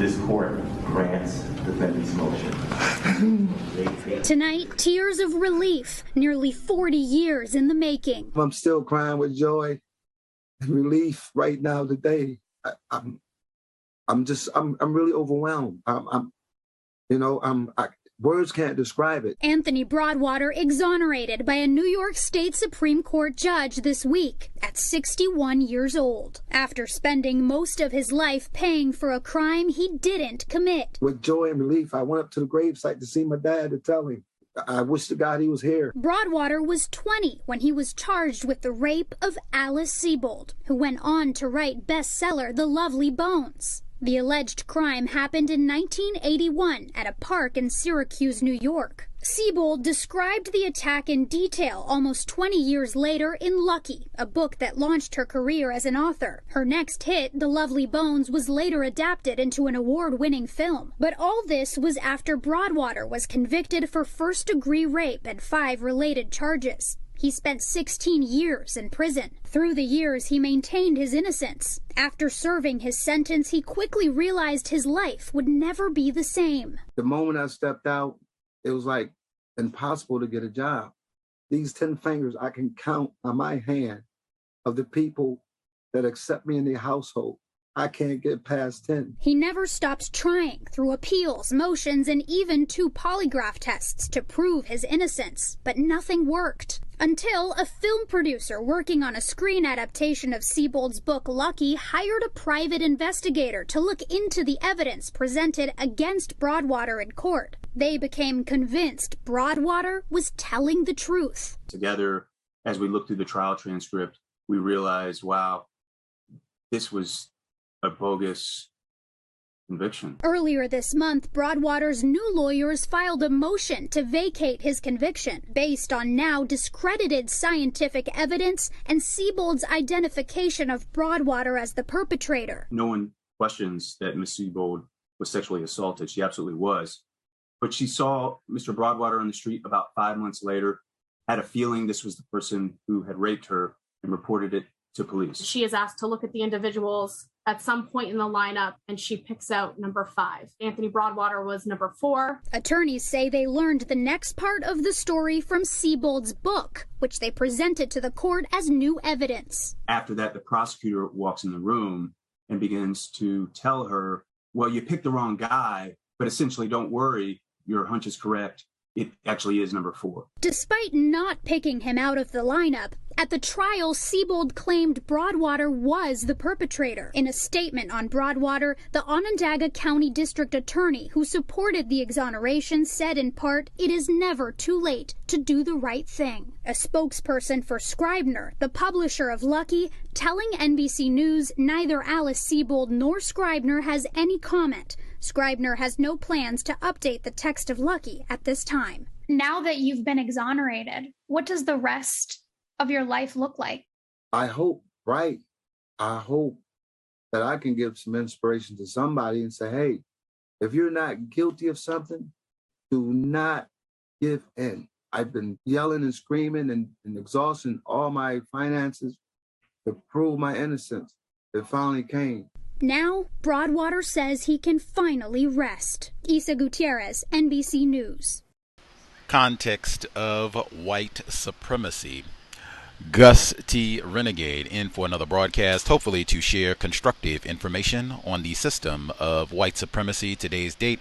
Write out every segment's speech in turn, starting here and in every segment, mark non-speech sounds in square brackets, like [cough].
This court grants the defendant's motion. Tonight, tears of relief, nearly 40 years in the making. I'm still crying with joy and relief right now today. I, I'm, I'm just, I'm, I'm really overwhelmed. I'm, I'm you know, I'm, I, words can't describe it. Anthony Broadwater exonerated by a New York State Supreme Court judge this week at 61 years old after spending most of his life paying for a crime he didn't commit. With joy and relief, I went up to the gravesite to see my dad to tell him. I wish to God he was here. Broadwater was 20 when he was charged with the rape of Alice Sebold, who went on to write bestseller The Lovely Bones. The alleged crime happened in 1981 at a park in Syracuse, New York. Sebold described the attack in detail almost 20 years later in Lucky, a book that launched her career as an author. Her next hit, The Lovely Bones, was later adapted into an award-winning film. But all this was after Broadwater was convicted for first-degree rape and five related charges. He spent 16 years in prison. Through the years, he maintained his innocence. After serving his sentence, he quickly realized his life would never be the same. The moment I stepped out, it was like impossible to get a job. These 10 fingers I can count on my hand of the people that accept me in their household. I can't get past 10. He never stopped trying through appeals, motions, and even two polygraph tests to prove his innocence, but nothing worked. Until a film producer working on a screen adaptation of Sebold's book Lucky hired a private investigator to look into the evidence presented against Broadwater in court. They became convinced Broadwater was telling the truth. Together, as we looked through the trial transcript, we realized, wow, this was a bogus conviction. Earlier this month, Broadwater's new lawyers filed a motion to vacate his conviction based on now discredited scientific evidence and Sebold's identification of Broadwater as the perpetrator. No one questions that Miss Siebold was sexually assaulted. She absolutely was. But she saw Mr. Broadwater on the street about five months later, had a feeling this was the person who had raped her, and reported it to police. She is asked to look at the individuals at some point in the lineup and she picks out number five. Anthony Broadwater was number four. Attorneys say they learned the next part of the story from Sebold's book, which they presented to the court as new evidence. After that, the prosecutor walks in the room and begins to tell her, Well, you picked the wrong guy, but essentially, don't worry, your hunch is correct it actually is number four. Despite not picking him out of the lineup, at the trial, Sebold claimed Broadwater was the perpetrator. In a statement on Broadwater, the Onondaga County District Attorney, who supported the exoneration, said in part, It is never too late to do the right thing. A spokesperson for Scribner, the publisher of Lucky, telling NBC News neither Alice Sebold nor Scribner has any comment. Scribner has no plans to update the text of Lucky at this time. Now that you've been exonerated, what does the rest of your life look like? I hope, right? I hope that I can give some inspiration to somebody and say, hey, if you're not guilty of something, do not give in. I've been yelling and screaming and, and exhausting all my finances to prove my innocence. It finally came. Now, Broadwater says he can finally rest. Isa Gutierrez, NBC News. Context of white supremacy. Gus T. Renegade in for another broadcast, hopefully to share constructive information on the system of white supremacy. Today's date,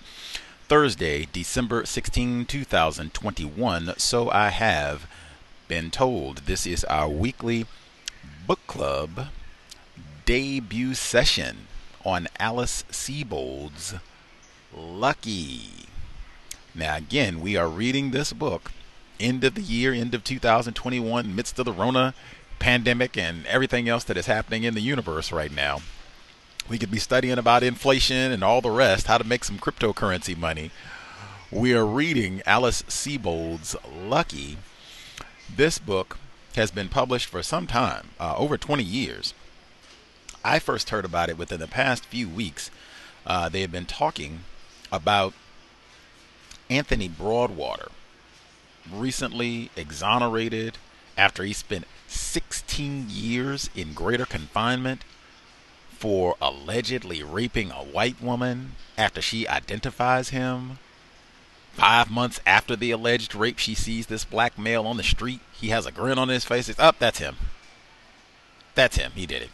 Thursday, December 16, 2021. So I have been told. This is our weekly book club debut session on Alice Sebold's Lucky. Now, again, we are reading this book end of the year, end of 2021, midst of the Rona pandemic and everything else that is happening in the universe right now. We could be studying about inflation and all the rest, how to make some cryptocurrency money. We are reading Alice Sebold's Lucky. This book has been published for some time, uh, over 20 years. I first heard about it within the past few weeks. Uh, they have been talking about Anthony Broadwater, recently exonerated after he spent 16 years in greater confinement for allegedly raping a white woman after she identifies him. Five months after the alleged rape, she sees this black male on the street. He has a grin on his face. It's up, oh, that's him. That's him. He did it.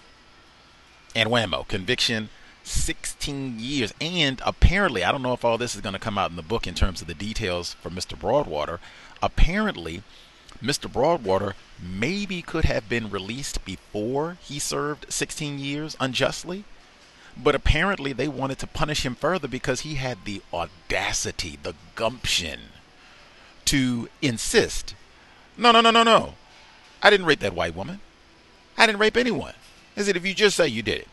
And whammo, conviction 16 years. And apparently, I don't know if all this is going to come out in the book in terms of the details for Mr. Broadwater. Apparently, Mr. Broadwater maybe could have been released before he served 16 years unjustly. But apparently, they wanted to punish him further because he had the audacity, the gumption to insist no, no, no, no, no. I didn't rape that white woman. I didn't rape anyone. Is it if you just say you did it?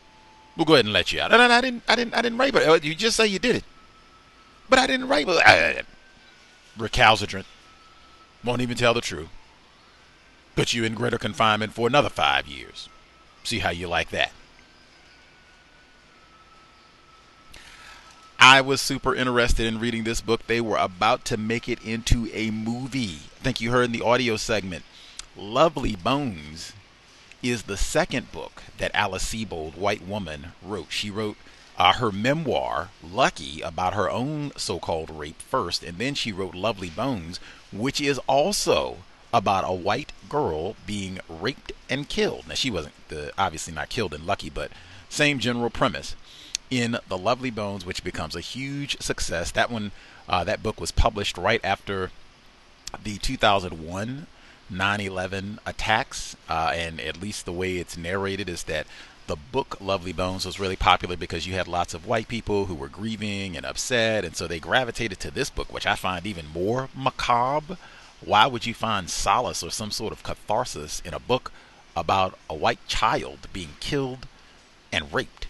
We'll go ahead and let you out. No I didn't. I didn't. I didn't rape her. Uh, you just say you did it, but I didn't rape her. Uh, recalcitrant. Won't even tell the truth. Put you in greater confinement for another five years. See how you like that. I was super interested in reading this book. They were about to make it into a movie. I think you heard in the audio segment. Lovely Bones is the second book that Alice Sebold, white woman, wrote. She wrote uh, her memoir, Lucky, about her own so called rape first, and then she wrote Lovely Bones, which is also about a white girl being raped and killed. Now, she wasn't the, obviously not killed in Lucky, but same general premise. In The Lovely Bones, which becomes a huge success. That one, uh, that book was published right after the 2001 9/11 attacks, uh, and at least the way it's narrated is that the book Lovely Bones was really popular because you had lots of white people who were grieving and upset, and so they gravitated to this book, which I find even more macabre. Why would you find solace or some sort of catharsis in a book about a white child being killed and raped?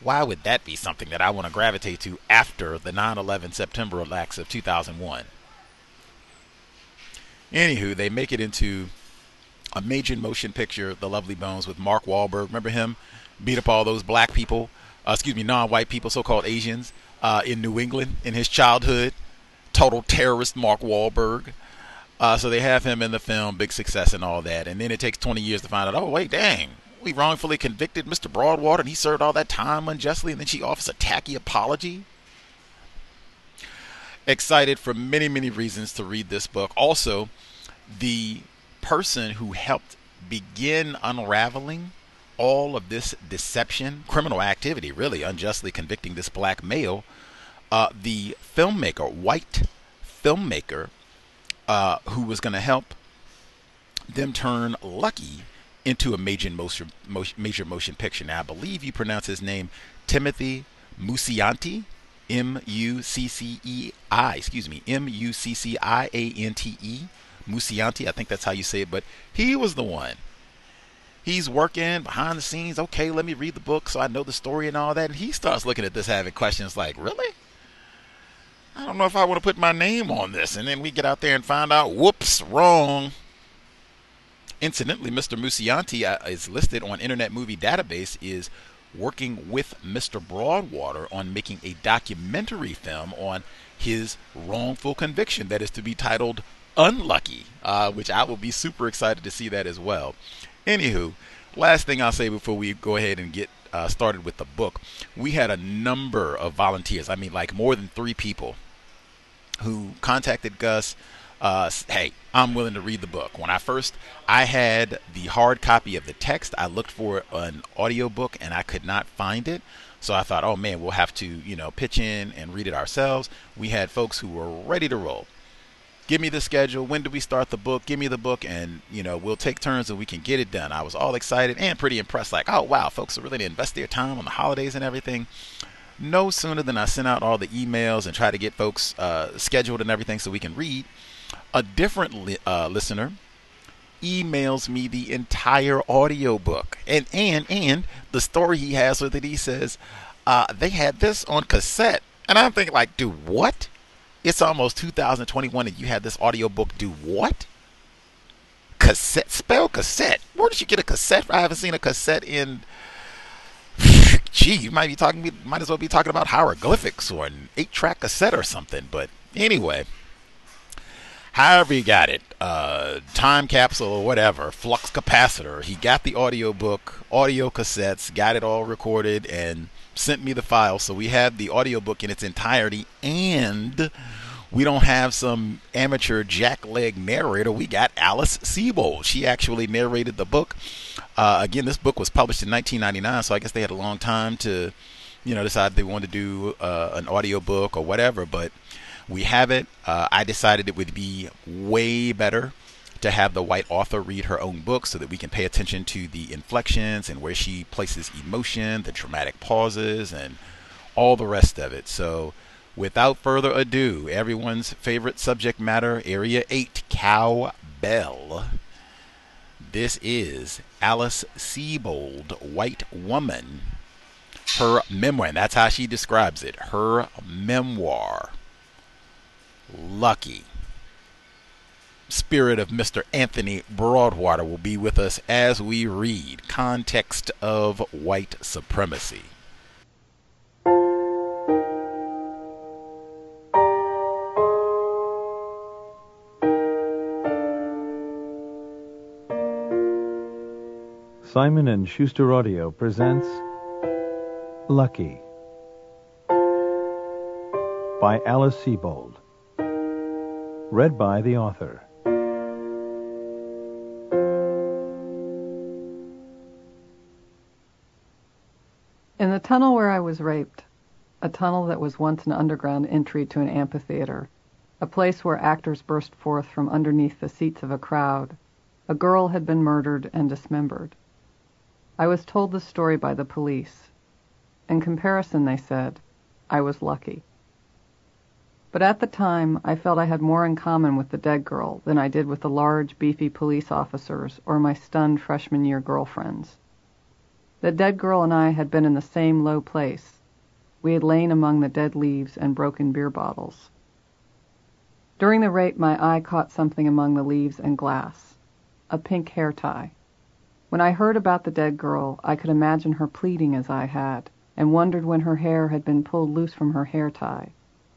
Why would that be something that I want to gravitate to after the 9 11 September attacks of 2001? Anywho, they make it into a major motion picture, The Lovely Bones, with Mark Wahlberg. Remember him? Beat up all those black people, uh, excuse me, non white people, so called Asians, uh, in New England in his childhood. Total terrorist Mark Wahlberg. Uh, so they have him in the film, big success and all that. And then it takes 20 years to find out, oh, wait, dang, we wrongfully convicted Mr. Broadwater and he served all that time unjustly. And then she offers a tacky apology excited for many, many reasons to read this book. Also, the person who helped begin unraveling all of this deception, criminal activity, really unjustly convicting this black male, uh, the filmmaker, white filmmaker, uh, who was going to help them turn Lucky into a major motion, major motion picture. Now, I believe you pronounce his name Timothy Mucciante. M U C C E I, excuse me, M U C C I A N T E, Mucciante. I think that's how you say it, but he was the one. He's working behind the scenes. Okay, let me read the book so I know the story and all that. And he starts looking at this, having questions like, Really? I don't know if I want to put my name on this. And then we get out there and find out, whoops, wrong. Incidentally, Mr. Mucciante uh, is listed on Internet Movie Database is working with Mr. Broadwater on making a documentary film on his wrongful conviction that is to be titled Unlucky, uh, which I will be super excited to see that as well. Anywho, last thing I'll say before we go ahead and get uh, started with the book, we had a number of volunteers. I mean, like more than three people who contacted Gus uh, hey, I'm willing to read the book. When I first, I had the hard copy of the text. I looked for an audiobook and I could not find it. So I thought, oh man, we'll have to, you know, pitch in and read it ourselves. We had folks who were ready to roll. Give me the schedule. When do we start the book? Give me the book, and you know we'll take turns and we can get it done. I was all excited and pretty impressed. Like, oh wow, folks are really to invest their time on the holidays and everything no sooner than I sent out all the emails and try to get folks uh, scheduled and everything so we can read a different li- uh, listener emails me the entire audiobook and and and the story he has with it he says uh, they had this on cassette. And i'm thinking like do what? It's almost 2021 and you had this audiobook do what? Cassette spell cassette. Where did you get a cassette? I haven't seen a cassette in [sighs] gee you might be talking might as well be talking about hieroglyphics or an eight track cassette or something but anyway however he got it, uh, time capsule or whatever, flux capacitor. He got the audio book, audio cassettes, got it all recorded, and sent me the file. So we have the audio book in its entirety, and we don't have some amateur jackleg narrator. We got Alice Sebold. She actually narrated the book. Uh, again, this book was published in 1999, so I guess they had a long time to, you know, decide they wanted to do uh, an audio book or whatever. But we have it. Uh, I decided it would be way better to have the white author read her own book so that we can pay attention to the inflections and where she places emotion, the dramatic pauses, and all the rest of it. So, without further ado, everyone's favorite subject matter, Area 8, Cowbell. This is Alice Sebold, White Woman. Her memoir, and that's how she describes it. Her memoir. Lucky. Spirit of Mr. Anthony Broadwater will be with us as we read Context of White Supremacy. Simon and Schuster Audio presents Lucky by Alice Sebold. Read by the author. In the tunnel where I was raped, a tunnel that was once an underground entry to an amphitheater, a place where actors burst forth from underneath the seats of a crowd, a girl had been murdered and dismembered. I was told the story by the police. In comparison, they said, I was lucky. But at the time, I felt I had more in common with the dead girl than I did with the large, beefy police officers or my stunned freshman year girlfriends. The dead girl and I had been in the same low place. We had lain among the dead leaves and broken beer bottles. During the rape, my eye caught something among the leaves and glass a pink hair tie. When I heard about the dead girl, I could imagine her pleading as I had, and wondered when her hair had been pulled loose from her hair tie,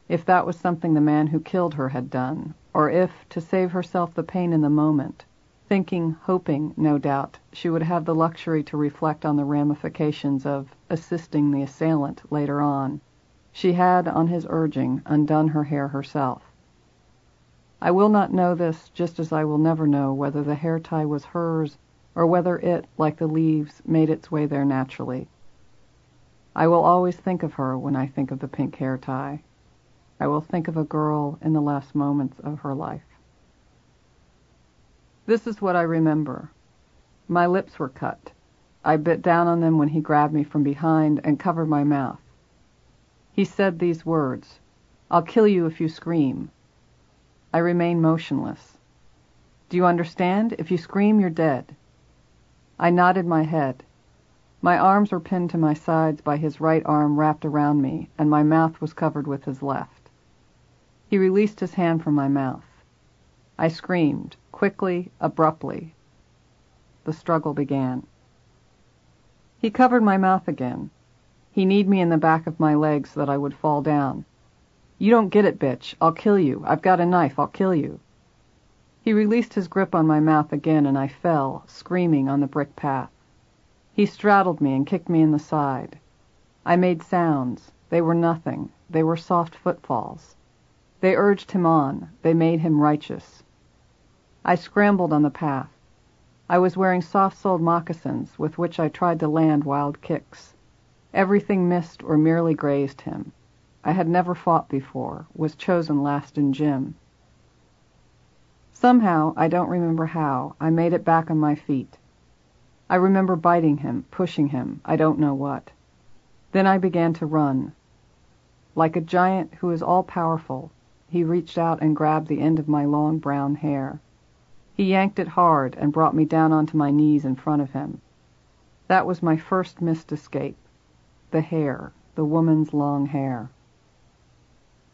if that was something the man who killed her had done, or if, to save herself the pain in the moment, thinking, hoping, no doubt, she would have the luxury to reflect on the ramifications of assisting the assailant later on, she had, on his urging, undone her hair herself. I will not know this, just as I will never know whether the hair tie was hers or whether it, like the leaves, made its way there naturally. I will always think of her when I think of the pink hair tie. I will think of a girl in the last moments of her life. This is what I remember. My lips were cut. I bit down on them when he grabbed me from behind and covered my mouth. He said these words, I'll kill you if you scream. I remained motionless. Do you understand? If you scream, you're dead. I nodded my head. My arms were pinned to my sides by his right arm wrapped around me, and my mouth was covered with his left. He released his hand from my mouth. I screamed, quickly, abruptly. The struggle began. He covered my mouth again. He kneed me in the back of my leg so that I would fall down. You don't get it, bitch. I'll kill you. I've got a knife. I'll kill you. He released his grip on my mouth again, and I fell, screaming, on the brick path. He straddled me and kicked me in the side. I made sounds. They were nothing. They were soft footfalls. They urged him on. They made him righteous. I scrambled on the path. I was wearing soft-soled moccasins with which I tried to land wild kicks. Everything missed or merely grazed him. I had never fought before, was chosen last in gym. Somehow, I don't remember how, I made it back on my feet. I remember biting him, pushing him, I don't know what. Then I began to run. Like a giant who is all-powerful, he reached out and grabbed the end of my long brown hair. He yanked it hard and brought me down onto my knees in front of him. That was my first missed escape. The hair, the woman's long hair.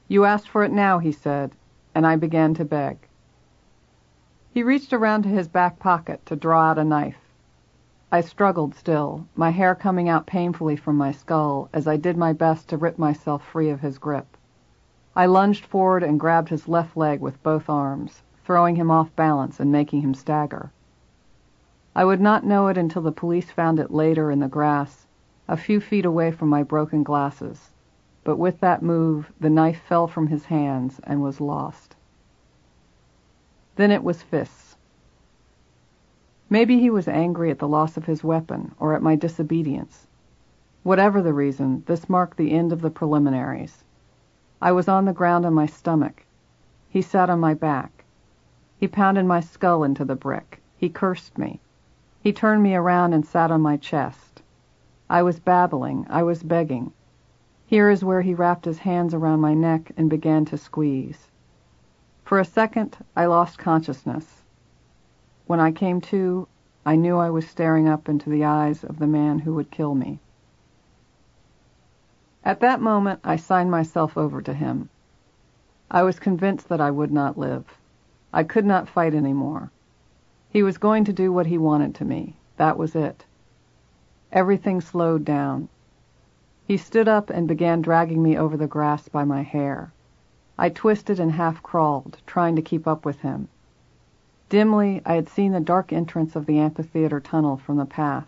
You asked for it now, he said, and I began to beg. He reached around to his back pocket to draw out a knife. I struggled still, my hair coming out painfully from my skull as I did my best to rip myself free of his grip. I lunged forward and grabbed his left leg with both arms, throwing him off balance and making him stagger. I would not know it until the police found it later in the grass, a few feet away from my broken glasses. But with that move, the knife fell from his hands and was lost. Then it was fists. Maybe he was angry at the loss of his weapon or at my disobedience. Whatever the reason, this marked the end of the preliminaries. I was on the ground on my stomach. He sat on my back. He pounded my skull into the brick. He cursed me. He turned me around and sat on my chest. I was babbling. I was begging. Here is where he wrapped his hands around my neck and began to squeeze. For a second, I lost consciousness. When I came to, I knew I was staring up into the eyes of the man who would kill me. At that moment, I signed myself over to him. I was convinced that I would not live. I could not fight any more. He was going to do what he wanted to me. That was it. Everything slowed down. He stood up and began dragging me over the grass by my hair. I twisted and half crawled, trying to keep up with him. Dimly, I had seen the dark entrance of the amphitheater tunnel from the path.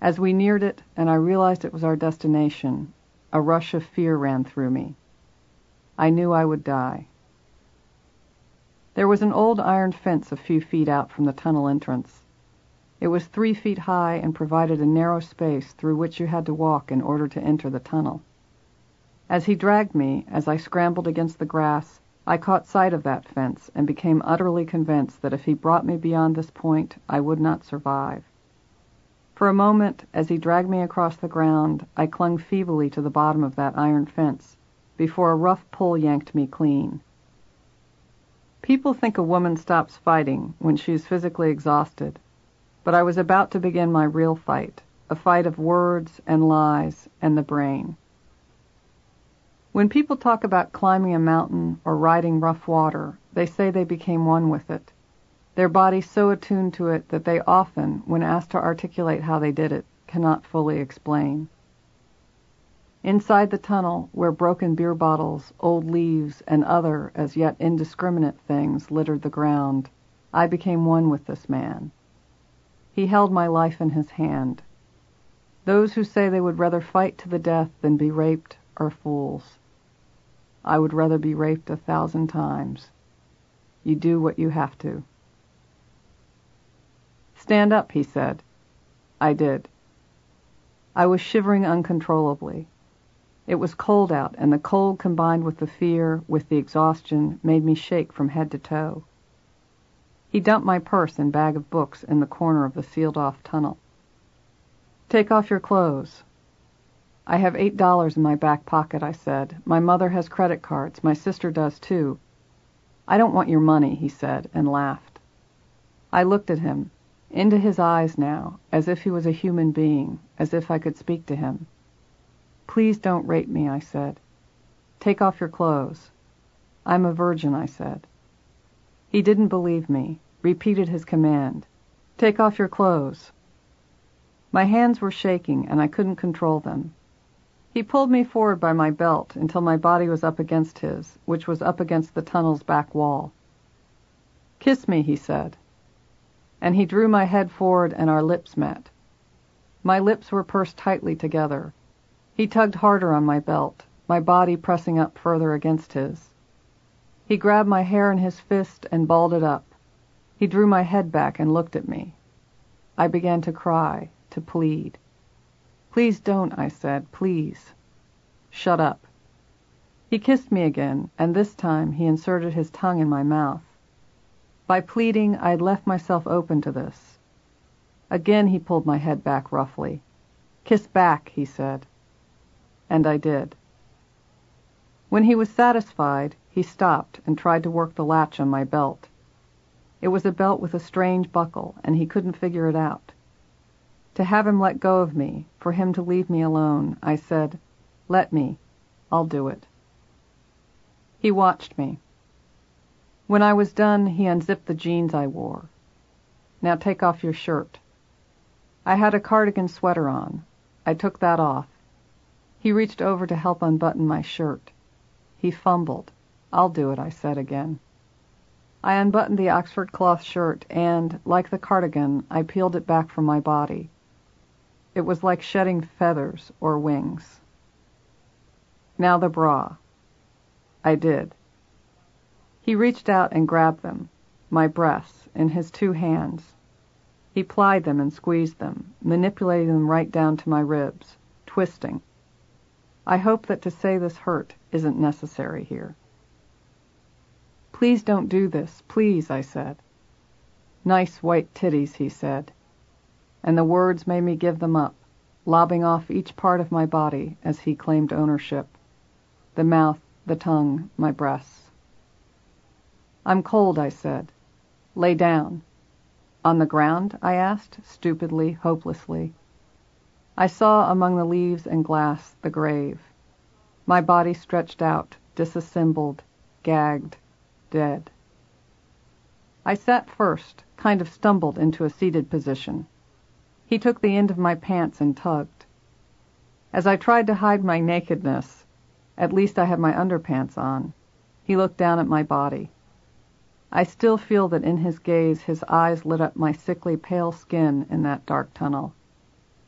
As we neared it, and I realized it was our destination, a rush of fear ran through me. I knew I would die. There was an old iron fence a few feet out from the tunnel entrance. It was three feet high and provided a narrow space through which you had to walk in order to enter the tunnel. As he dragged me, as I scrambled against the grass, I caught sight of that fence and became utterly convinced that if he brought me beyond this point, I would not survive. For a moment, as he dragged me across the ground, I clung feebly to the bottom of that iron fence before a rough pull yanked me clean. People think a woman stops fighting when she is physically exhausted, but I was about to begin my real fight, a fight of words and lies and the brain. When people talk about climbing a mountain or riding rough water, they say they became one with it, their bodies so attuned to it that they often, when asked to articulate how they did it, cannot fully explain. Inside the tunnel, where broken beer bottles, old leaves, and other as yet indiscriminate things littered the ground, I became one with this man. He held my life in his hand. Those who say they would rather fight to the death than be raped are fools. I would rather be raped a thousand times. You do what you have to. Stand up, he said. I did. I was shivering uncontrollably. It was cold out, and the cold combined with the fear, with the exhaustion, made me shake from head to toe. He dumped my purse and bag of books in the corner of the sealed off tunnel. Take off your clothes. I have eight dollars in my back pocket, I said. My mother has credit cards. My sister does too. I don't want your money, he said, and laughed. I looked at him, into his eyes now, as if he was a human being, as if I could speak to him. Please don't rape me, I said. Take off your clothes. I'm a virgin, I said. He didn't believe me, repeated his command. Take off your clothes. My hands were shaking, and I couldn't control them. He pulled me forward by my belt until my body was up against his, which was up against the tunnel's back wall. Kiss me, he said. And he drew my head forward and our lips met. My lips were pursed tightly together. He tugged harder on my belt, my body pressing up further against his. He grabbed my hair in his fist and balled it up. He drew my head back and looked at me. I began to cry, to plead. Please don't, I said, please. Shut up. He kissed me again, and this time he inserted his tongue in my mouth. By pleading, I had left myself open to this. Again he pulled my head back roughly. Kiss back, he said. And I did. When he was satisfied, he stopped and tried to work the latch on my belt. It was a belt with a strange buckle, and he couldn't figure it out. To have him let go of me, for him to leave me alone, I said, Let me. I'll do it. He watched me. When I was done, he unzipped the jeans I wore. Now take off your shirt. I had a cardigan sweater on. I took that off. He reached over to help unbutton my shirt. He fumbled. I'll do it, I said again. I unbuttoned the Oxford cloth shirt and, like the cardigan, I peeled it back from my body. It was like shedding feathers or wings. Now the bra. I did. He reached out and grabbed them, my breasts, in his two hands. He plied them and squeezed them, manipulating them right down to my ribs, twisting. I hope that to say this hurt isn't necessary here. Please don't do this, please, I said. Nice white titties, he said. And the words made me give them up, lobbing off each part of my body as he claimed ownership the mouth, the tongue, my breasts. I'm cold, I said. Lay down. On the ground? I asked, stupidly, hopelessly. I saw among the leaves and glass the grave. My body stretched out, disassembled, gagged, dead. I sat first, kind of stumbled into a seated position. He took the end of my pants and tugged. As I tried to hide my nakedness, at least I had my underpants on, he looked down at my body. I still feel that in his gaze his eyes lit up my sickly pale skin in that dark tunnel.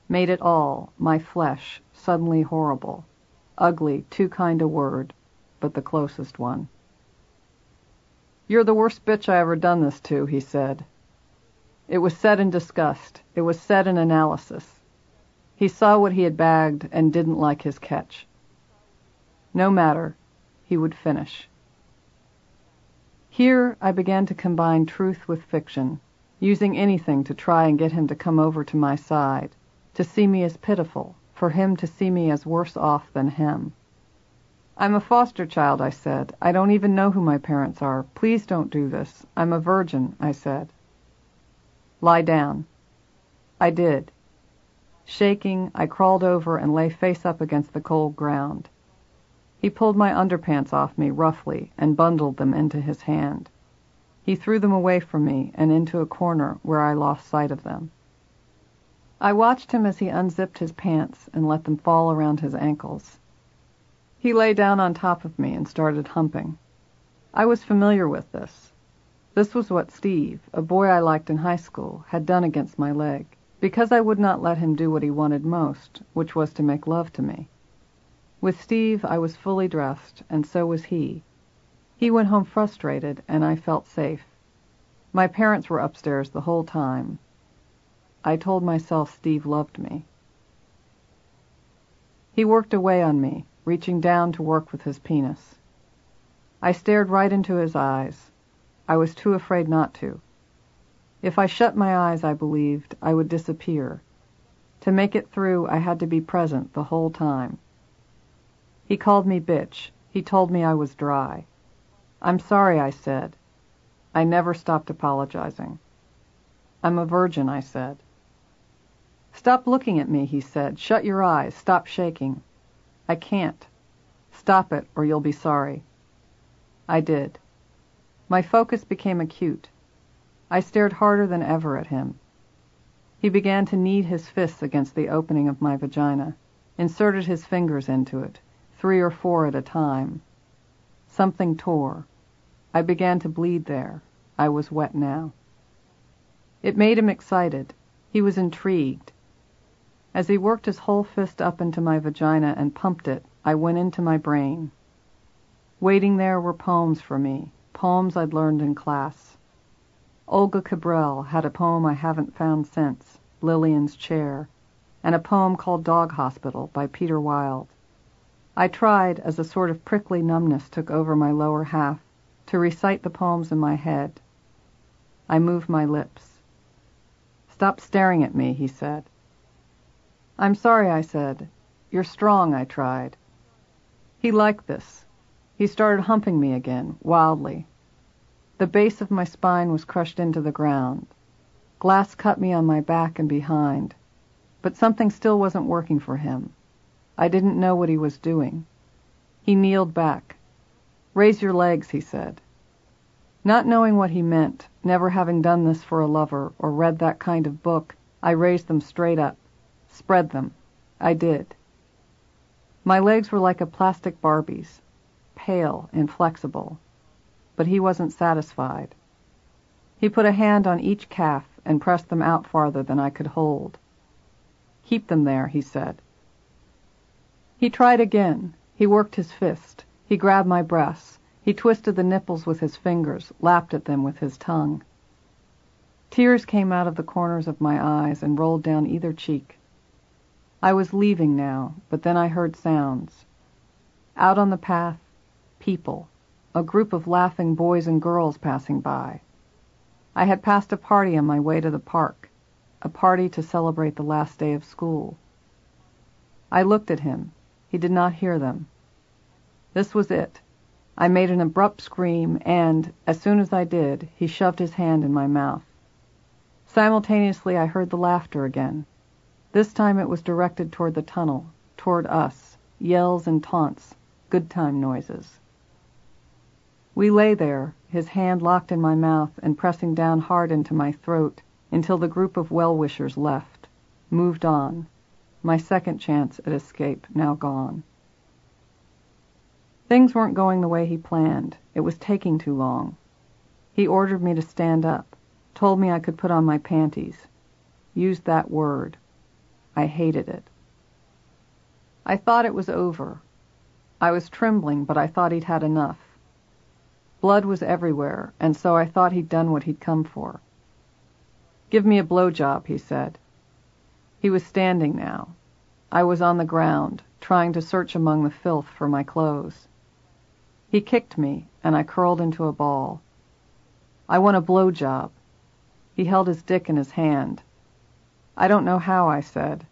Made it all, my flesh, suddenly horrible. Ugly, too kind a word, but the closest one. You're the worst bitch I ever done this to, he said. It was said in disgust. It was said in analysis. He saw what he had bagged and didn't like his catch. No matter. He would finish. Here I began to combine truth with fiction, using anything to try and get him to come over to my side, to see me as pitiful, for him to see me as worse off than him. I'm a foster child, I said. I don't even know who my parents are. Please don't do this. I'm a virgin, I said. Lie down. I did. Shaking, I crawled over and lay face up against the cold ground. He pulled my underpants off me roughly and bundled them into his hand. He threw them away from me and into a corner where I lost sight of them. I watched him as he unzipped his pants and let them fall around his ankles. He lay down on top of me and started humping. I was familiar with this. This was what Steve, a boy I liked in high school, had done against my leg, because I would not let him do what he wanted most, which was to make love to me. With Steve I was fully dressed, and so was he. He went home frustrated, and I felt safe. My parents were upstairs the whole time. I told myself Steve loved me. He worked away on me, reaching down to work with his penis. I stared right into his eyes. I was too afraid not to. If I shut my eyes, I believed, I would disappear. To make it through, I had to be present the whole time. He called me bitch. He told me I was dry. I'm sorry, I said. I never stopped apologizing. I'm a virgin, I said. Stop looking at me, he said. Shut your eyes. Stop shaking. I can't. Stop it, or you'll be sorry. I did. My focus became acute. I stared harder than ever at him. He began to knead his fists against the opening of my vagina, inserted his fingers into it, three or four at a time. Something tore. I began to bleed there. I was wet now. It made him excited. He was intrigued. As he worked his whole fist up into my vagina and pumped it, I went into my brain. Waiting there were poems for me, poems I'd learned in class. Olga Cabral had a poem I haven't found since, Lillian's Chair, and a poem called Dog Hospital by Peter Wild. I tried, as a sort of prickly numbness took over my lower half, to recite the poems in my head. I moved my lips. Stop staring at me, he said. I'm sorry, I said. You're strong, I tried. He liked this. He started humping me again, wildly. The base of my spine was crushed into the ground. Glass cut me on my back and behind. But something still wasn't working for him. I didn't know what he was doing. He kneeled back. Raise your legs, he said. Not knowing what he meant, never having done this for a lover or read that kind of book, I raised them straight up. Spread them. I did. My legs were like a plastic Barbie's, pale, inflexible. But he wasn't satisfied. He put a hand on each calf and pressed them out farther than I could hold. Keep them there, he said. He tried again. He worked his fist. He grabbed my breasts. He twisted the nipples with his fingers, lapped at them with his tongue. Tears came out of the corners of my eyes and rolled down either cheek. I was leaving now, but then I heard sounds. Out on the path, people, a group of laughing boys and girls passing by. I had passed a party on my way to the park, a party to celebrate the last day of school. I looked at him. He did not hear them. This was it. I made an abrupt scream, and, as soon as I did, he shoved his hand in my mouth. Simultaneously, I heard the laughter again. This time it was directed toward the tunnel, toward us, yells and taunts, good time noises. We lay there, his hand locked in my mouth and pressing down hard into my throat until the group of well-wishers left, moved on, my second chance at escape now gone. Things weren't going the way he planned. It was taking too long. He ordered me to stand up, told me I could put on my panties. Used that word. I hated it. I thought it was over. I was trembling, but I thought he'd had enough. Blood was everywhere, and so I thought he'd done what he'd come for. Give me a blow job, he said. He was standing now. I was on the ground, trying to search among the filth for my clothes. He kicked me, and I curled into a ball. I want a blow job. He held his dick in his hand. I don't know how, I said.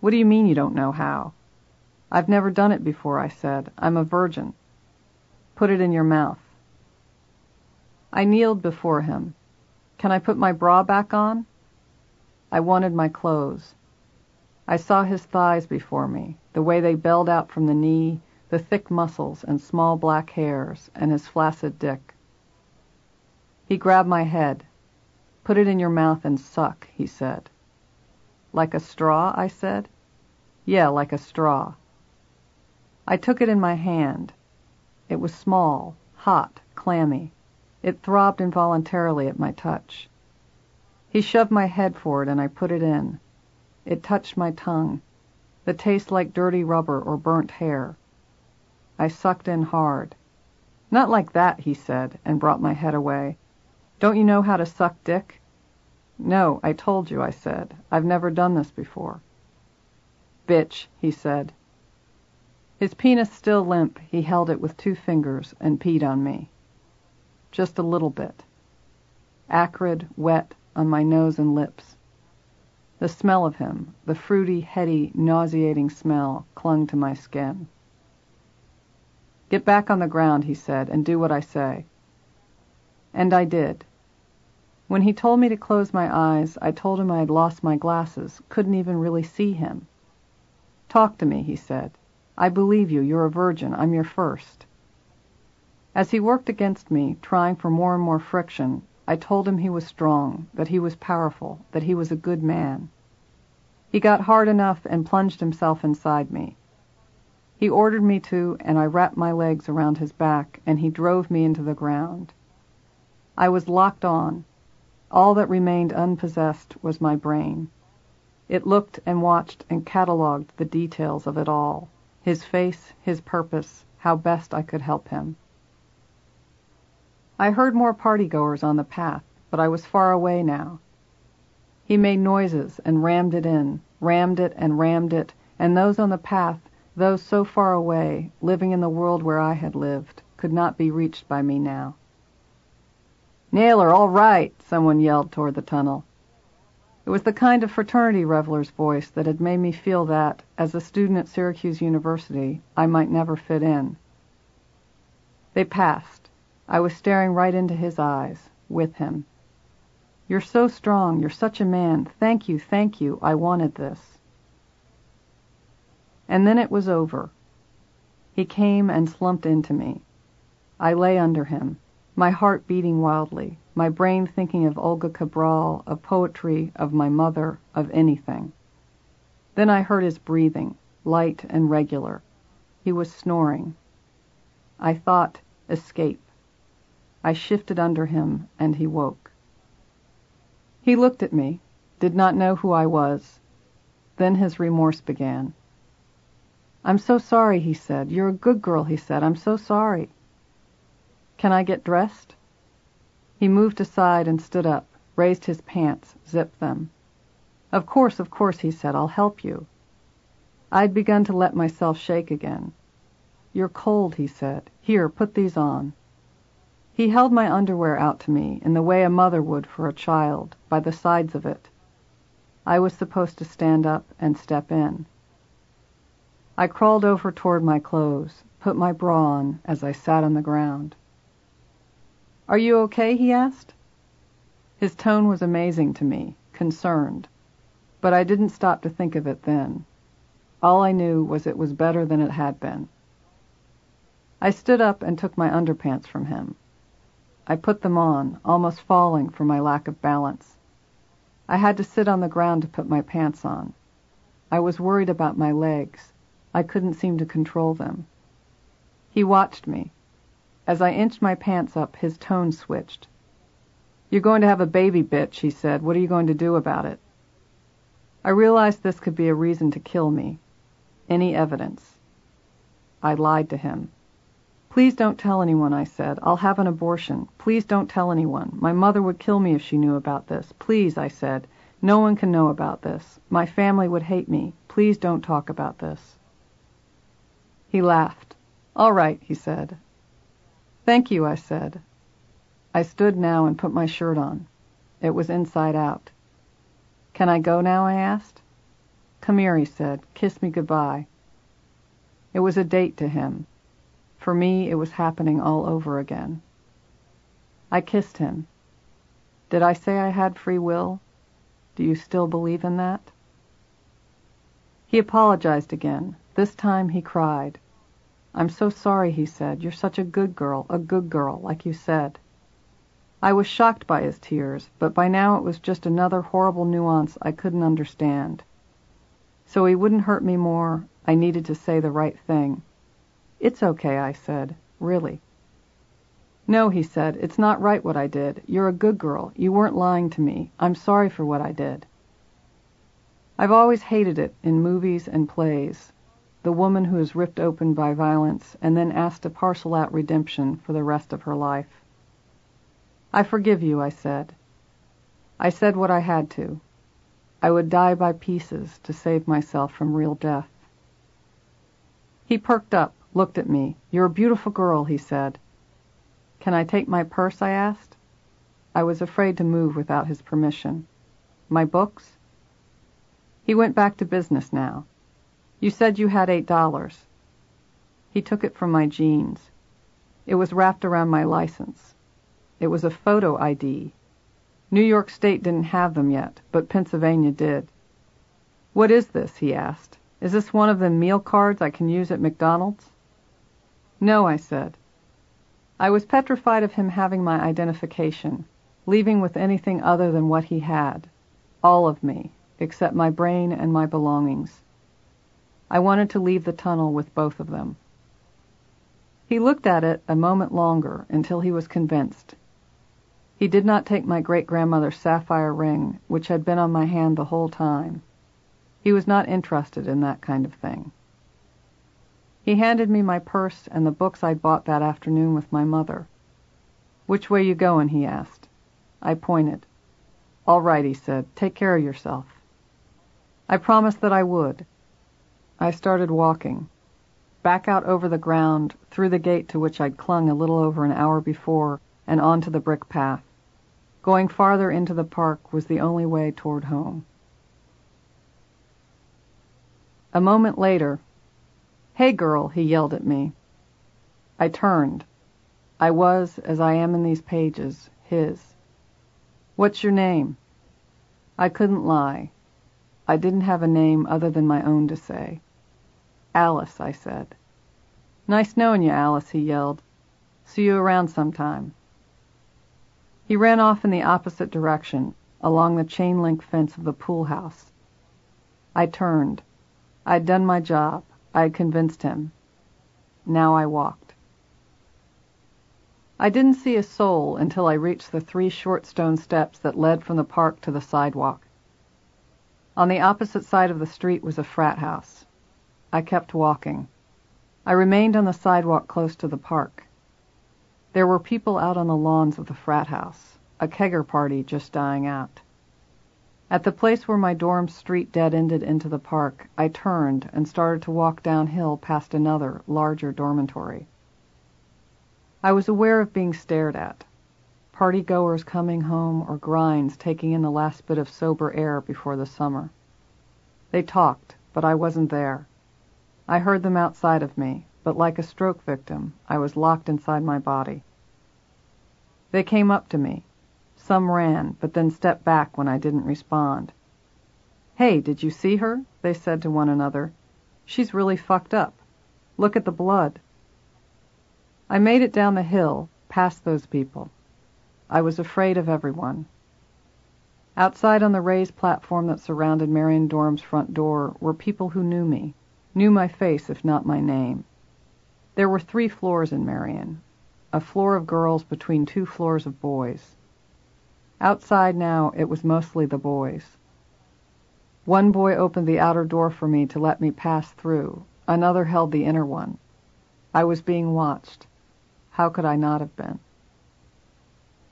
What do you mean you don't know how? I've never done it before, I said. I'm a virgin. Put it in your mouth. I kneeled before him. Can I put my bra back on? I wanted my clothes. I saw his thighs before me, the way they belled out from the knee, the thick muscles and small black hairs, and his flaccid dick. He grabbed my head. Put it in your mouth and suck, he said. Like a straw, I said. Yeah, like a straw. I took it in my hand. It was small, hot, clammy. It throbbed involuntarily at my touch. He shoved my head forward and I put it in. It touched my tongue. The taste like dirty rubber or burnt hair. I sucked in hard. Not like that, he said, and brought my head away. Don't you know how to suck dick? No, I told you, I said. I've never done this before. Bitch, he said. His penis still limp, he held it with two fingers and peed on me just a little bit. Acrid, wet, on my nose and lips. The smell of him, the fruity, heady, nauseating smell, clung to my skin. Get back on the ground, he said, and do what I say. And I did. When he told me to close my eyes, I told him I had lost my glasses, couldn't even really see him. Talk to me, he said. I believe you. You're a virgin. I'm your first. As he worked against me, trying for more and more friction, I told him he was strong, that he was powerful, that he was a good man. He got hard enough and plunged himself inside me. He ordered me to, and I wrapped my legs around his back, and he drove me into the ground. I was locked on. All that remained unpossessed was my brain. It looked and watched and catalogued the details of it all his face, his purpose, how best I could help him. I heard more party-goers on the path, but I was far away now. He made noises and rammed it in, rammed it and rammed it, and those on the path, those so far away, living in the world where I had lived, could not be reached by me now. Naylor, all right, someone yelled toward the tunnel. It was the kind of fraternity reveler's voice that had made me feel that, as a student at Syracuse University, I might never fit in. They passed. I was staring right into his eyes, with him. You're so strong. You're such a man. Thank you, thank you. I wanted this. And then it was over. He came and slumped into me. I lay under him, my heart beating wildly, my brain thinking of Olga Cabral, of poetry, of my mother, of anything. Then I heard his breathing, light and regular. He was snoring. I thought, escape. I shifted under him, and he woke. He looked at me, did not know who I was. Then his remorse began. I'm so sorry, he said. You're a good girl, he said. I'm so sorry. Can I get dressed? He moved aside and stood up, raised his pants, zipped them. Of course, of course, he said. I'll help you. I'd begun to let myself shake again. You're cold, he said. Here, put these on. He held my underwear out to me in the way a mother would for a child, by the sides of it. I was supposed to stand up and step in. I crawled over toward my clothes, put my bra on as I sat on the ground. Are you okay? he asked. His tone was amazing to me, concerned. But I didn't stop to think of it then. All I knew was it was better than it had been. I stood up and took my underpants from him. I put them on, almost falling for my lack of balance. I had to sit on the ground to put my pants on. I was worried about my legs. I couldn't seem to control them. He watched me. As I inched my pants up, his tone switched. You're going to have a baby, bitch, he said. What are you going to do about it? I realized this could be a reason to kill me. Any evidence. I lied to him. Please don't tell anyone, I said. I'll have an abortion. Please don't tell anyone. My mother would kill me if she knew about this. Please, I said. No one can know about this. My family would hate me. Please don't talk about this. He laughed. All right, he said. Thank you, I said. I stood now and put my shirt on. It was inside out. Can I go now? I asked. Come here, he said. Kiss me goodbye. It was a date to him. For me, it was happening all over again. I kissed him. Did I say I had free will? Do you still believe in that? He apologized again. This time he cried. I'm so sorry, he said. You're such a good girl, a good girl, like you said. I was shocked by his tears, but by now it was just another horrible nuance I couldn't understand. So he wouldn't hurt me more, I needed to say the right thing. It's okay, I said. Really. No, he said. It's not right what I did. You're a good girl. You weren't lying to me. I'm sorry for what I did. I've always hated it in movies and plays. The woman who is ripped open by violence and then asked to parcel out redemption for the rest of her life. I forgive you, I said. I said what I had to. I would die by pieces to save myself from real death. He perked up looked at me. You're a beautiful girl, he said. Can I take my purse? I asked. I was afraid to move without his permission. My books? He went back to business now. You said you had eight dollars. He took it from my jeans. It was wrapped around my license. It was a photo ID. New York State didn't have them yet, but Pennsylvania did. What is this? he asked. Is this one of the meal cards I can use at McDonald's? No, I said. I was petrified of him having my identification, leaving with anything other than what he had. All of me, except my brain and my belongings. I wanted to leave the tunnel with both of them. He looked at it a moment longer until he was convinced. He did not take my great grandmother's sapphire ring, which had been on my hand the whole time. He was not interested in that kind of thing. He handed me my purse and the books I'd bought that afternoon with my mother. Which way you goin'? he asked. I pointed. All right, he said. Take care of yourself. I promised that I would. I started walking. Back out over the ground, through the gate to which I'd clung a little over an hour before, and onto the brick path. Going farther into the park was the only way toward home. A moment later, Hey, girl, he yelled at me. I turned. I was, as I am in these pages, his. What's your name? I couldn't lie. I didn't have a name other than my own to say. Alice, I said. Nice knowing you, Alice, he yelled. See you around sometime. He ran off in the opposite direction, along the chain link fence of the pool house. I turned. I'd done my job. I had convinced him. Now I walked. I didn't see a soul until I reached the three short stone steps that led from the park to the sidewalk. On the opposite side of the street was a frat house. I kept walking. I remained on the sidewalk close to the park. There were people out on the lawns of the frat house, a kegger party just dying out. At the place where my dorm street dead ended into the park, I turned and started to walk downhill past another, larger dormitory. I was aware of being stared at. Party goers coming home or grinds taking in the last bit of sober air before the summer. They talked, but I wasn't there. I heard them outside of me, but like a stroke victim, I was locked inside my body. They came up to me. Some ran, but then stepped back when I didn't respond. Hey, did you see her? They said to one another. She's really fucked up. Look at the blood. I made it down the hill, past those people. I was afraid of everyone. Outside on the raised platform that surrounded Marion Dorm's front door were people who knew me, knew my face if not my name. There were three floors in Marion, a floor of girls between two floors of boys. Outside now it was mostly the boys. One boy opened the outer door for me to let me pass through, another held the inner one. I was being watched. How could I not have been?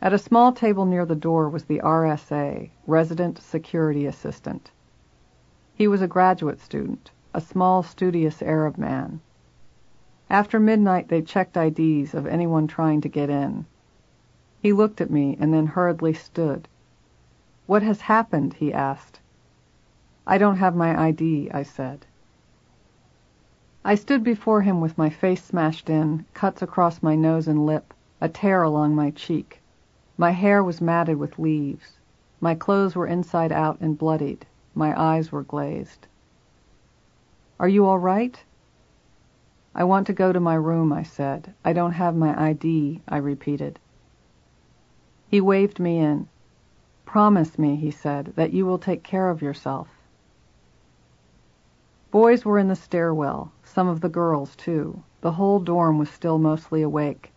At a small table near the door was the RSA, Resident Security Assistant. He was a graduate student, a small, studious Arab man. After midnight they checked IDs of anyone trying to get in. He looked at me and then hurriedly stood. What has happened? he asked. I don't have my ID, I said. I stood before him with my face smashed in, cuts across my nose and lip, a tear along my cheek. My hair was matted with leaves. My clothes were inside out and bloodied. My eyes were glazed. Are you all right? I want to go to my room, I said. I don't have my ID, I repeated. He waved me in. Promise me, he said, that you will take care of yourself. Boys were in the stairwell, some of the girls, too. The whole dorm was still mostly awake.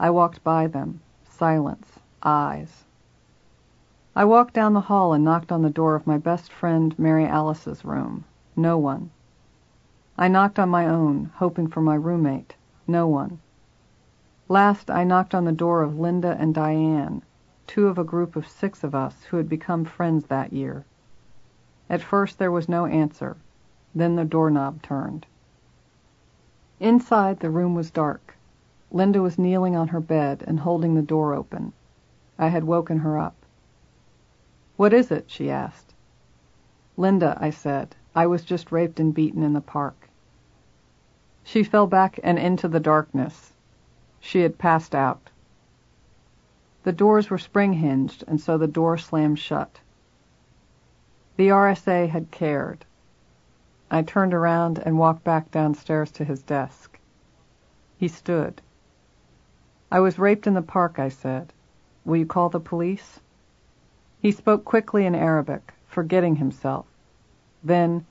I walked by them. Silence. Eyes. I walked down the hall and knocked on the door of my best friend Mary Alice's room. No one. I knocked on my own, hoping for my roommate. No one. Last, I knocked on the door of Linda and Diane, two of a group of six of us who had become friends that year. At first there was no answer. Then the doorknob turned. Inside, the room was dark. Linda was kneeling on her bed and holding the door open. I had woken her up. What is it? she asked. Linda, I said. I was just raped and beaten in the park. She fell back and into the darkness. She had passed out. The doors were spring hinged, and so the door slammed shut. The RSA had cared. I turned around and walked back downstairs to his desk. He stood. I was raped in the park, I said. Will you call the police? He spoke quickly in Arabic, forgetting himself. Then,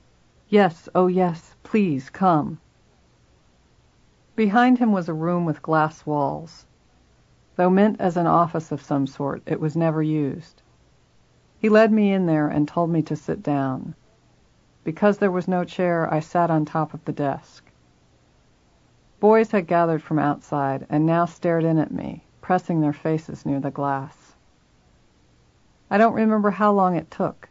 yes, oh yes, please come. Behind him was a room with glass walls. Though meant as an office of some sort, it was never used. He led me in there and told me to sit down. Because there was no chair, I sat on top of the desk. Boys had gathered from outside and now stared in at me, pressing their faces near the glass. I don't remember how long it took.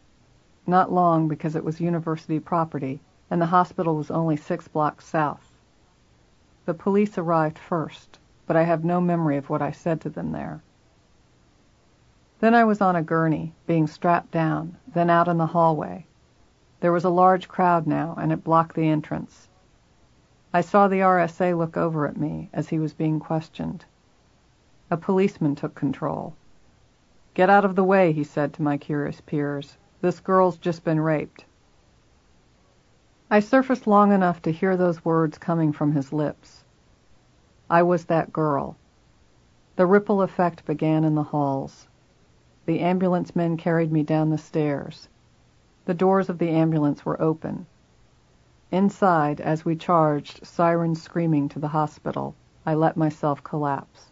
Not long because it was university property and the hospital was only six blocks south. The police arrived first, but I have no memory of what I said to them there. Then I was on a gurney, being strapped down, then out in the hallway. There was a large crowd now, and it blocked the entrance. I saw the RSA look over at me as he was being questioned. A policeman took control. Get out of the way, he said to my curious peers. This girl's just been raped. I surfaced long enough to hear those words coming from his lips. I was that girl. The ripple effect began in the halls. The ambulance men carried me down the stairs. The doors of the ambulance were open. Inside, as we charged, sirens screaming to the hospital, I let myself collapse.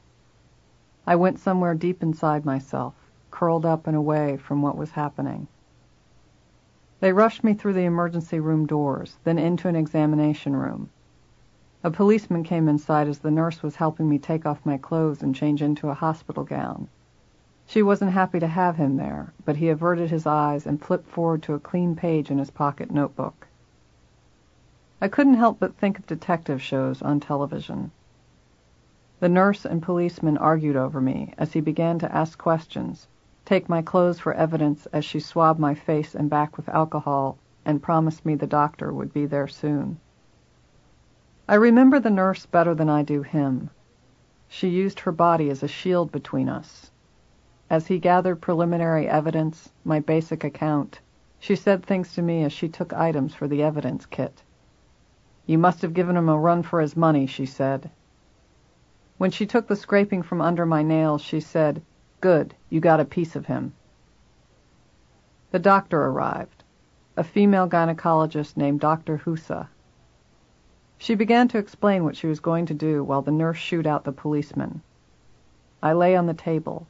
I went somewhere deep inside myself, curled up and away from what was happening. They rushed me through the emergency room doors, then into an examination room. A policeman came inside as the nurse was helping me take off my clothes and change into a hospital gown. She wasn't happy to have him there, but he averted his eyes and flipped forward to a clean page in his pocket notebook. I couldn't help but think of detective shows on television. The nurse and policeman argued over me as he began to ask questions, take my clothes for evidence as she swabbed my face and back with alcohol and promised me the doctor would be there soon. I remember the nurse better than I do him. She used her body as a shield between us. As he gathered preliminary evidence, my basic account, she said things to me as she took items for the evidence kit. You must have given him a run for his money, she said. When she took the scraping from under my nails, she said, Good, you got a piece of him. The doctor arrived, a female gynecologist named Dr. Husa. She began to explain what she was going to do while the nurse shooed out the policeman. I lay on the table.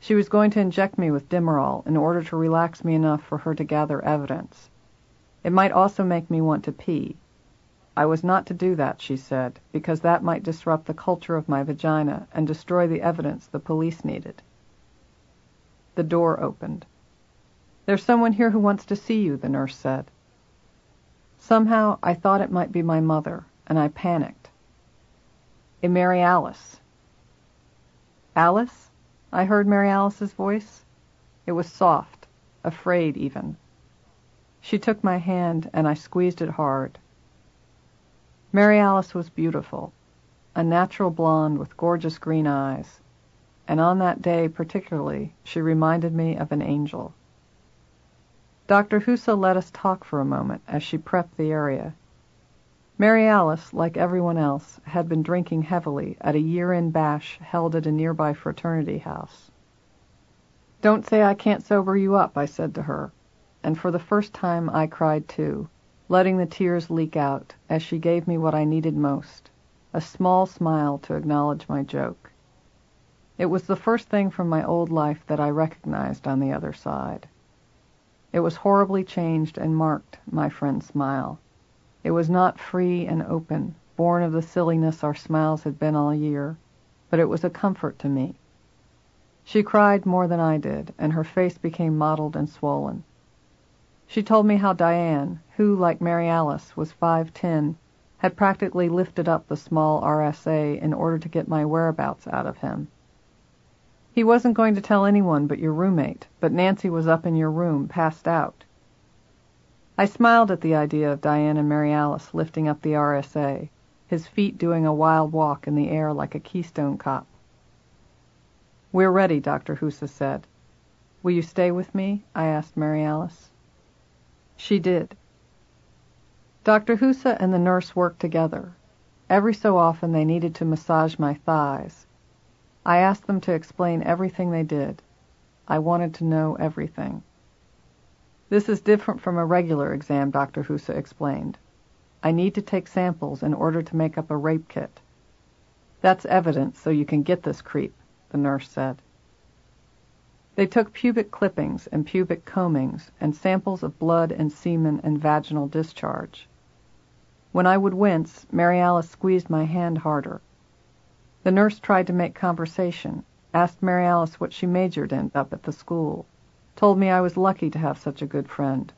She was going to inject me with Demerol in order to relax me enough for her to gather evidence. It might also make me want to pee. I was not to do that, she said, because that might disrupt the culture of my vagina and destroy the evidence the police needed. The door opened. There's someone here who wants to see you, the nurse said. Somehow I thought it might be my mother, and I panicked. A Mary Alice. Alice? I heard Mary Alice's voice. It was soft, afraid even. She took my hand, and I squeezed it hard. Mary Alice was beautiful, a natural blonde with gorgeous green eyes, and on that day particularly she reminded me of an angel. Dr. Husa let us talk for a moment as she prepped the area. Mary Alice, like everyone else, had been drinking heavily at a year-end bash held at a nearby fraternity house. Don't say I can't sober you up, I said to her, and for the first time I cried too, letting the tears leak out as she gave me what I needed most, a small smile to acknowledge my joke. It was the first thing from my old life that I recognized on the other side. It was horribly changed and marked, my friend's smile. It was not free and open, born of the silliness our smiles had been all year, but it was a comfort to me. She cried more than I did, and her face became mottled and swollen. She told me how Diane, who, like Mary Alice, was 5'10", had practically lifted up the small RSA in order to get my whereabouts out of him. He wasn't going to tell anyone but your roommate, but Nancy was up in your room, passed out. I smiled at the idea of Diane and Mary Alice lifting up the RSA, his feet doing a wild walk in the air like a Keystone cop. We're ready, Dr. Husa said. Will you stay with me? I asked Mary Alice. She did. Dr. Husa and the nurse worked together. Every so often they needed to massage my thighs, I asked them to explain everything they did. I wanted to know everything. This is different from a regular exam, Dr. Husa explained. I need to take samples in order to make up a rape kit. That's evidence so you can get this creep, the nurse said. They took pubic clippings and pubic combings and samples of blood and semen and vaginal discharge. When I would wince, Mary Alice squeezed my hand harder. The nurse tried to make conversation, asked Mary Alice what she majored in up at the school, told me I was lucky to have such a good friend,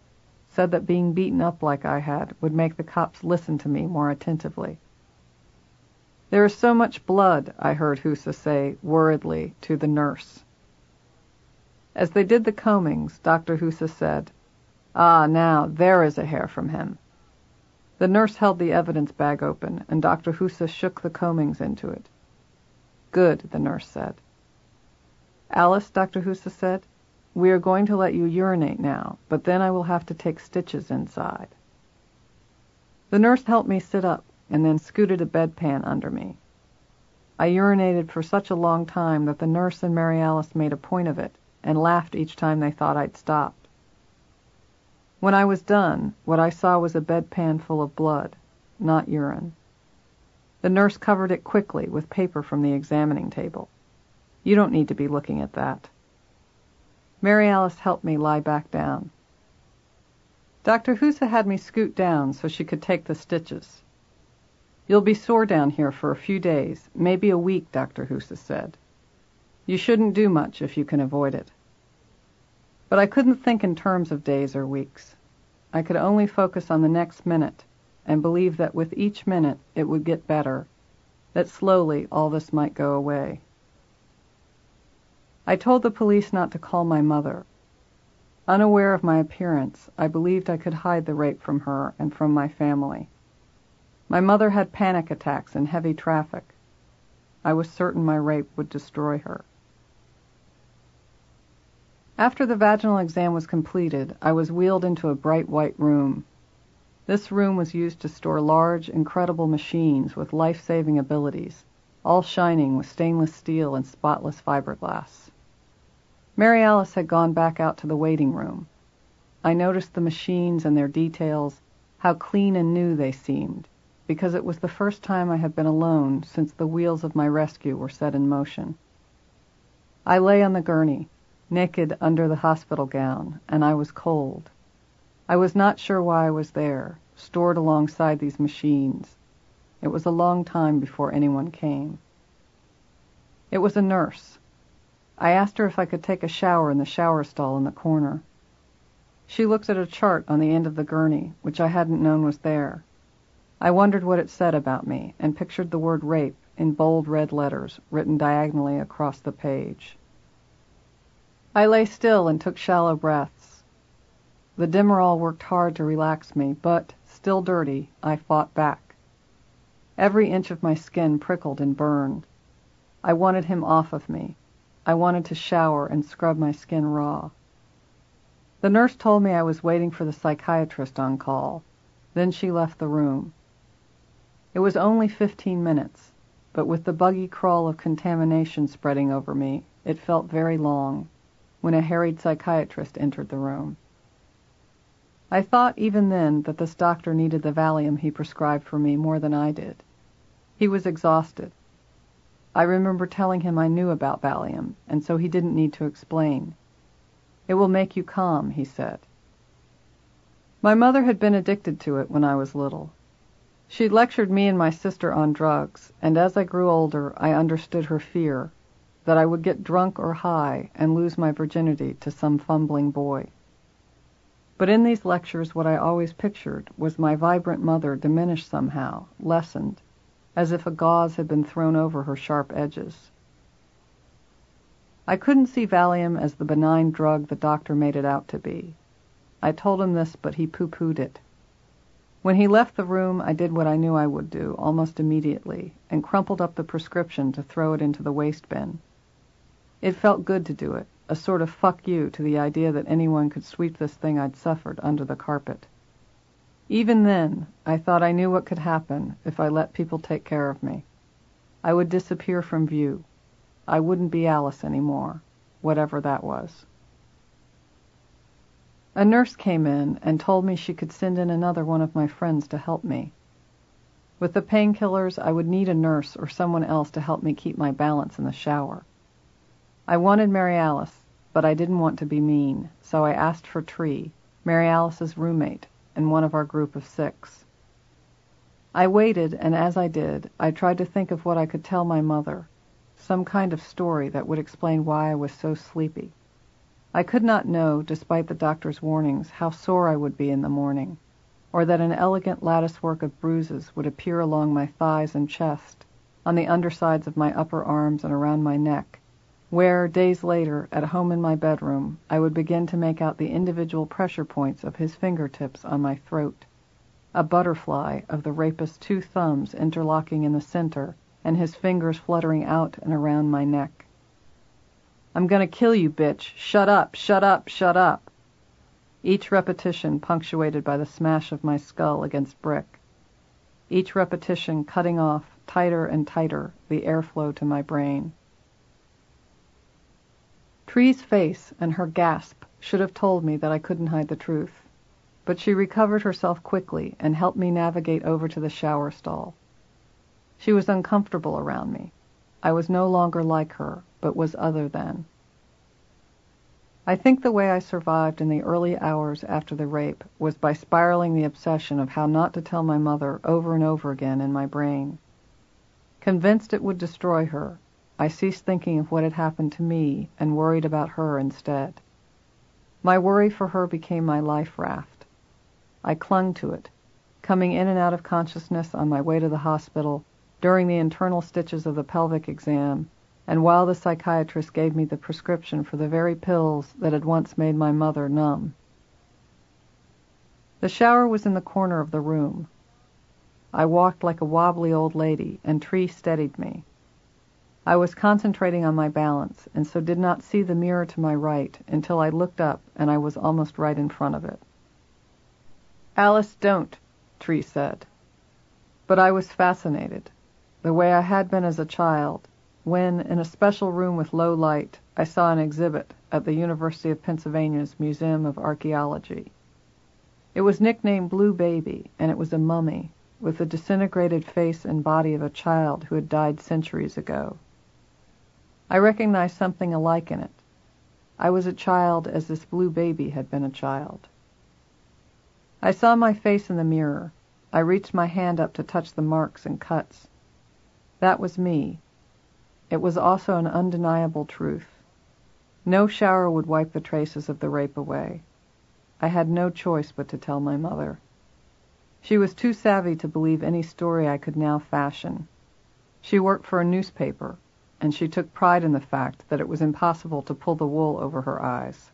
said that being beaten up like I had would make the cops listen to me more attentively. There is so much blood, I heard Husa say worriedly to the nurse. As they did the combings, Dr. Husa said, Ah, now, there is a hair from him. The nurse held the evidence bag open, and Dr. Husa shook the combings into it. Good, the nurse said. Alice, Dr. Husa said, we are going to let you urinate now, but then I will have to take stitches inside. The nurse helped me sit up and then scooted a bedpan under me. I urinated for such a long time that the nurse and Mary Alice made a point of it and laughed each time they thought I'd stopped. When I was done, what I saw was a bedpan full of blood, not urine. The nurse covered it quickly with paper from the examining table. You don't need to be looking at that. Mary Alice helped me lie back down. Dr. Husa had me scoot down so she could take the stitches. You'll be sore down here for a few days, maybe a week, Dr. Husa said. You shouldn't do much if you can avoid it. But I couldn't think in terms of days or weeks. I could only focus on the next minute and believe that with each minute it would get better, that slowly all this might go away. I told the police not to call my mother. Unaware of my appearance, I believed I could hide the rape from her and from my family. My mother had panic attacks in heavy traffic. I was certain my rape would destroy her. After the vaginal exam was completed, I was wheeled into a bright white room. This room was used to store large, incredible machines with life-saving abilities, all shining with stainless steel and spotless fiberglass. Mary Alice had gone back out to the waiting room. I noticed the machines and their details, how clean and new they seemed, because it was the first time I had been alone since the wheels of my rescue were set in motion. I lay on the gurney, naked under the hospital gown, and I was cold. I was not sure why I was there, stored alongside these machines. It was a long time before anyone came. It was a nurse. I asked her if I could take a shower in the shower stall in the corner. She looked at a chart on the end of the gurney, which I hadn't known was there. I wondered what it said about me, and pictured the word rape in bold red letters written diagonally across the page. I lay still and took shallow breaths. The Demerol worked hard to relax me, but, still dirty, I fought back. Every inch of my skin prickled and burned. I wanted him off of me. I wanted to shower and scrub my skin raw. The nurse told me I was waiting for the psychiatrist on call. Then she left the room. It was only fifteen minutes, but with the buggy crawl of contamination spreading over me, it felt very long when a harried psychiatrist entered the room. I thought even then that this doctor needed the Valium he prescribed for me more than I did. He was exhausted. I remember telling him I knew about Valium, and so he didn't need to explain. It will make you calm, he said. My mother had been addicted to it when I was little. She'd lectured me and my sister on drugs, and as I grew older I understood her fear that I would get drunk or high and lose my virginity to some fumbling boy. But in these lectures what I always pictured was my vibrant mother diminished somehow, lessened, as if a gauze had been thrown over her sharp edges. I couldn't see Valium as the benign drug the doctor made it out to be. I told him this, but he pooh-poohed it. When he left the room, I did what I knew I would do, almost immediately, and crumpled up the prescription to throw it into the waste bin. It felt good to do it, a sort of fuck you to the idea that anyone could sweep this thing I'd suffered under the carpet. Even then, I thought I knew what could happen if I let people take care of me. I would disappear from view. I wouldn't be Alice anymore, whatever that was. A nurse came in and told me she could send in another one of my friends to help me. With the painkillers, I would need a nurse or someone else to help me keep my balance in the shower. I wanted Mary Alice, but I didn't want to be mean, so I asked for Tree, Mary Alice's roommate, and one of our group of six. I waited, and as I did, I tried to think of what I could tell my mother, some kind of story that would explain why I was so sleepy. I could not know, despite the doctor's warnings, how sore I would be in the morning, or that an elegant latticework of bruises would appear along my thighs and chest, on the undersides of my upper arms and around my neck, where, days later, at home in my bedroom, I would begin to make out the individual pressure points of his fingertips on my throat, a butterfly of the rapist's two thumbs interlocking in the center and his fingers fluttering out and around my neck. I'm gonna kill you, bitch. Shut up, shut up, shut up. Each repetition punctuated by the smash of my skull against brick. Each repetition cutting off, tighter and tighter, the airflow to my brain. Tree's face and her gasp should have told me that I couldn't hide the truth. But she recovered herself quickly and helped me navigate over to the shower stall. She was uncomfortable around me. I was no longer like her, but was other than. I think the way I survived in the early hours after the rape was by spiraling the obsession of how not to tell my mother over and over again in my brain. Convinced it would destroy her, I ceased thinking of what had happened to me and worried about her instead. My worry for her became my life raft. I clung to it, coming in and out of consciousness on my way to the hospital, during the internal stitches of the pelvic exam, and while the psychiatrist gave me the prescription for the very pills that had once made my mother numb. The shower was in the corner of the room. I walked like a wobbly old lady, and Tree steadied me. I was concentrating on my balance, and so did not see the mirror to my right until I looked up and I was almost right in front of it. Alice, don't, Tree said. But I was fascinated, the way I had been as a child, when, in a special room with low light, I saw an exhibit at the University of Pennsylvania's Museum of Archaeology. It was nicknamed Blue Baby, and it was a mummy, with the disintegrated face and body of a child who had died centuries ago. I recognized something alike in it. I was a child as this blue baby had been a child. I saw my face in the mirror. I reached my hand up to touch the marks and cuts. That was me, it was also an undeniable truth. No shower would wipe the traces of the rape away. I had no choice but to tell my mother. She was too savvy to believe any story I could now fashion. She worked for a newspaper, and she took pride in the fact that it was impossible to pull the wool over her eyes.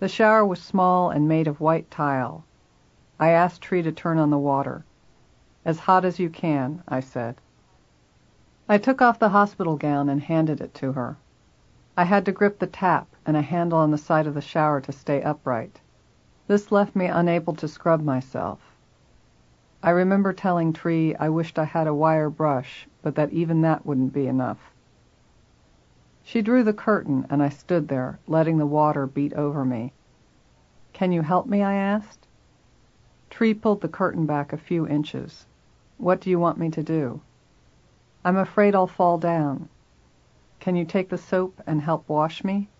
The shower was small and made of white tile. I asked Tree to turn on the water. As hot as you can, I said. I took off the hospital gown and handed it to her. I had to grip the tap and a handle on the side of the shower to stay upright. This left me unable to scrub myself. I remember telling Tree I wished I had a wire brush, but that even that wouldn't be enough. She drew the curtain, and I stood there, letting the water beat over me. Can you help me? I asked. Tree pulled the curtain back a few inches. What do you want me to do? I'm afraid I'll fall down. Can you take the soap and help wash me?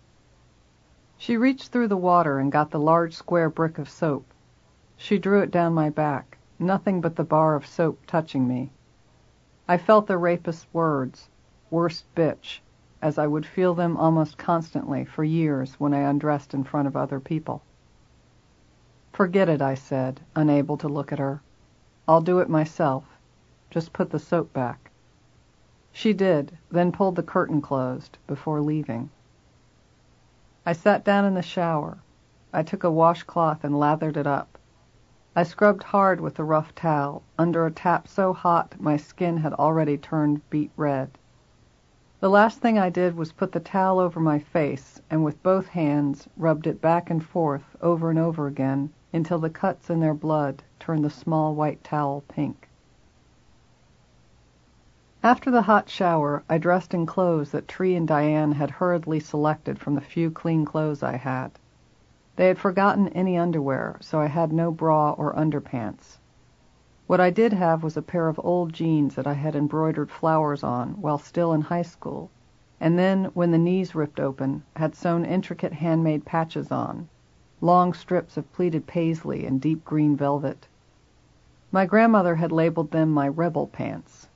She reached through the water and got the large square brick of soap. She drew it down my back, nothing but the bar of soap touching me. I felt the rapist's words, worst bitch, as I would feel them almost constantly for years when I undressed in front of other people. Forget it, I said, unable to look at her. I'll do it myself. Just put the soap back. She did, then pulled the curtain closed, before leaving. I sat down in the shower. I took a washcloth and lathered it up. I scrubbed hard with the rough towel, under a tap so hot my skin had already turned beet red. The last thing I did was put the towel over my face and with both hands rubbed it back and forth over and over again until the cuts in their blood turned the small white towel pink. After the hot shower, I dressed in clothes that Tree and Diane had hurriedly selected from the few clean clothes I had. They had forgotten any underwear, so I had no bra or underpants. What I did have was a pair of old jeans that I had embroidered flowers on while still in high school, and then, when the knees ripped open, had sewn intricate handmade patches on, long strips of pleated paisley and deep green velvet. My grandmother had labeled them my rebel pants.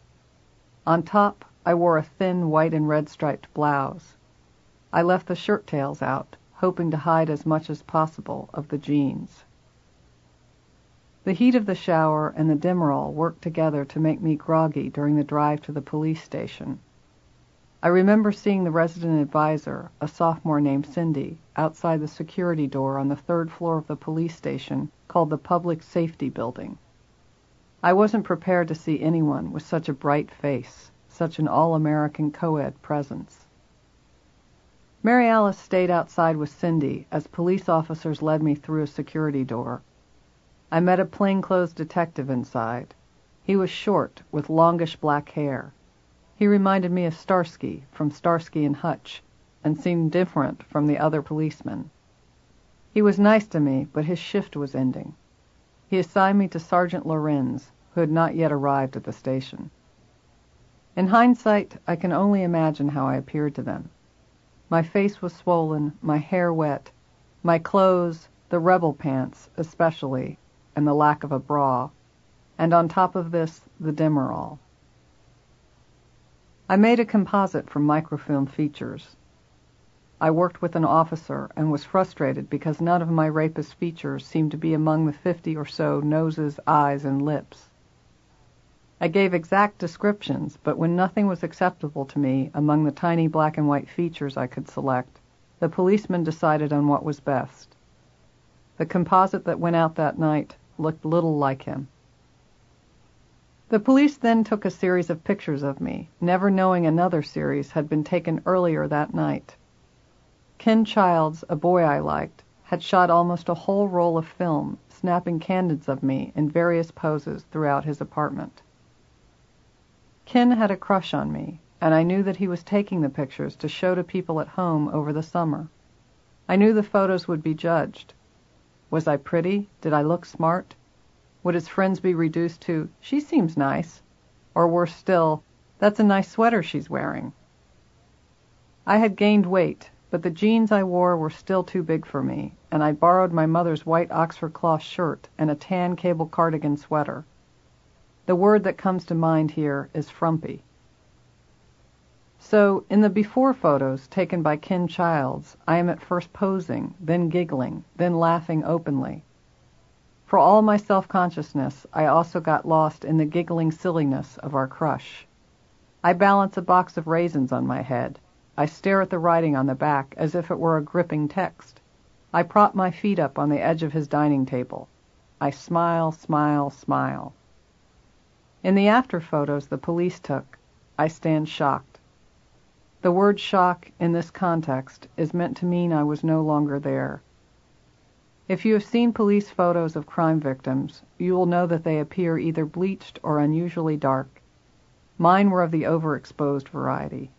On top, I wore a thin white and red striped blouse. I left the shirt tails out, hoping to hide as much as possible of the jeans. The heat of the shower and the Demerol worked together to make me groggy during the drive to the police station. I remember seeing the resident advisor, a sophomore named Cindy, outside the security door on the third floor of the police station called the Public Safety Building. I wasn't prepared to see anyone with such a bright face, such an all-American co-ed presence. Mary Alice stayed outside with Cindy as police officers led me through a security door. I met a plainclothes detective inside. He was short, with longish black hair. He reminded me of Starsky from Starsky and Hutch, and seemed different from the other policemen. He was nice to me, but his shift was ending. He assigned me to Sergeant Lorenz, who had not yet arrived at the station. In hindsight, I can only imagine how I appeared to them. My face was swollen, my hair wet, my clothes, the rebel pants especially, and the lack of a bra, and on top of this, the Demerol. I made a composite from microfilm features. I worked with an officer and was frustrated because none of my rapist features seemed to be among the fifty or so noses, eyes, and lips. I gave exact descriptions, but when nothing was acceptable to me among the tiny black and white features I could select, the policeman decided on what was best. The composite that went out that night looked little like him. The police then took a series of pictures of me, never knowing another series had been taken earlier that night. Ken Childs, a boy I liked, had shot almost a whole roll of film, snapping candids of me in various poses throughout his apartment. Ken had a crush on me, and I knew that he was taking the pictures to show to people at home over the summer. I knew the photos would be judged. Was I pretty? Did I look smart? Would his friends be reduced to, she seems nice, or worse still, that's a nice sweater she's wearing? I had gained weight, but the jeans I wore were still too big for me, and I borrowed my mother's white Oxford cloth shirt and a tan cable cardigan sweater. The word that comes to mind here is frumpy. So, in the before photos taken by Ken Childs, I am at first posing, then giggling, then laughing openly. For all my self-consciousness, I also got lost in the giggling silliness of our crush. I balance a box of raisins on my head. I stare at the writing on the back as if it were a gripping text. I prop my feet up on the edge of his dining table. I smile, smile, smile. In the after photos the police took, I stand shocked. The word shock in this context is meant to mean I was no longer there. If you have seen police photos of crime victims, you will know that they appear either bleached or unusually dark. Mine were of the overexposed variety.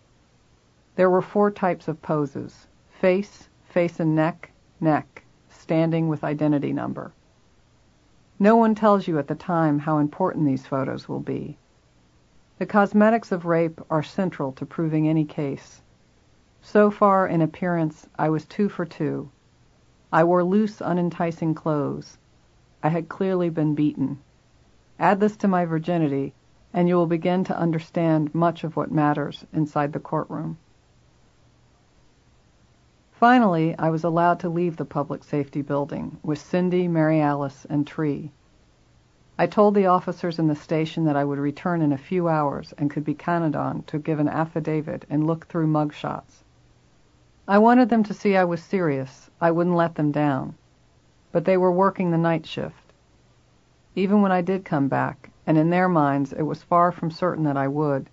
There were four types of poses face, face and neck, neck, standing with identity number. No one tells you at the time how important these photos will be. The cosmetics of rape are central to proving any case. So far in appearance, I was two for two. I wore loose, unenticing clothes. I had clearly been beaten. Add this to my virginity, and you will begin to understand much of what matters inside the courtroom. Finally, I was allowed to leave the public safety building with Cindy, Mary Alice, and Tree. I told the officers in the station that I would return in a few hours and could be counted on to give an affidavit and look through mug shots. I wanted them to see I was serious. I wouldn't let them down. But they were working the night shift. Even when I did come back, and in their minds it was far from certain that I would,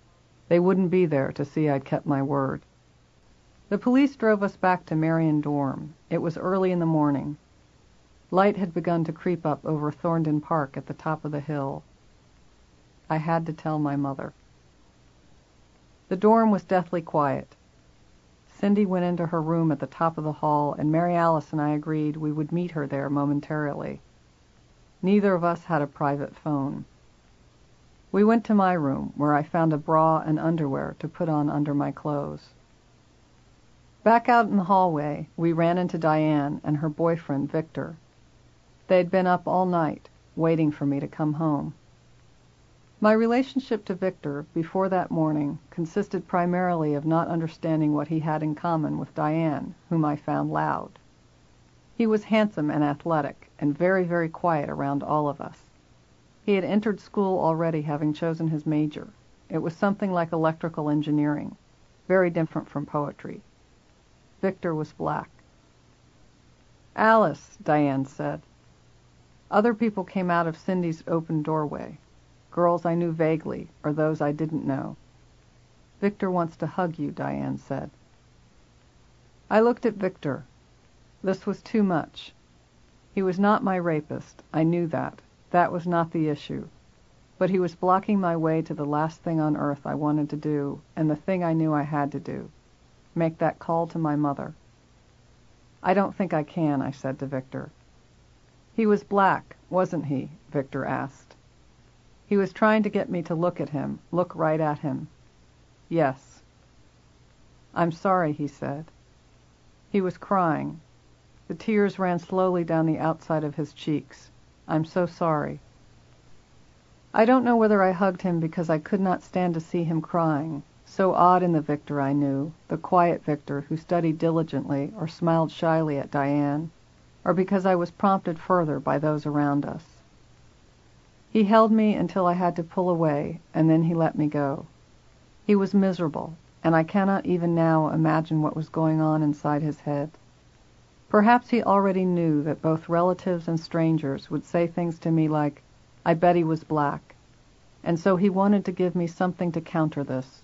they wouldn't be there to see I'd kept my word. The police drove us back to Marion dorm. It was early in the morning. Light had begun to creep up over Thorndon Park at the top of the hill. I had to tell my mother. The dorm was deathly quiet. Cindy went into her room at the top of the hall, and Mary Alice and I agreed we would meet her there momentarily. Neither of us had a private phone. We went to my room, where I found a bra and underwear to put on under my clothes. Back out in the hallway, we ran into Diane and her boyfriend, Victor. They had been up all night, waiting for me to come home. My relationship to Victor, before that morning, consisted primarily of not understanding what he had in common with Diane, whom I found loud. He was handsome and athletic, and very, very quiet around all of us. He had entered school already having chosen his major. It was something like electrical engineering, very different from poetry. Victor was black. Alice, Diane said. Other people came out of Cindy's open doorway. Girls I knew vaguely, or those I didn't know. Victor wants to hug you, Diane said. I looked at Victor. This was too much. He was not my rapist. I knew that. That was not the issue. But he was blocking my way to the last thing on earth I wanted to do, and the thing I knew I had to do make that call to my mother. I don't think I can, I said to Victor. He was black, wasn't he? Victor asked. He was trying to get me to look at him, look right at him. Yes. I'm sorry, he said. He was crying. The tears ran slowly down the outside of his cheeks. I'm so sorry. I don't know whether I hugged him because I could not stand to see him crying, so odd in the Victor I knew, the quiet Victor who studied diligently or smiled shyly at Diane, or because I was prompted further by those around us. He held me until I had to pull away, and then he let me go. He was miserable, and I cannot even now imagine what was going on inside his head. Perhaps he already knew that both relatives and strangers would say things to me like, I bet he was black. And so he wanted to give me something to counter this,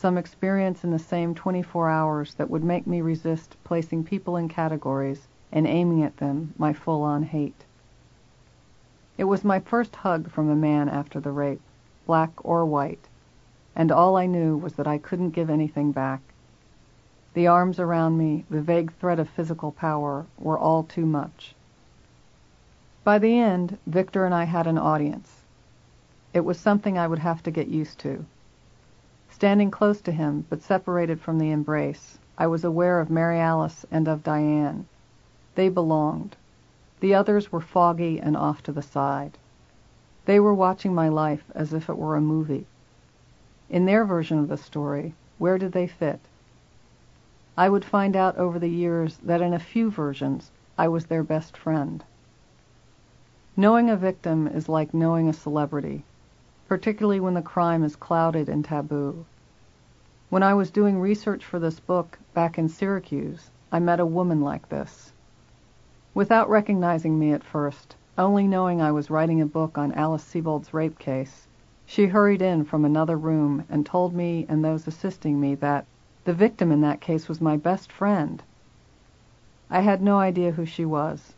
some experience in the same 24 hours that would make me resist placing people in categories and aiming at them my full on hate. It was my first hug from a man after the rape, black or white, and all I knew was that I couldn't give anything back. The arms around me, the vague threat of physical power, were all too much. By the end, Victor and I had an audience. It was something I would have to get used to. Standing close to him, but separated from the embrace, I was aware of Mary Alice and of Diane. They belonged. The others were foggy and off to the side. They were watching my life as if it were a movie. In their version of the story, where did they fit? I would find out over the years that in a few versions I was their best friend. Knowing a victim is like knowing a celebrity, particularly when the crime is clouded and taboo. When I was doing research for this book back in Syracuse, I met a woman like this. Without recognizing me at first, only knowing I was writing a book on Alice Sebold's rape case, she hurried in from another room and told me and those assisting me that the victim in that case was my best friend. I had no idea who she was.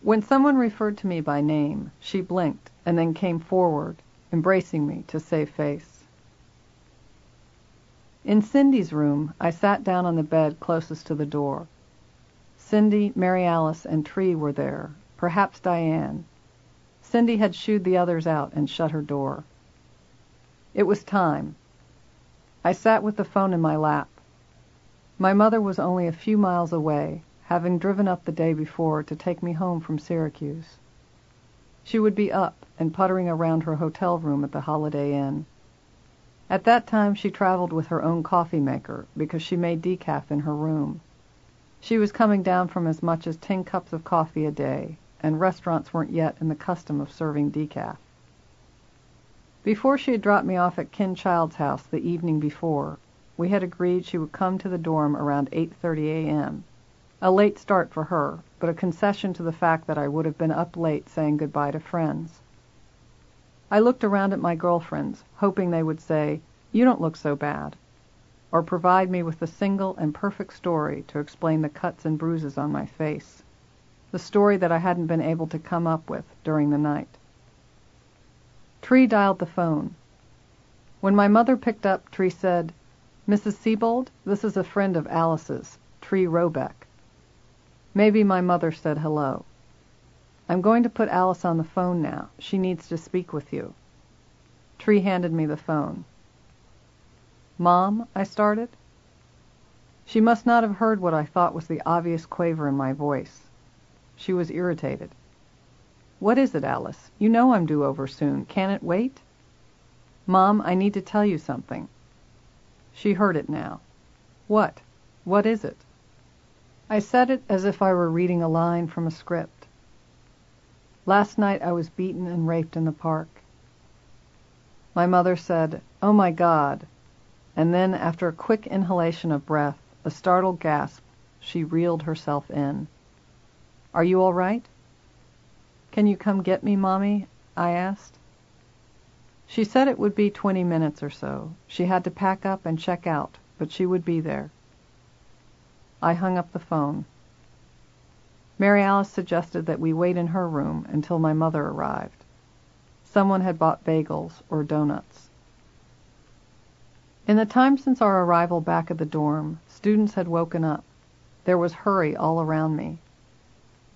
When someone referred to me by name, she blinked and then came forward, embracing me to save face. In Cindy's room, I sat down on the bed closest to the door. Cindy, Mary Alice, and Tree were there, perhaps Diane. Cindy had shooed the others out and shut her door. It was time. I sat with the phone in my lap. My mother was only a few miles away, having driven up the day before to take me home from Syracuse. She would be up and puttering around her hotel room at the Holiday Inn. At that time she traveled with her own coffee maker because she made decaf in her room. She was coming down from as much as ten cups of coffee a day, and restaurants weren't yet in the custom of serving decaf. Before she had dropped me off at Ken Child's house the evening before, we had agreed she would come to the dorm around 8:30 a.m. A late start for her, but a concession to the fact that I would have been up late saying goodbye to friends. I looked around at my girlfriends, hoping they would say, "You don't look so bad," or provide me with the single and perfect story to explain the cuts and bruises on my face, the story that I hadn't been able to come up with during the night. Tree dialed the phone. When my mother picked up, Tree said, Mrs. Sebold, this is a friend of Alice's, Tree Robeck. Maybe my mother said hello. I'm going to put Alice on the phone now. She needs to speak with you. Tree handed me the phone. Mom, I started. She must not have heard what I thought was the obvious quaver in my voice. She was irritated. What is it, Alice? You know I'm due over soon. Can it wait? Mom, I need to tell you something. She heard it now. What? What is it? I said it as if I were reading a line from a script. Last night I was beaten and raped in the park. My mother said, Oh my God. And then, after a quick inhalation of breath, a startled gasp, she reeled herself in. Are you all right? Can you come get me, Mommy? I asked. She said it would be twenty minutes or so. She had to pack up and check out, but she would be there. I hung up the phone. Mary Alice suggested that we wait in her room until my mother arrived. Someone had bought bagels or donuts. In the time since our arrival back at the dorm, students had woken up. There was hurry all around me.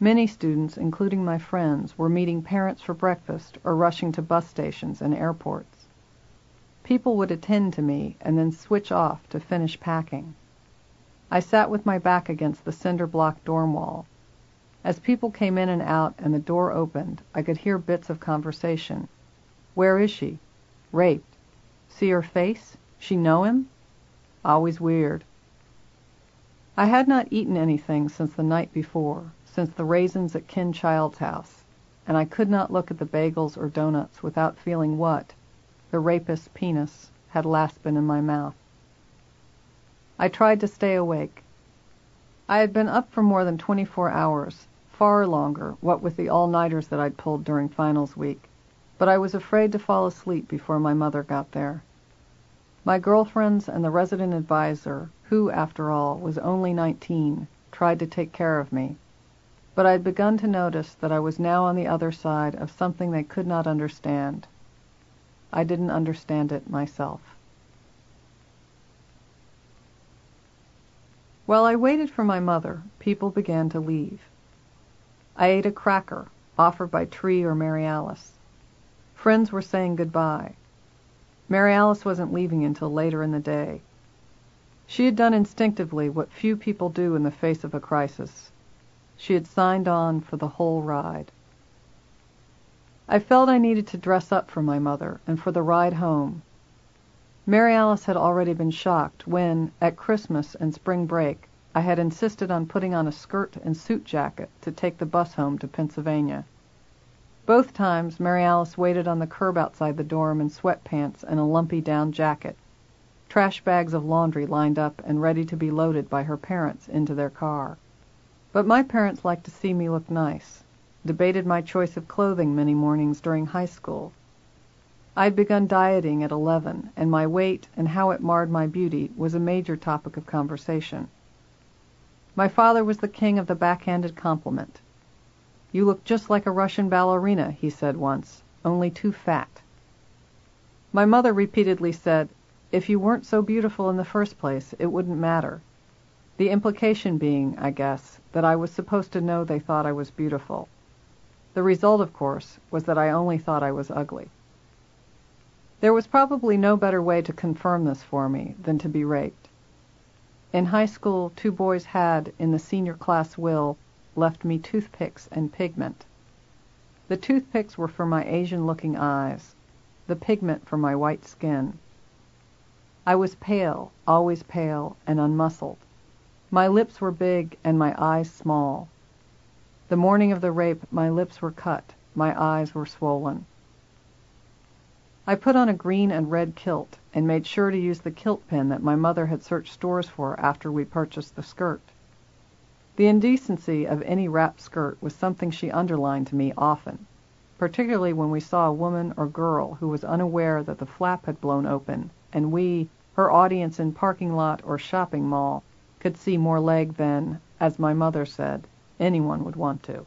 Many students, including my friends, were meeting parents for breakfast or rushing to bus stations and airports. People would attend to me and then switch off to finish packing. I sat with my back against the cinder block dorm wall. As people came in and out and the door opened, I could hear bits of conversation. Where is she? Raped. See her face? She know him? Always weird. I had not eaten anything since the night before, since the raisins at Ken Child's house, and I could not look at the bagels or donuts without feeling what, the rapist's penis, had last been in my mouth. I tried to stay awake. I had been up for more than 24 hours, far longer, what with the all-nighters that I'd pulled during finals week, but I was afraid to fall asleep before my mother got there. My girlfriends and the resident advisor, who, after all, was only 19, tried to take care of me, but I'd begun to notice that I was now on the other side of something they could not understand. I didn't understand it myself. While I waited for my mother, people began to leave. I ate a cracker, offered by Tree or Mary Alice. Friends were saying goodbye. Mary Alice wasn't leaving until later in the day. She had done instinctively what few people do in the face of a crisis. She had signed on for the whole ride. I felt I needed to dress up for my mother and for the ride home. Mary Alice had already been shocked when, at Christmas and spring break, I had insisted on putting on a skirt and suit jacket to take the bus home to Pennsylvania. Both times Mary Alice waited on the curb outside the dorm in sweatpants and a lumpy down jacket, trash bags of laundry lined up and ready to be loaded by her parents into their car. But my parents liked to see me look nice, debated my choice of clothing many mornings during high school. I'd begun dieting at 11, and my weight and how it marred my beauty was a major topic of conversation. My father was the king of the backhanded compliment. You look just like a Russian ballerina, he said once, only too fat. My mother repeatedly said, if you weren't so beautiful in the first place, it wouldn't matter. The implication being, I guess, that I was supposed to know they thought I was beautiful. The result, of course, was that I only thought I was ugly. There was probably no better way to confirm this for me than to be raped. In high school, two boys had, in the senior class will, left me toothpicks and pigment. The toothpicks were for my Asian-looking eyes, the pigment for my white skin. I was pale, always pale, and unmuscled. My lips were big and my eyes small. The morning of the rape my lips were cut, my eyes were swollen. I put on a green and red kilt and made sure to use the kilt pin that my mother had searched stores for after we purchased the skirt. The indecency of any wrap skirt was something she underlined to me often, particularly when we saw a woman or girl who was unaware that the flap had blown open and we, her audience in parking lot or shopping mall, could see more leg than, as my mother said, anyone would want to.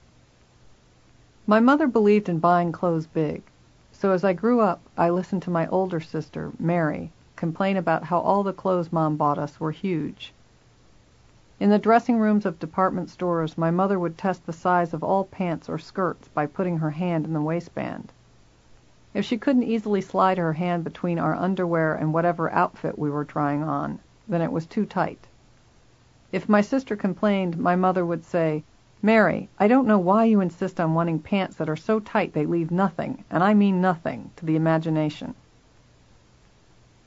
My mother believed in buying clothes big, so as I grew up I listened to my older sister, Mary, complain about how all the clothes Mom bought us were huge. In the dressing rooms of department stores my mother would test the size of all pants or skirts by putting her hand in the waistband. If she couldn't easily slide her hand between our underwear and whatever outfit we were trying on, then it was too tight. If my sister complained, my mother would say, Mary, I don't know why you insist on wanting pants that are so tight they leave nothing, and I mean nothing, to the imagination.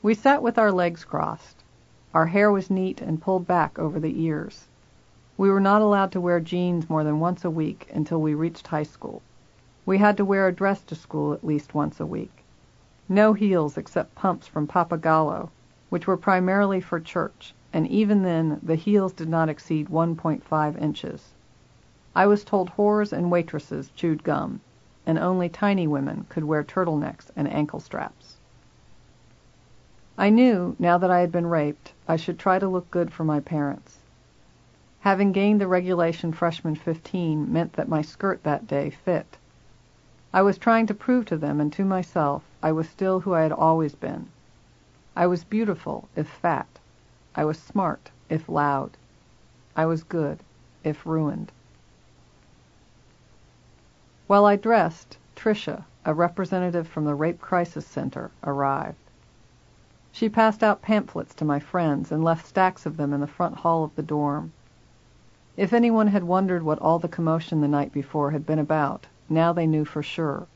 We sat with our legs crossed. Our hair was neat and pulled back over the ears. We were not allowed to wear jeans more than once a week until we reached high school. We had to wear a dress to school at least once a week. No heels except pumps from Pappagallo, which were primarily for church, and even then the heels did not exceed 1.5 inches. I was told whores and waitresses chewed gum, and only tiny women could wear turtlenecks and ankle straps. I knew, now that I had been raped, I should try to look good for my parents. Having gained the regulation freshman 15 meant that my skirt that day fit. I was trying to prove to them and to myself I was still who I had always been. I was beautiful, if fat. I was smart, if loud. I was good, if ruined. While I dressed, Tricia, a representative from the Rape Crisis Center, arrived. She passed out pamphlets to my friends and left stacks of them in the front hall of the dorm. If anyone had wondered what all the commotion the night before had been about, now they knew for sure.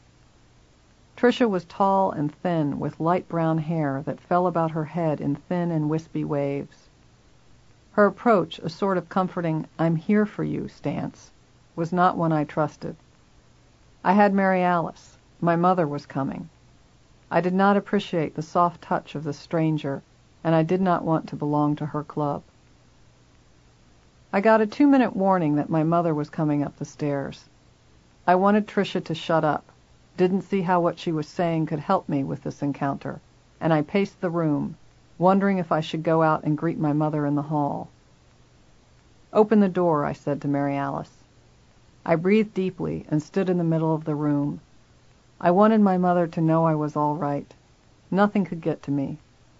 Tricia was tall and thin, with light brown hair that fell about her head in thin and wispy waves. Her approach, a sort of comforting, I'm here for you stance, was not one I trusted. I had Mary Alice. My mother was coming. I did not appreciate the soft touch of the stranger, and I did not want to belong to her club. I got a two-minute warning that my mother was coming up the stairs. I wanted Tricia to shut up, didn't see how what she was saying could help me with this encounter, and I paced the room, wondering if I should go out and greet my mother in the hall. Open the door, I said to Mary Alice. I breathed deeply and stood in the middle of the room. I wanted my mother to know I was all right. Nothing could get to me.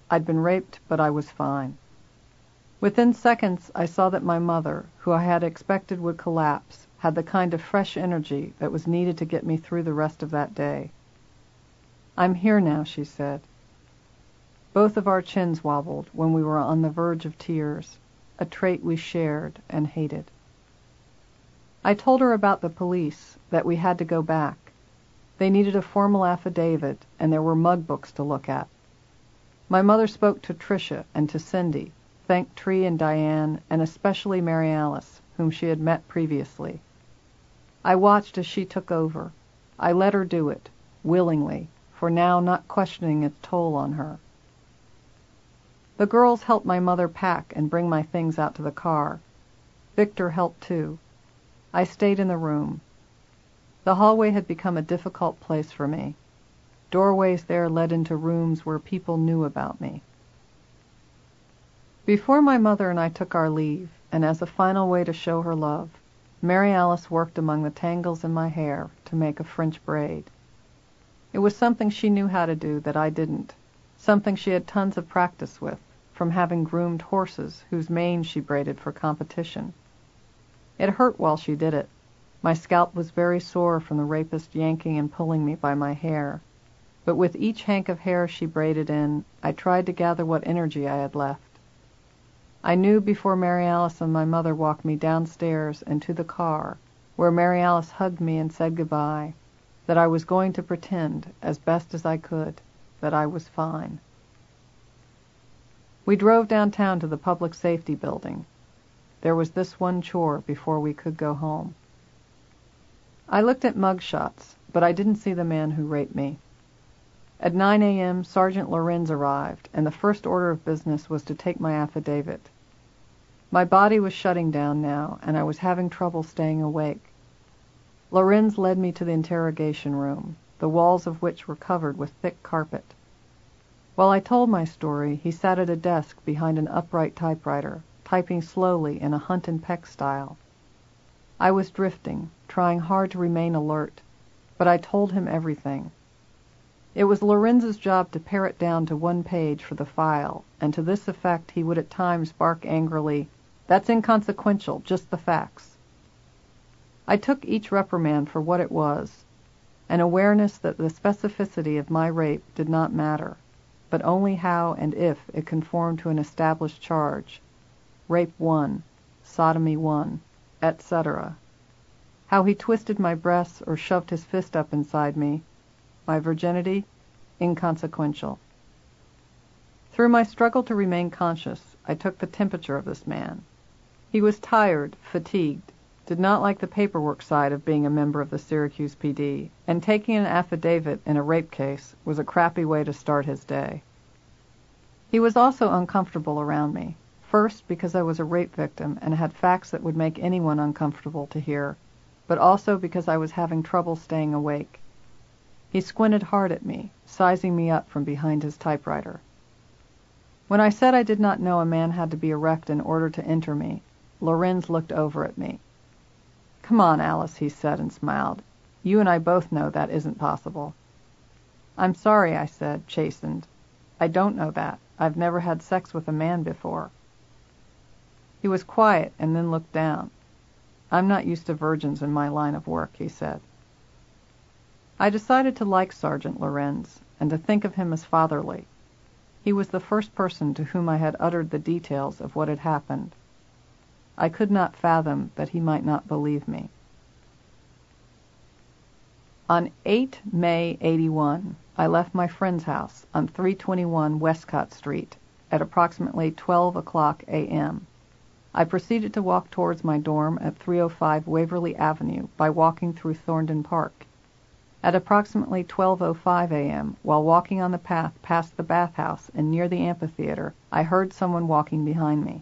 I'd been raped, but I was fine. Within seconds I saw that my mother, who I had expected would collapse, had the kind of fresh energy that was needed to get me through the rest of that day. I'm here now, she said. Both of our chins wobbled when we were on the verge of tears, a trait we shared and hated. I told her about the police, that we had to go back. They needed a formal affidavit, and there were mug books to look at. My mother spoke to Tricia and to Cindy, thanked Tree and Diane, and especially Mary Alice, whom she had met previously. I watched as she took over. I let her do it, willingly, for now not questioning its toll on her. The girls helped my mother pack and bring my things out to the car. Victor helped too. I stayed in the room. The hallway had become a difficult place for me. Doorways there led into rooms where people knew about me. Before my mother and I took our leave, and as a final way to show her love, Mary Alice worked among the tangles in my hair to make a French braid. It was something she knew how to do that I didn't, something she had tons of practice with, from having groomed horses whose manes she braided for competition. It hurt while she did it. My scalp was very sore from the rapist yanking and pulling me by my hair. But with each hank of hair she braided in, I tried to gather what energy I had left. I knew before Mary Alice and my mother walked me downstairs and to the car, where Mary Alice hugged me and said goodbye, that I was going to pretend, as best as I could, that I was fine. We drove downtown to the public safety building. There was this one chore before we could go home. I looked at mug shots, but I didn't see the man who raped me. At 9 a.m. Sergeant Lorenz arrived, and the first order of business was to take my affidavit. My body was shutting down now, and I was having trouble staying awake. Lorenz led me to the interrogation room, the walls of which were covered with thick carpet. While I told my story, he sat at a desk behind an upright typewriter, typing slowly in a hunt and peck style. I was drifting, trying hard to remain alert, but I told him everything. It was Lorenz's job to pare it down to one page for the file, and to this effect he would at times bark angrily, That's inconsequential, just the facts. I took each reprimand for what it was, an awareness that the specificity of my rape did not matter, but only how and if it conformed to an established charge, rape one, sodomy one, etc. How he twisted my breasts or shoved his fist up inside me, my virginity, inconsequential. Through my struggle to remain conscious, I took the temperature of this man. He was tired, fatigued, did not like the paperwork side of being a member of the Syracuse PD, and taking an affidavit in a rape case was a crappy way to start his day. He was also uncomfortable around me, first because I was a rape victim and had facts that would make anyone uncomfortable to hear, but also because I was having trouble staying awake. He squinted hard at me, sizing me up from behind his typewriter. When I said I did not know a man had to be erect in order to enter me, Lorenz looked over at me. Come on, Alice, he said and smiled. You and I both know that isn't possible. I'm sorry, I said, chastened. I don't know that. I've never had sex with a man before. He was quiet and then looked down. I'm not used to virgins in my line of work, he said. I decided to like Sergeant Lorenz and to think of him as fatherly. He was the first person to whom I had uttered the details of what had happened. I could not fathom that he might not believe me. On 8 May 81, I left my friend's house on 321 Westcott Street at approximately 12 o'clock a.m. I proceeded to walk towards my dorm at 305 Waverly Avenue by walking through Thorndon Park. At approximately 12:05 a.m., while walking on the path past the bathhouse and near the amphitheater, I heard someone walking behind me.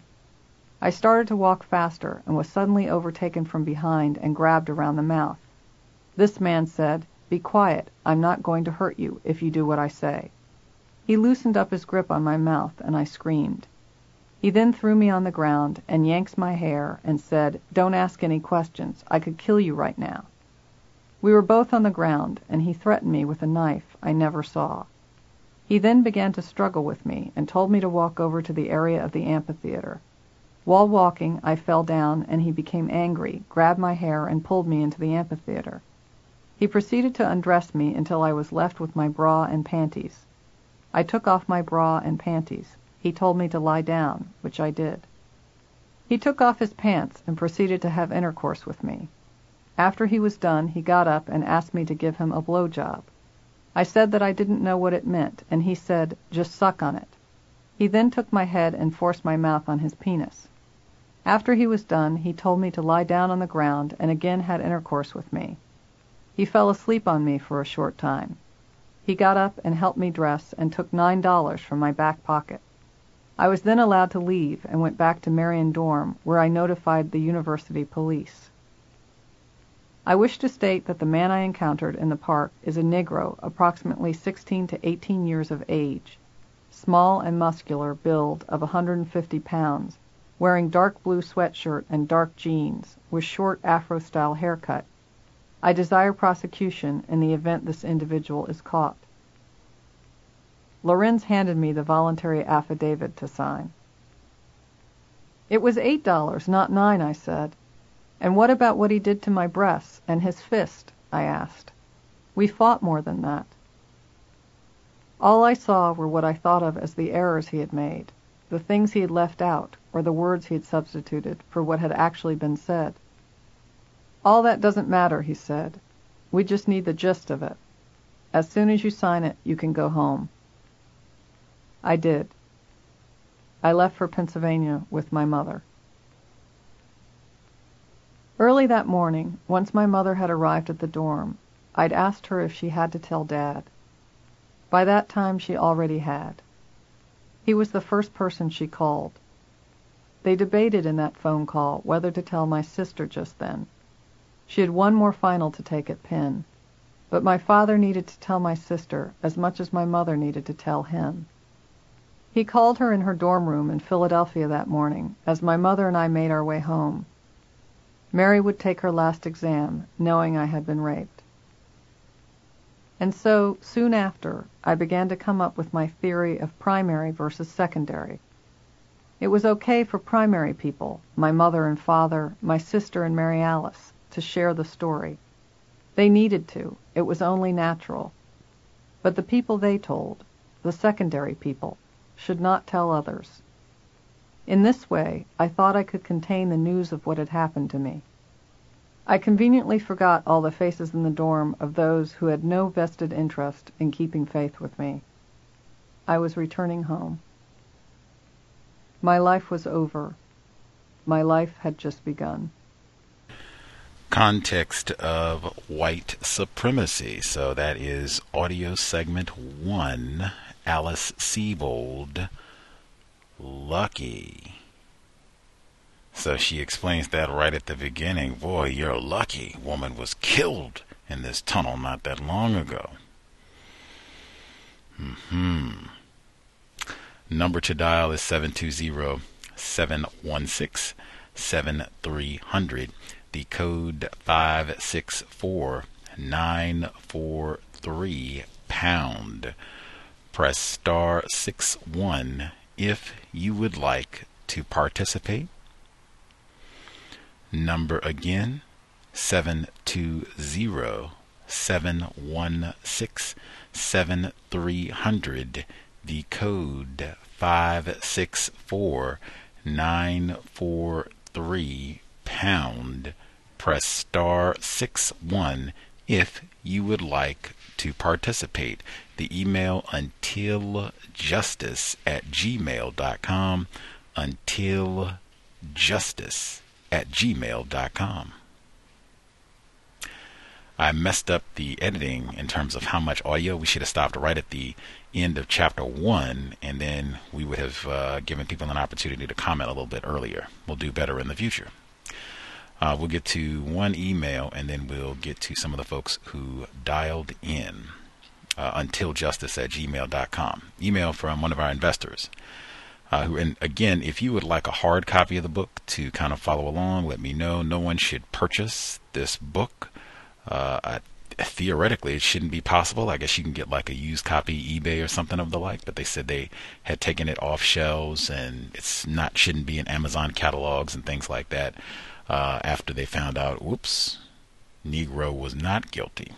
I started to walk faster and was suddenly overtaken from behind and grabbed around the mouth. This man said, "Be quiet. I'm not going to hurt you if you do what I say." He loosened up his grip on my mouth and I screamed. He then threw me on the ground and yanked my hair and said, "Don't ask any questions. I could kill you right now." We were both on the ground and he threatened me with a knife I never saw. He then began to struggle with me and told me to walk over to the area of the amphitheater. While walking I fell down and he became angry, grabbed my hair and pulled me into the amphitheater. He proceeded to undress me until I was left with my bra and panties. I took off my bra and panties. He told me to lie down, which I did. He took off his pants and proceeded to have intercourse with me. After he was done he got up and asked me to give him a blow job. I said that I didn't know what it meant, and he said, "Just suck on it." He then took my head and forced my mouth on his penis. After he was done he told me to lie down on the ground and again had intercourse with me. He fell asleep on me for a short time. He got up and helped me dress and took nine dollars from my back pocket. I was then allowed to leave and went back to Marion dorm where I notified the university police. I wish to state that the man I encountered in the park is a Negro approximately 16 to 18 years of age, small and muscular build of 150 pounds, wearing dark blue sweatshirt and dark jeans, with short Afro-style haircut. I desire prosecution in the event this individual is caught. Lorenz handed me the voluntary affidavit to sign. It was eight dollars, not nine, I said. And what about what he did to my breasts and his fist? I asked. We fought more than that. All I saw were what I thought of as the errors he had made, the things he had left out, or the words he had substituted for what had actually been said. All that doesn't matter, he said. We just need the gist of it. As soon as you sign it, you can go home. I did. I left for Pennsylvania with my mother. Early that morning, once my mother had arrived at the dorm, I'd asked her if she had to tell Dad. By that time she already had. He was the first person she called. They debated in that phone call whether to tell my sister just then. She had one more final to take at Penn, but my father needed to tell my sister as much as my mother needed to tell him. He called her in her dorm room in Philadelphia that morning as my mother and I made our way home. Mary would take her last exam, knowing I had been raped. And so, soon after, I began to come up with my theory of primary versus secondary. It was okay for primary people, my mother and father, my sister and Mary Alice, to share the story. They needed to. It was only natural. But the people they told, the secondary people, should not tell others. In this way I thought I could contain the news of what had happened to me. I conveniently forgot all the faces in the dorm of those who had no vested interest in keeping faith with me. I was returning home. My life was over. My life had just begun. Context of white supremacy. So that is audio segment one. Alice Sebold lucky. So she explains that right at the beginning. Boy, you're lucky. Woman was killed in this tunnel not that long ago. Hmm. Number to dial is 720 716 7300. The code 564 943 pound. Press star 6 1 if you would like to participate. Number again 720 716 7300. the code 564943 pound. Press star 6 1 if you would like to participate. The email until justice at gmail.com. Until justice at gmail.com. I messed up the editing in terms of how much audio. We should have stopped right at the end of chapter one, and then we would have uh, given people an opportunity to comment a little bit earlier. We'll do better in the future. Uh, we'll get to one email, and then we'll get to some of the folks who dialed in. Uh, untiljustice at gmail.com. Email from one of our investors. Uh, who, and again, if you would like a hard copy of the book to kind of follow along, let me know. No one should purchase this book. Uh, I, theoretically, it shouldn't be possible. I guess you can get like a used copy eBay or something of the like. But they said they had taken it off shelves and it's not shouldn't be in Amazon catalogs and things like that. Uh, after they found out, whoops, Negro was not guilty.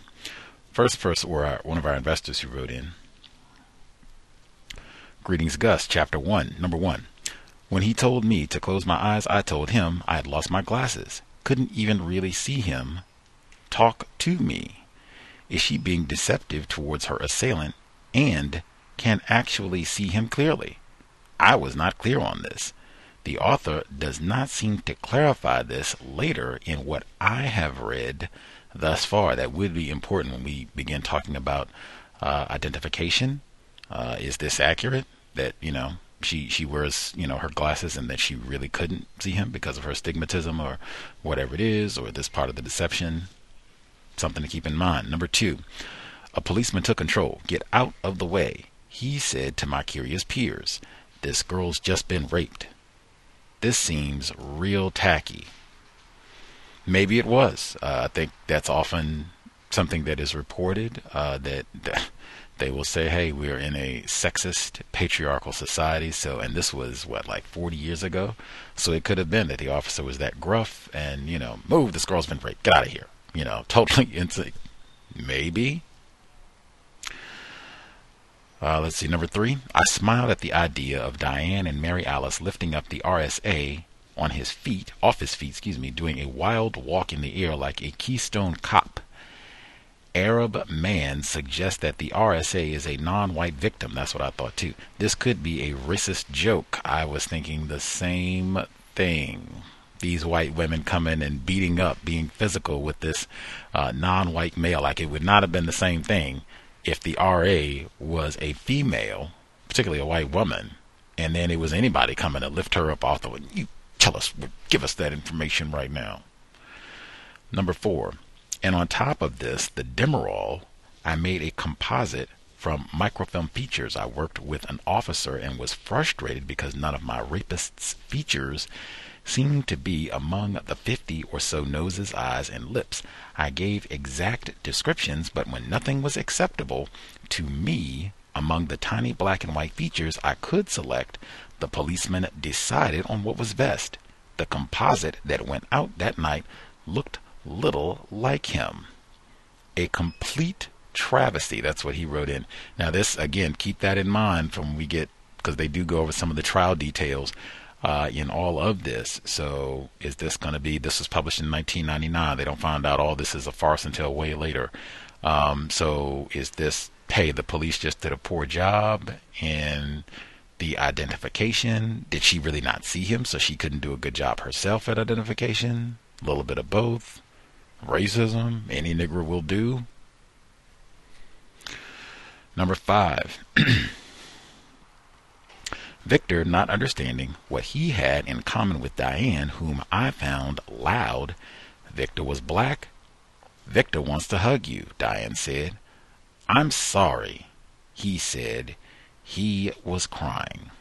First, person were our, one of our investors who wrote in. Greetings, Gus. Chapter one, number one. When he told me to close my eyes, I told him I had lost my glasses. Couldn't even really see him talk to me? Is she being deceptive towards her assailant and can actually see him clearly? I was not clear on this. The author does not seem to clarify this later in what I have read thus far. That would be important when we begin talking about uh, identification. Uh, is this accurate? That you know she she wears you know her glasses and that she really couldn't see him because of her stigmatism or whatever it is, or this part of the deception something to keep in mind. Number two, a policeman took control. Get out of the way. He said to my curious peers, This girl's just been raped. This seems real tacky. Maybe it was. Uh, I think that's often something that is reported uh, that, they will say, "Hey, we're in a sexist, patriarchal society." So, and this was what like 40 years ago. So it could have been that the officer was that gruff and you know, move. This girl's been raped. Get out of here you know, [laughs] totally into maybe. Uh, let's see, number three. I smiled at the idea of Diane and Mary Alice lifting up the RSA on his feet, off his feet, excuse me, doing a wild walk in the air like a Keystone cop. Arab man suggests that the RSA is a non white victim. That's what I thought too. This could be a racist joke. I was thinking the same thing these white women coming and beating up, being physical with this uh, non-white male. Like it would not have been the same thing if the RA was a female, particularly a white woman, and then it was anybody coming to lift her up off the. You tell us, give us that information right now. Number four, and on top of this, the Demerol, I made a composite from microfilm features. I worked with an officer and was frustrated because none of my rapist's features seemed to be among the fifty or so noses, eyes, and lips. I gave exact descriptions, but when nothing was acceptable to me among the tiny black and white features I could select, the policeman decided on what was best. The composite that went out that night looked little like him. A complete travesty. That's what he wrote in. Now, this, again, keep that in mind from we get, because they do go over some of the trial details uh, in all of this. So is this going to be? This was published in 1999. They don't find out all this is a farce until way later. Um, so is this? Hey, the police just did a poor job in the identification. Did she really not see him, so she couldn't do a good job herself at identification? A little bit of both. Racism. Any nigger will do. Number five. [clears throat] Victor, not understanding what he had in common with Diane, whom I found loud. Victor was black. Victor wants to hug you, Diane said. I'm sorry, he said. He was crying.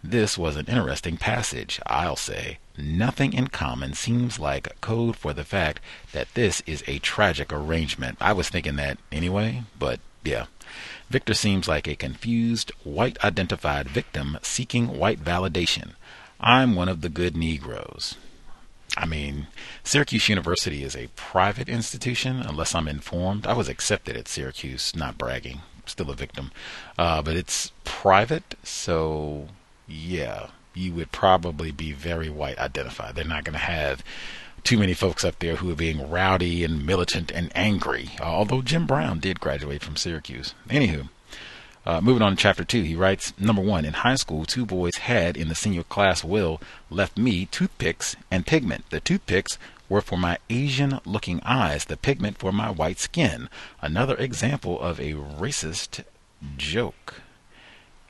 This was an interesting passage, I'll say. Nothing in common seems like code for the fact that this is a tragic arrangement. I was thinking that anyway, but yeah. Victor seems like a confused, white identified victim seeking white validation. I'm one of the good Negroes. I mean, Syracuse University is a private institution, unless I'm informed. I was accepted at Syracuse, not bragging. Still a victim. Uh, but it's private, so yeah, you would probably be very white identified. They're not going to have too many folks up there who are being rowdy and militant and angry. although Jim Brown did graduate from Syracuse. Anywho, uh, moving on to chapter two, he writes Number one, in high school, two boys had in the senior class will left me toothpicks and pigment. The toothpicks were for my Asian looking eyes, the pigment for my white skin. Another example of a racist joke.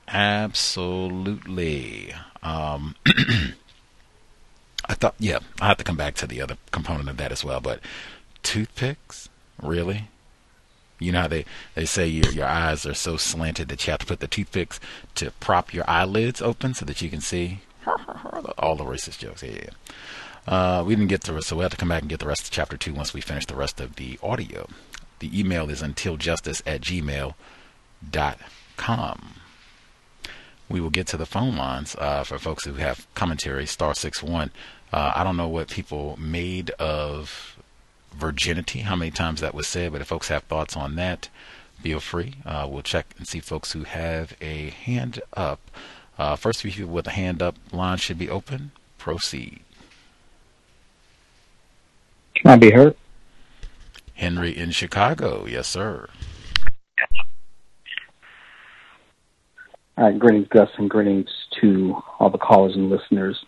Absolutely. Um, [clears throat] I thought, yeah, I have to come back to the other component of that as well. But toothpicks, really? You know how they, they say your your eyes are so slanted that you have to put the toothpicks to prop your eyelids open so that you can see [laughs] all the racist jokes. Yeah, yeah. Uh, we didn't get through it, so we have to come back and get the rest of chapter two once we finish the rest of the audio. The email is untiljustice at gmail.com. We will get to the phone lines uh, for folks who have commentary, star six one. Uh, I don't know what people made of virginity, how many times that was said, but if folks have thoughts on that, feel free. Uh, we'll check and see folks who have a hand up. Uh, first few people with a hand up line should be open. Proceed. Can I be heard? Henry in Chicago. Yes, sir. All right, greetings, Gus, and greetings to all the callers and listeners.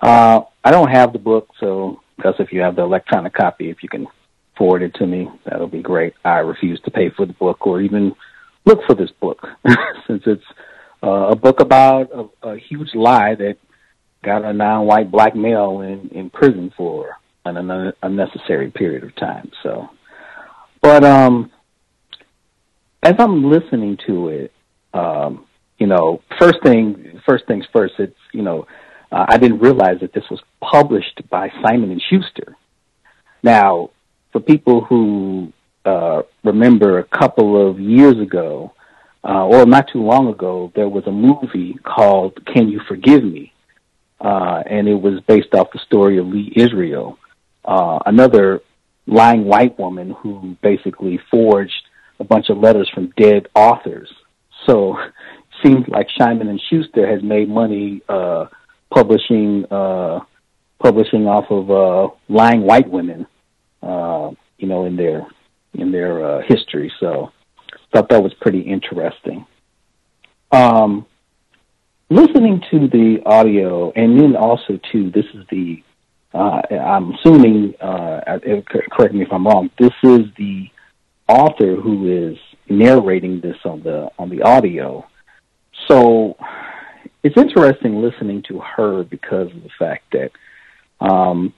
Uh, I don't have the book, so Gus, if you have the electronic copy, if you can forward it to me, that'll be great. I refuse to pay for the book or even look for this book, [laughs] since it's uh, a book about a, a huge lie that got a non-white black male in, in prison for an unnecessary period of time. So, but um, as I'm listening to it, um, you know, first thing, first things first. It's you know, uh, I didn't realize that this was published by Simon and Schuster. Now, for people who uh, remember a couple of years ago, uh, or not too long ago, there was a movie called "Can You Forgive Me," uh, and it was based off the story of Lee Israel, uh, another lying white woman who basically forged a bunch of letters from dead authors. So [laughs] seems like Simon and Schuster has made money uh, publishing uh, publishing off of uh, lying white women, uh, you know, in their in their uh, history. So thought that was pretty interesting. Um, listening to the audio, and then also too, this is the uh, I'm assuming, uh, correct me if I'm wrong. This is the author who is narrating this on the on the audio. So it's interesting listening to her because of the fact that, um,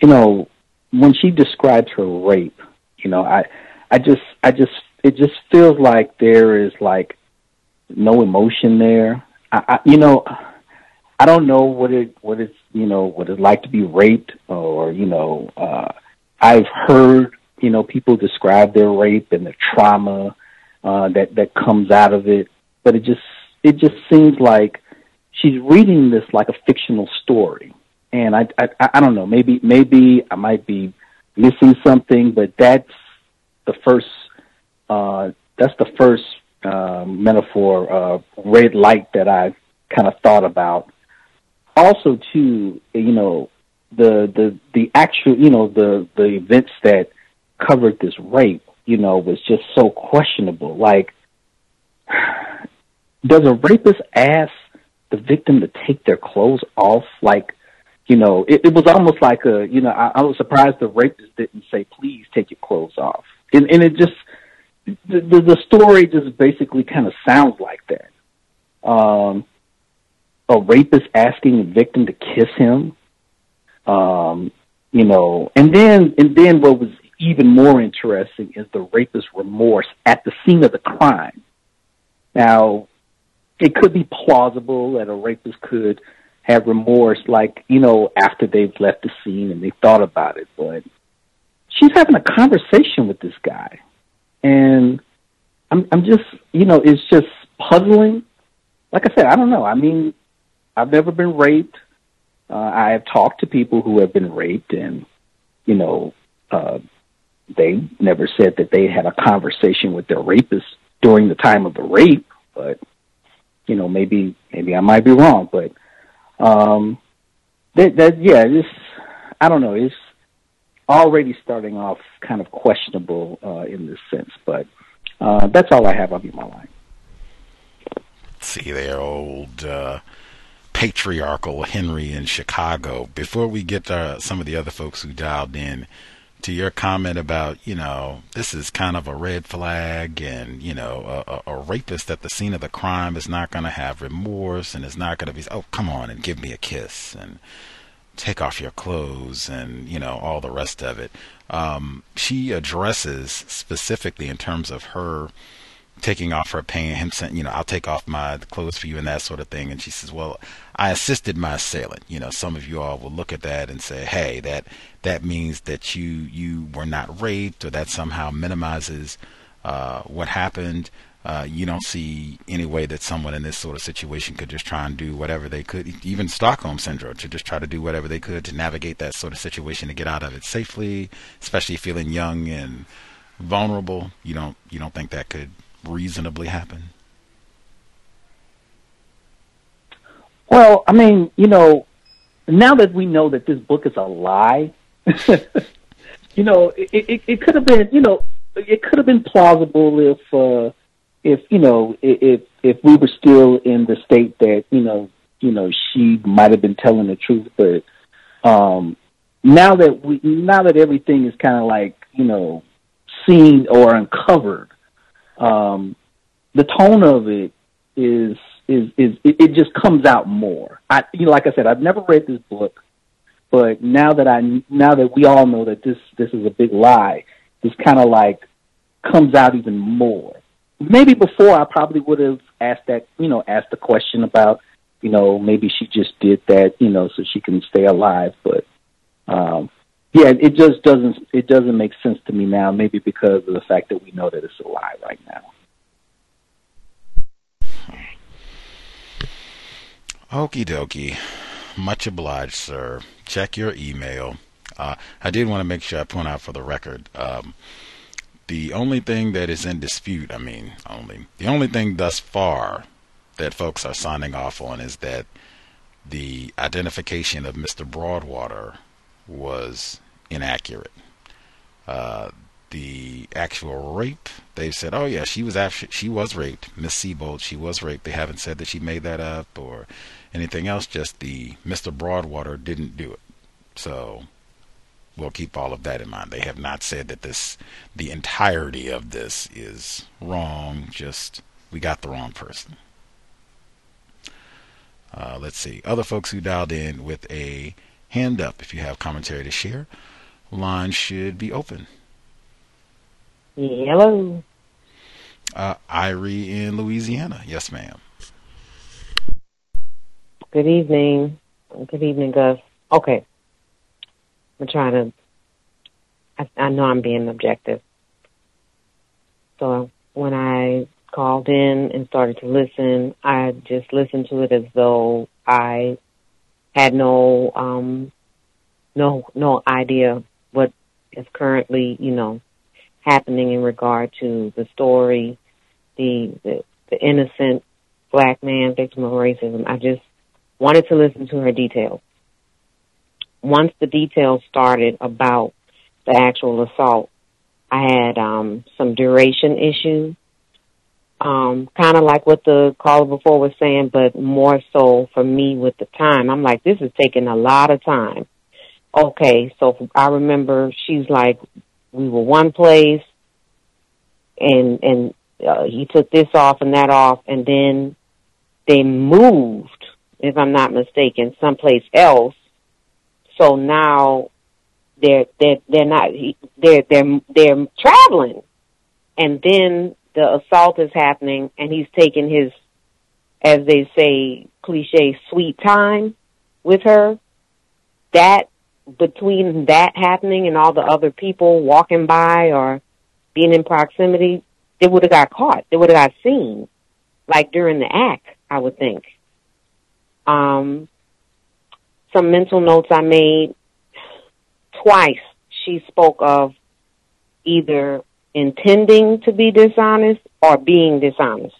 you know, when she describes her rape, you know, I, I just, I just, it just feels like there is like no emotion there. I, I you know, I don't know what it, what it's, you know, what it's like to be raped or, you know, uh, I've heard, you know, people describe their rape and the trauma, uh, that, that comes out of it but it just it just seems like she's reading this like a fictional story. And I I, I don't know, maybe maybe I might be missing something, but that's the first uh, that's the first uh, metaphor, uh, red light that I kind of thought about. Also, too, you know, the the the actual, you know, the the events that covered this rape, you know, was just so questionable. Like, [sighs] does a rapist ask the victim to take their clothes off? Like, you know, it, it was almost like a, you know, I, I was surprised the rapist didn't say, please take your clothes off. And, and it just, the, the, the story just basically kind of sounds like that. Um, a rapist asking a victim to kiss him. Um, you know, and then, and then what was even more interesting is the rapist's remorse at the scene of the crime. Now, it could be plausible that a rapist could have remorse, like you know, after they've left the scene and they thought about it. But she's having a conversation with this guy, and I'm I'm just you know, it's just puzzling. Like I said, I don't know. I mean, I've never been raped. Uh, I have talked to people who have been raped, and you know, uh, they never said that they had a conversation with their rapist during the time of the rape, but you know, maybe maybe I might be wrong, but um, that that yeah, it's I don't know, it's already starting off kind of questionable uh, in this sense, but uh, that's all I have on my line. See there, old uh, patriarchal Henry in Chicago. Before we get to some of the other folks who dialed in, to your comment about, you know, this is kind of a red flag and, you know, a, a rapist at the scene of the crime is not going to have remorse and is not going to be, oh, come on and give me a kiss and take off your clothes and, you know, all the rest of it. Um, she addresses specifically in terms of her taking off her pants, him saying, you know, I'll take off my clothes for you and that sort of thing. And she says, well, I assisted my assailant. You know, some of you all will look at that and say, hey, that that means that you you were not raped, or that somehow minimizes uh, what happened. Uh, you don't see any way that someone in this sort of situation could just try and do whatever they could, even Stockholm syndrome, to just try to do whatever they could to navigate that sort of situation to get out of it safely, especially feeling young and vulnerable. You don't you don't think that could reasonably happen? Well, I mean, you know, now that we know that this book is a lie, [laughs] you know, it, it, it could have been, you know, it could have been plausible if, uh, if you know, if if we were still in the state that you know, you know, she might have been telling the truth, but um, now that we, now that everything is kind of like, you know, seen or uncovered, um, the tone of it is is is it, it just comes out more. I you know, like I said, I've never read this book, but now that I now that we all know that this this is a big lie, this kind of like comes out even more. Maybe before I probably would have asked that you know asked the question about you know maybe she just did that you know so she can stay alive, but um, yeah, it just doesn't it doesn't make sense to me now. Maybe because of the fact that we know that it's a lie right now. Okie dokie. Much obliged, sir. Check your email. Uh, I did want to make sure I point out for the record. Um, the only thing that is in dispute, I mean, only the only thing thus far that folks are signing off on is that the identification of Mr. Broadwater was inaccurate. Uh, the actual rape, they've said, oh yeah, she was she was raped, Miss Sebold, she was raped. They haven't said that she made that up or anything else. Just the Mr. Broadwater didn't do it. So we'll keep all of that in mind. They have not said that this, the entirety of this is wrong. Just we got the wrong person. Uh, let's see. Other folks who dialed in with a hand up, if you have commentary to share, line should be open. Hello. Uh, Irie in Louisiana. Yes, ma'am. Good evening. Good evening, Gus. Okay. I'm trying to, I, I know I'm being objective. So when I called in and started to listen, I just listened to it as though I had no, um, no, no idea is currently, you know, happening in regard to the story, the, the, the innocent black man victim of racism. I just wanted to listen to her details. Once the details started about the actual assault, I had um, some duration issues, um, kind of like what the caller before was saying, but more so for me with the time. I'm like, this is taking a lot of time. Okay, so I remember she's like, we were one place, and and uh, he took this off and that off, and then they moved, if I'm not mistaken, someplace else. So now they're they're they're not they're they're they're traveling, and then the assault is happening, and he's taking his, as they say, cliche, sweet time with her. That between that happening and all the other people walking by or being in proximity, they would have got caught. They would have got seen, like during the act, I would think. Um, some mental notes I made twice. She spoke of either intending to be dishonest or being dishonest.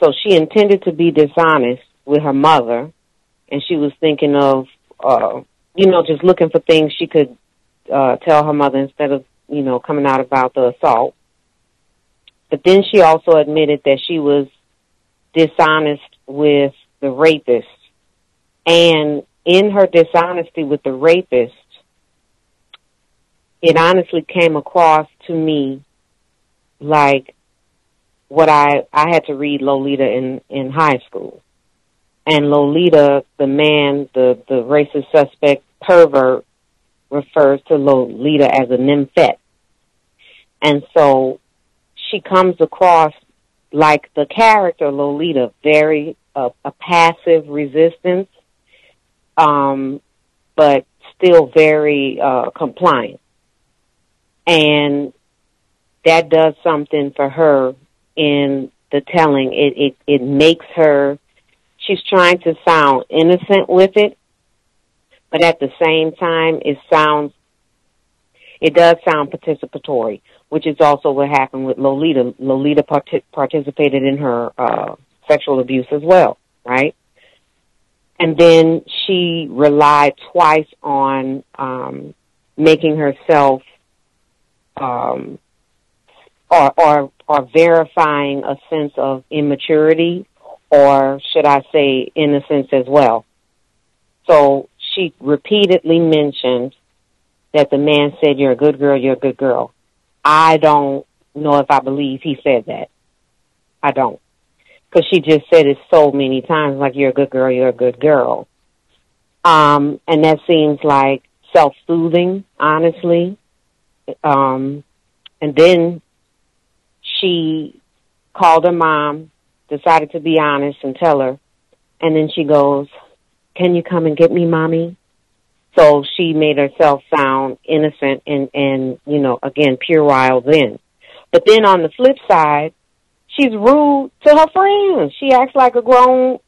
So she intended to be dishonest with her mother, and she was thinking of, uh, you know, just looking for things she could uh, tell her mother instead of, you know, coming out about the assault. But then she also admitted that she was dishonest with the rapist. And in her dishonesty with the rapist, it honestly came across to me like what I I had to read Lolita in in high school. And Lolita, the man, the the racist suspect pervert refers to Lolita as a nymphette. And so she comes across like the character Lolita, very uh, a passive resistance, um, but still very uh, compliant. And that does something for her in the telling. It, it, it makes her, she's trying to sound innocent with it, but at the same time, it sounds, it does sound participatory, which is also what happened with Lolita. Lolita part- participated in her uh, sexual abuse as well, right? And then she relied twice on um, making herself um, or, or or verifying a sense of immaturity, or should I say innocence as well. So she repeatedly mentioned that the man said, "You're a good girl. You're a good girl." I don't know if I believe he said that. I don't, because she just said it so many times, like "You're a good girl. You're a good girl," um, and that seems like self-soothing, honestly. Um, and then she called her mom, decided to be honest and tell her. And then she goes, Can you come and get me, mommy? So she made herself sound innocent and, and, you know, again, puerile then. But then on the flip side, she's rude to her friends. She acts like a grown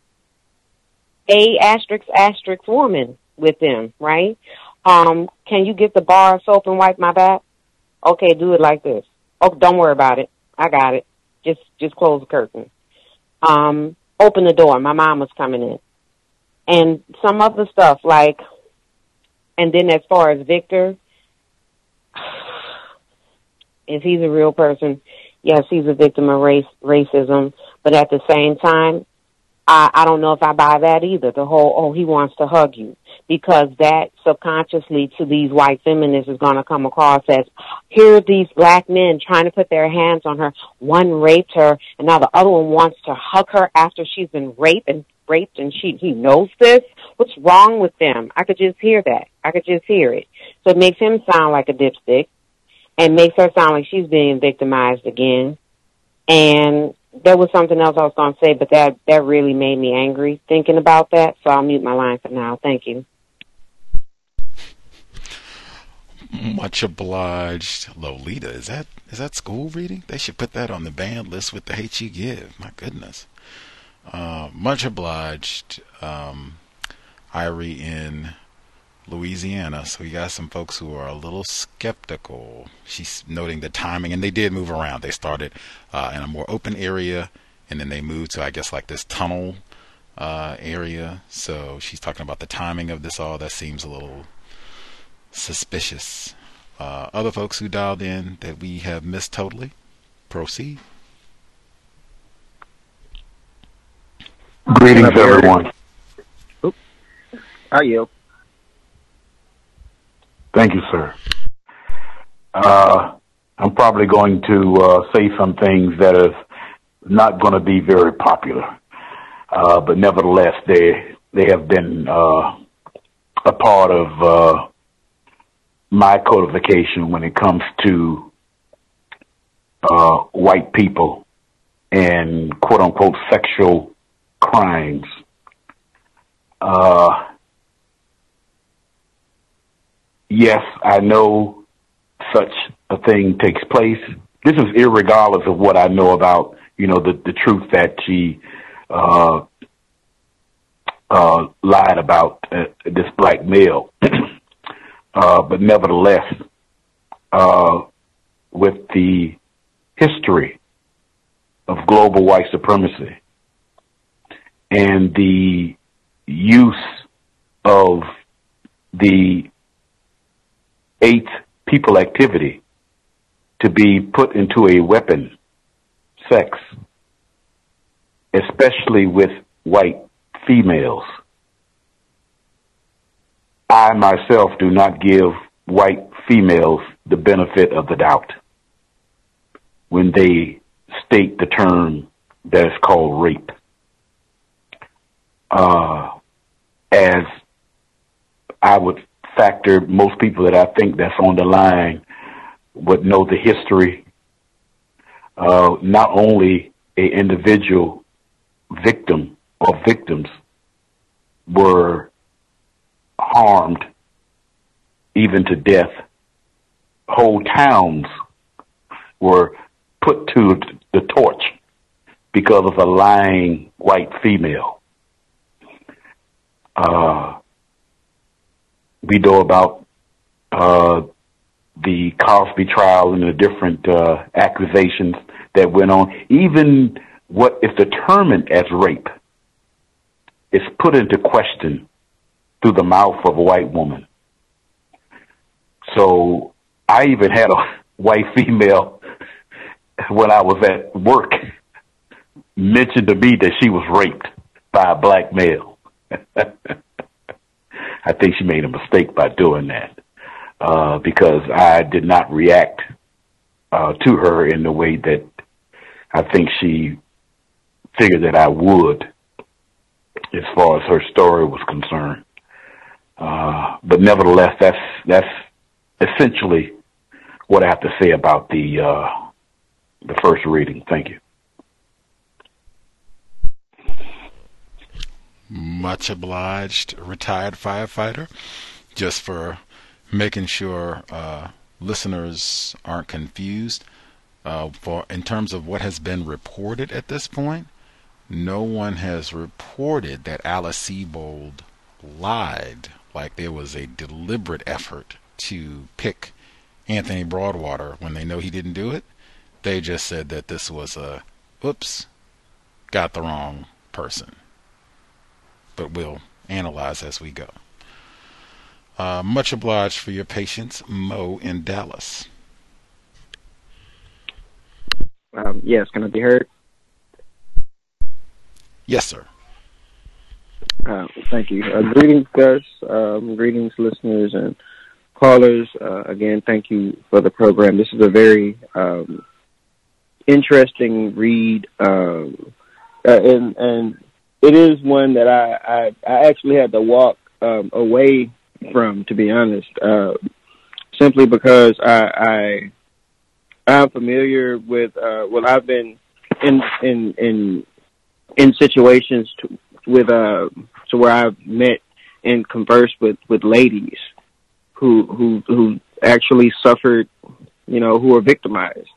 A asterisk asterisk woman with them, right? Um, can you get the bar of soap and wipe my back? Okay, do it like this. Oh, don't worry about it. I got it. Just just close the curtain. Um, open the door. My mom was coming in. And some other stuff like and then as far as Victor, [sighs] if he's a real person, yes, he's a victim of race racism. But at the same time, I, I don't know if I buy that either. The whole oh he wants to hug you because that subconsciously to these white feminists is going to come across as here are these black men trying to put their hands on her. One raped her, and now the other one wants to hug her after she's been raped and raped, and she he knows this. What's wrong with them? I could just hear that. I could just hear it. So it makes him sound like a dipstick, and makes her sound like she's being victimized again. And there was something else I was to say, but that that really made me angry thinking about that. So I'll mute my line for now. Thank you. Much obliged, Lolita. Is that is that school reading? They should put that on the banned list with the hate you give. My goodness. Uh, much obliged, um, Irie in Louisiana. So we got some folks who are a little skeptical. She's noting the timing, and they did move around. They started uh, in a more open area, and then they moved to I guess like this tunnel uh, area. So she's talking about the timing of this all. That seems a little suspicious. Uh, other folks who dialed in that we have missed totally, proceed. Greetings, everyone. How are you? Thank you, sir. Uh, I'm probably going to uh, say some things that are not going to be very popular, uh, but nevertheless, they they have been uh, a part of uh, my codification when it comes to uh, white people and quote unquote sexual crimes. Uh, yes, I know such a thing takes place. This is irregardless of what I know about, you know, the, the truth that she uh, uh, lied about uh, this black male. [clears throat] uh, but nevertheless, uh, with the history of global white supremacy and the use of the eighth people activity to be put into a weapon, sex, especially with white females. I myself do not give white females the benefit of the doubt when they state the term that is called rape. Uh, as I would factor most people that I think that's on the line would know the history. Uh, not only a individual victim or victims were harmed even to death. Whole towns were put to the torch because of a lying white female. Uh, we know about uh, the Cosby trial and the different uh, accusations that went on. Even what is determined as rape is put into question through the mouth of a white woman. So I even had a [laughs] white female [laughs] when I was at work [laughs] mentioned to me that she was raped by a black male. [laughs] I think she made a mistake by doing that uh, because I did not react uh, to her in the way that I think she figured that I would, as far as her story was concerned. Uh, but nevertheless, that's that's essentially what I have to say about the uh, the first reading. Thank you. Much obliged, retired firefighter, just for making sure uh, listeners aren't confused. Uh, for in terms of what has been reported at this point, no one has reported that Alice Sebold lied, like there was a deliberate effort to pick Anthony Broadwater when they know he didn't do it. They just said that this was a, oops, got the wrong person. But we'll analyze as we go. Uh, much obliged for your patience, Mo in Dallas. Um, yes, can I be heard? Yes, sir. Uh, thank you. Uh, greetings, Gus. Um, greetings, listeners and callers. Uh, again, thank you for the program. This is a very um, interesting read, um, uh, and and it is one that I I, I actually had to walk um, away from, to be honest, uh, simply because I, I I'm familiar with uh, well, I've been in in in in situations to, with uh to where I've met and conversed with with ladies who who who actually suffered, you know, who were victimized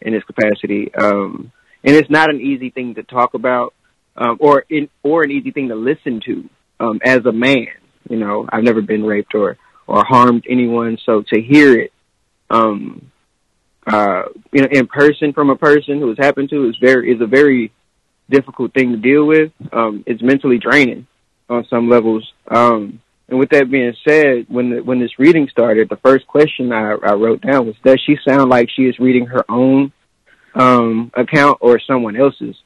in this capacity. Um, and it's not an easy thing to talk about, um, or in, or an easy thing to listen to um, as a man. You know, I've never been raped or or harmed anyone, so to hear it, um, uh, you know, in person from a person who has happened to is very is a very difficult thing to deal with. Um, it's mentally draining on some levels. Um, and with that being said, when the, when this reading started, the first question I, I wrote down was, "Does she sound like she is reading her own um, account or someone else's?"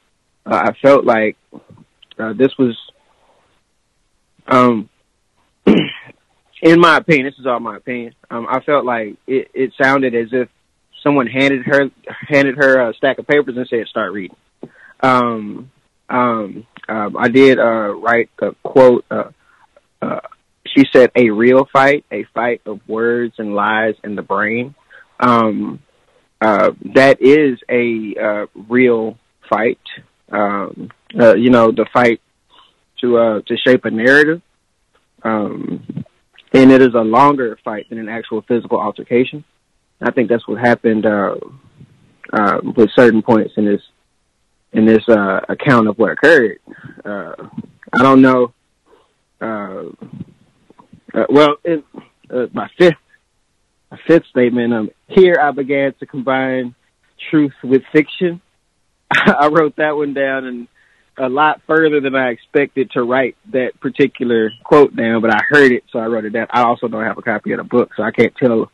Uh, I felt like uh, this was, um, [clears throat] in my opinion, this is all my opinion. Um, I felt like it, it sounded as if someone handed her handed her a stack of papers and said, "Start reading." Um, um, um, I did uh, write a quote. Uh, uh, she said, "A real fight, a fight of words and lies in the brain." Um, uh, that is a uh, real fight. Um, uh, you know, the fight to uh, to shape a narrative, um, and it is a longer fight than an actual physical altercation. I think that's what happened uh, uh, with certain points in this in this uh, account of what occurred. Uh, I don't know. Uh, uh, well, it, uh, my fifth a fifth statement. Um, here I began to combine truth with fiction. [laughs] I wrote that one down and a lot further than I expected to write that particular quote down, but I heard it, so I wrote it down. I also don't have a copy of the book, so I can't tell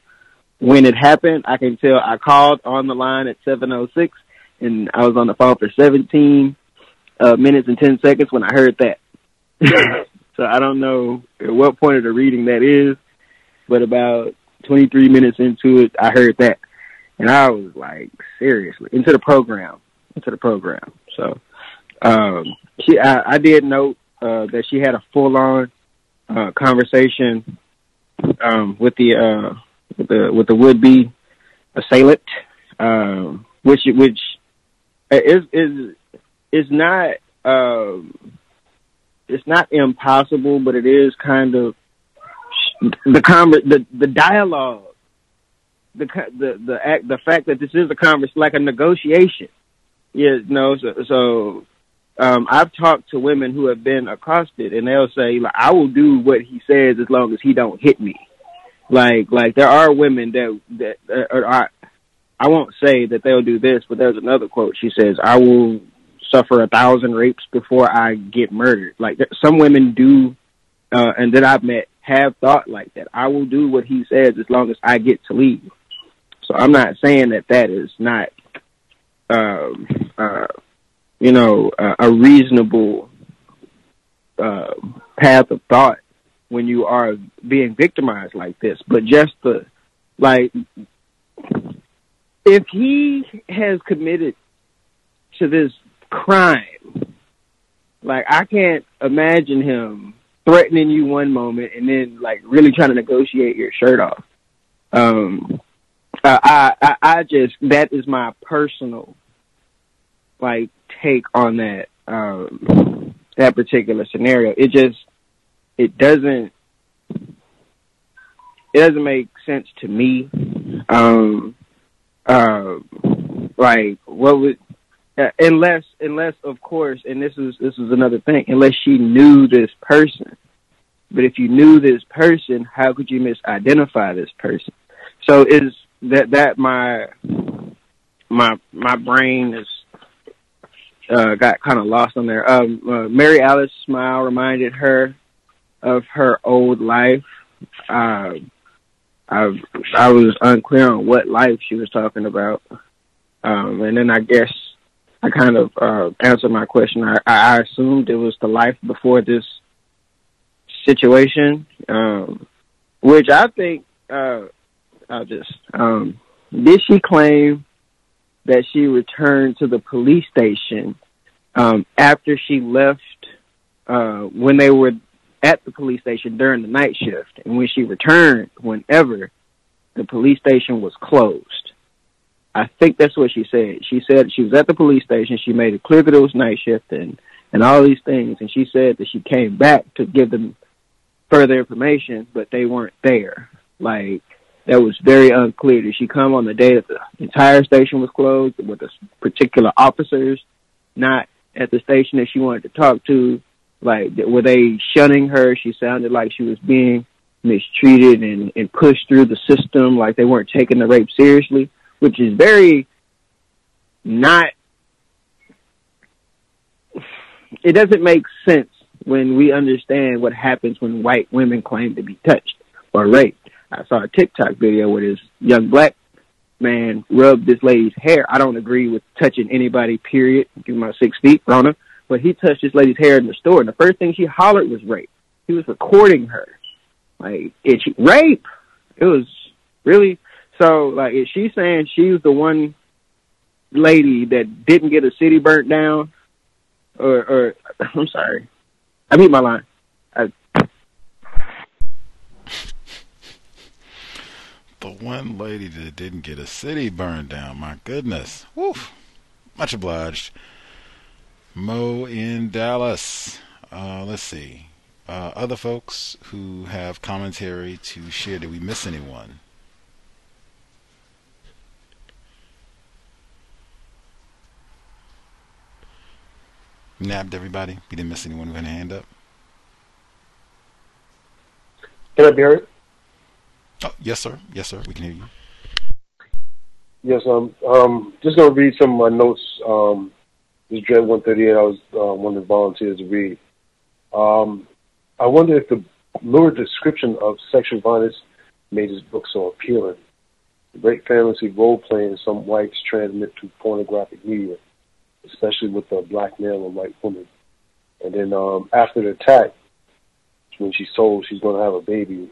when it happened. I can tell I called on the line at 706 and I was on the phone for 17 uh, minutes and 10 seconds when I heard that. [laughs] so I don't know at what point of the reading that is, but about 23 minutes into it, I heard that. And I was like, seriously, into the program, into the program. So, um, she, I, I did note, uh, that she had a full on, uh, conversation, um, with the, uh, with the, with the would be assailant, um, which, which is, is, is not, um, it's not impossible, but it is kind of the conver- the the dialogue, the the the act, the fact that this is a converse like a negotiation. Yeah, no. So, so um, I've talked to women who have been accosted, and they'll say, like, "I will do what he says as long as he don't hit me." Like, like there are women that that or I, I won't say that they'll do this, but there's another quote. She says, "I will suffer a thousand rapes before I get murdered." Like some women do, uh, and that I've met have thought like that. I will do what he says as long as I get to leave. So I'm not saying that that is not, um, uh, you know, uh, a reasonable uh, path of thought when you are being victimized like this. But just the like, if he has committed to this crime, like I can't imagine him threatening you one moment and then like really trying to negotiate your shirt off. Um, I, I, I just, that is my personal like take on that, um, that particular scenario. It just, it doesn't, it doesn't make sense to me. Um, uh, like what would, uh, unless, unless of course, and this is this is another thing. Unless she knew this person, but if you knew this person, how could you misidentify this person? So is that that my my my brain is uh, got kind of lost on there. Um, uh, Mary Alice smile reminded her of her old life. Uh, I I was unclear on what life she was talking about, um, and then I guess I kind of uh, answered my question. I, I assumed it was the life before this situation, um, which I think uh, I'll just. Um, did she claim that she returned to the police station um, after she left uh, when they were at the police station during the night shift, and when she returned, whenever the police station was closed? I think that's what she said. She said she was at the police station. She made it clear that it was night shift and and all these things. And she said that she came back to give them further information, but they weren't there. Like that was very unclear. Did she come on the day that the entire station was closed with the particular officers not at the station that she wanted to talk to? Like were they shunning her? She sounded like she was being mistreated and, and pushed through the system, like they weren't taking the rape seriously which is very not it doesn't make sense when we understand what happens when white women claim to be touched or raped. I saw a TikTok video where this young black man rubbed this lady's hair. I don't agree with touching anybody, period. Give my six feet, Rona. But he touched this lady's hair in the store, and the first thing she hollered was rape. He was recording her. Like, it's rape. It was really so, like, is she saying she's the one lady that didn't get a city burnt down? Or, or I'm sorry, I beat my line. I, the one lady that didn't get a city burned down. My goodness. Woof. Much obliged. Mo in Dallas. Uh, let's see. Uh, other folks who have commentary to share. Did we miss anyone? Nabbed everybody. We didn't miss anyone who had a hand up. Can I be heard? Oh, yes, sir. Yes, sir. We can hear you. Yes, um, um, just gonna read some of my notes. Um, this Dread 138, I was uh, one of the volunteers to read. Um, I wonder if the lurid description of sexual violence made his book so appealing. The great fantasy role playing some whites transmit to pornographic media, especially with a black male and white woman. And then um, after the attack, when she's told she's going to have a baby,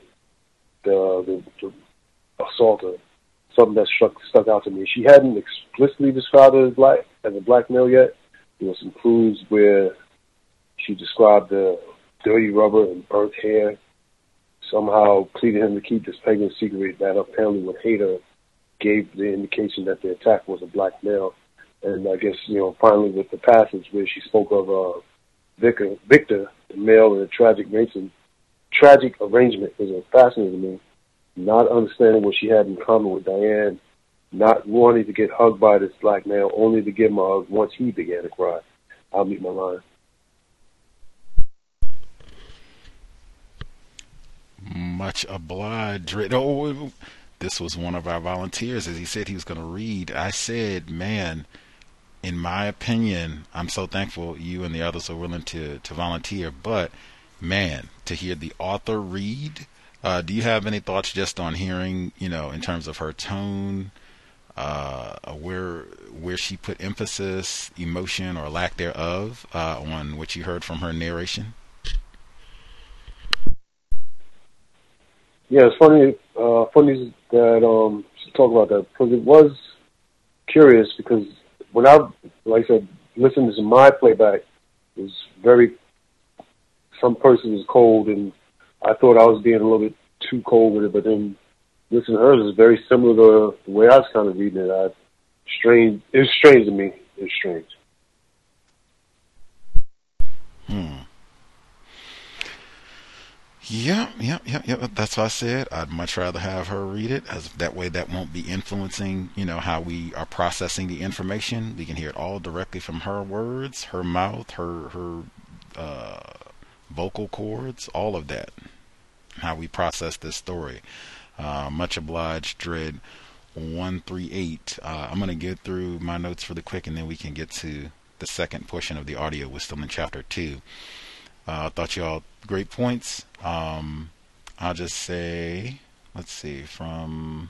the, the, the assaulter, something that struck stuck out to me. She hadn't explicitly described her as black as a black male yet. There was some clues where she described the dirty rubber and burnt hair. Somehow pleaded him to keep this pagan secret that apparently when Hader gave the indication that the attack was a black male. And I guess, you know, finally with the passage where she spoke of uh, Victor, Victor, the male in a tragic arrangement, tragic arrangement is fascinating to me. Not understanding what she had in common with Diane, not wanting to get hugged by this black male, only to give a hug once he began to cry. I'll meet my line. Much obliged. Oh, this was one of our volunteers. As he said he was going to read, I said, man, in my opinion, I'm so thankful you and the others are willing to, to volunteer. But, man, to hear the author read, uh, do you have any thoughts just on hearing, you know, in terms of her tone, uh, where where she put emphasis, emotion, or lack thereof uh, on what you heard from her narration? Yeah, it's funny. Uh, funny that um, to talk about that because it was curious because when I, like I said, listened to my playback, it was very. Some person was cold, and I thought I was being a little bit too cold with it, but then listening to hers is very similar to the way I was kind of reading it. I strange. It was strange to me. It was strange. Hmm. Yep, yep, yep, yep. That's what I said. I'd much rather have her read it, as that way that won't be influencing, you know, how we are processing the information. We can hear it all directly from her words, her mouth, her her uh, vocal cords, all of that. How we process this story. Uh, much obliged, Dread. 138. Uh, I'm going to get through my notes really quick and then we can get to the second portion of the audio. We're still in chapter 2. I uh, thought y'all great points. Um, I'll just say, let's see, from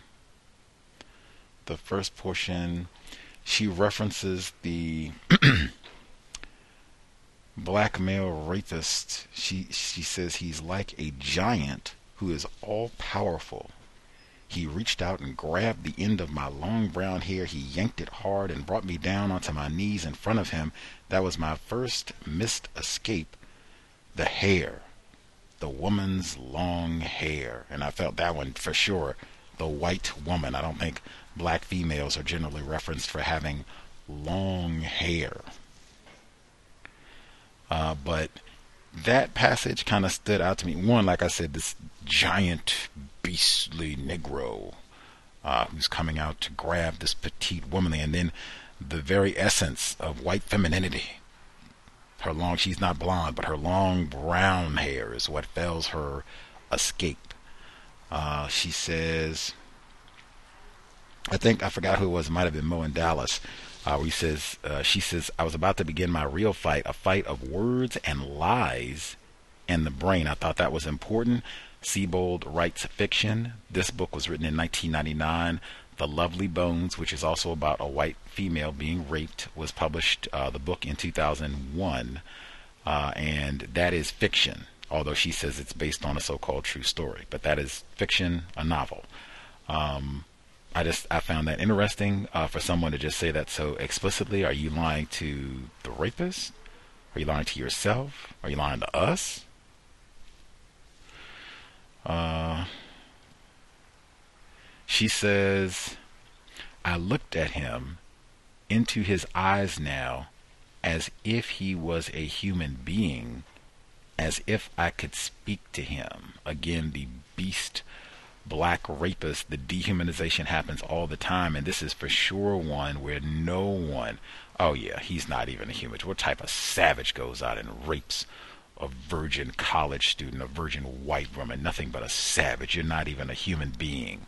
the first portion, she references the [clears throat] black male rapist. She she says he's like a giant who is all powerful. He reached out and grabbed the end of my long brown hair. He yanked it hard and brought me down onto my knees in front of him. That was my first missed escape. The hair. The woman's long hair. And I felt that one for sure. The white woman. I don't think black females are generally referenced for having long hair. Uh, but that passage kind of stood out to me. One, like I said, this giant, beastly Negro uh, who's coming out to grab this petite woman, and then the very essence of white femininity. Her long, she's not blonde, but her long brown hair is what fells her escape. Uh, she says, I think I forgot who it was. It might have been Mo in Dallas uh, he says, uh, she says, I was about to begin my real fight, a fight of words and lies and the brain. I thought that was important. Sebold writes fiction. This book was written in 1999. The Lovely Bones, which is also about a white female being raped, was published, uh, the book in 2001. Uh, and that is fiction, although she says it's based on a so called true story. But that is fiction, a novel. Um, I just I found that interesting uh, for someone to just say that so explicitly. Are you lying to the rapist? Are you lying to yourself? Are you lying to us? Uh, she says, I looked at him into his eyes now as if he was a human being, as if I could speak to him. Again, the beast black rapists, the dehumanization happens all the time, and this is for sure one where no one, oh yeah, he's not even a human. What type of savage goes out and rapes a virgin college student, a virgin white woman, nothing but a savage. You're not even a human being.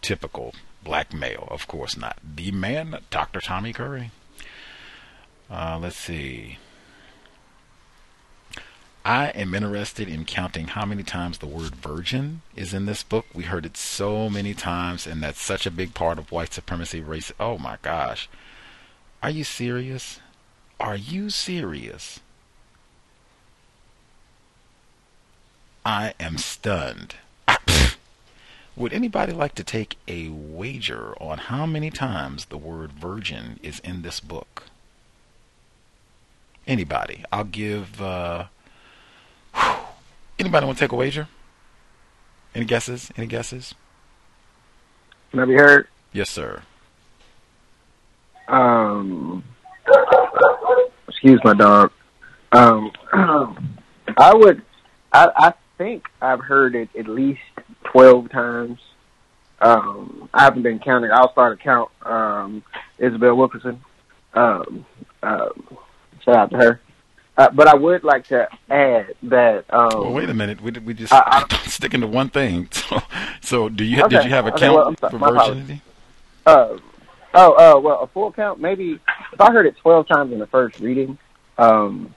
Typical black male, of course not. The man, Dr. Tommy Curry. Uh, let's see. I am interested in counting how many times the word virgin is in this book. We heard it so many times, and that's such a big part of white supremacy race. Oh my gosh. Are you serious? Are you serious? I am stunned. [laughs] Would anybody like to take a wager on how many times the word virgin is in this book? Anybody? I'll give. Uh, Anybody want to take a wager? Any guesses? Any guesses? Can I be heard? Yes, sir. Um, excuse my dog. Um, [clears throat] I would, I, I think I've heard it at least twelve times. Um, I haven't been counting. I'll start a count. Um, Isabel Wilkerson. Um, uh, shout out to her. Uh, but I would like to add that. Um, well, wait a minute. We we just I, [laughs] sticking to one thing. [laughs] So, so do you Okay, did you have a okay, count well, sorry, for virginity? Uh, oh, uh, well, a full count. Maybe if I heard it twelve times in the first reading, um,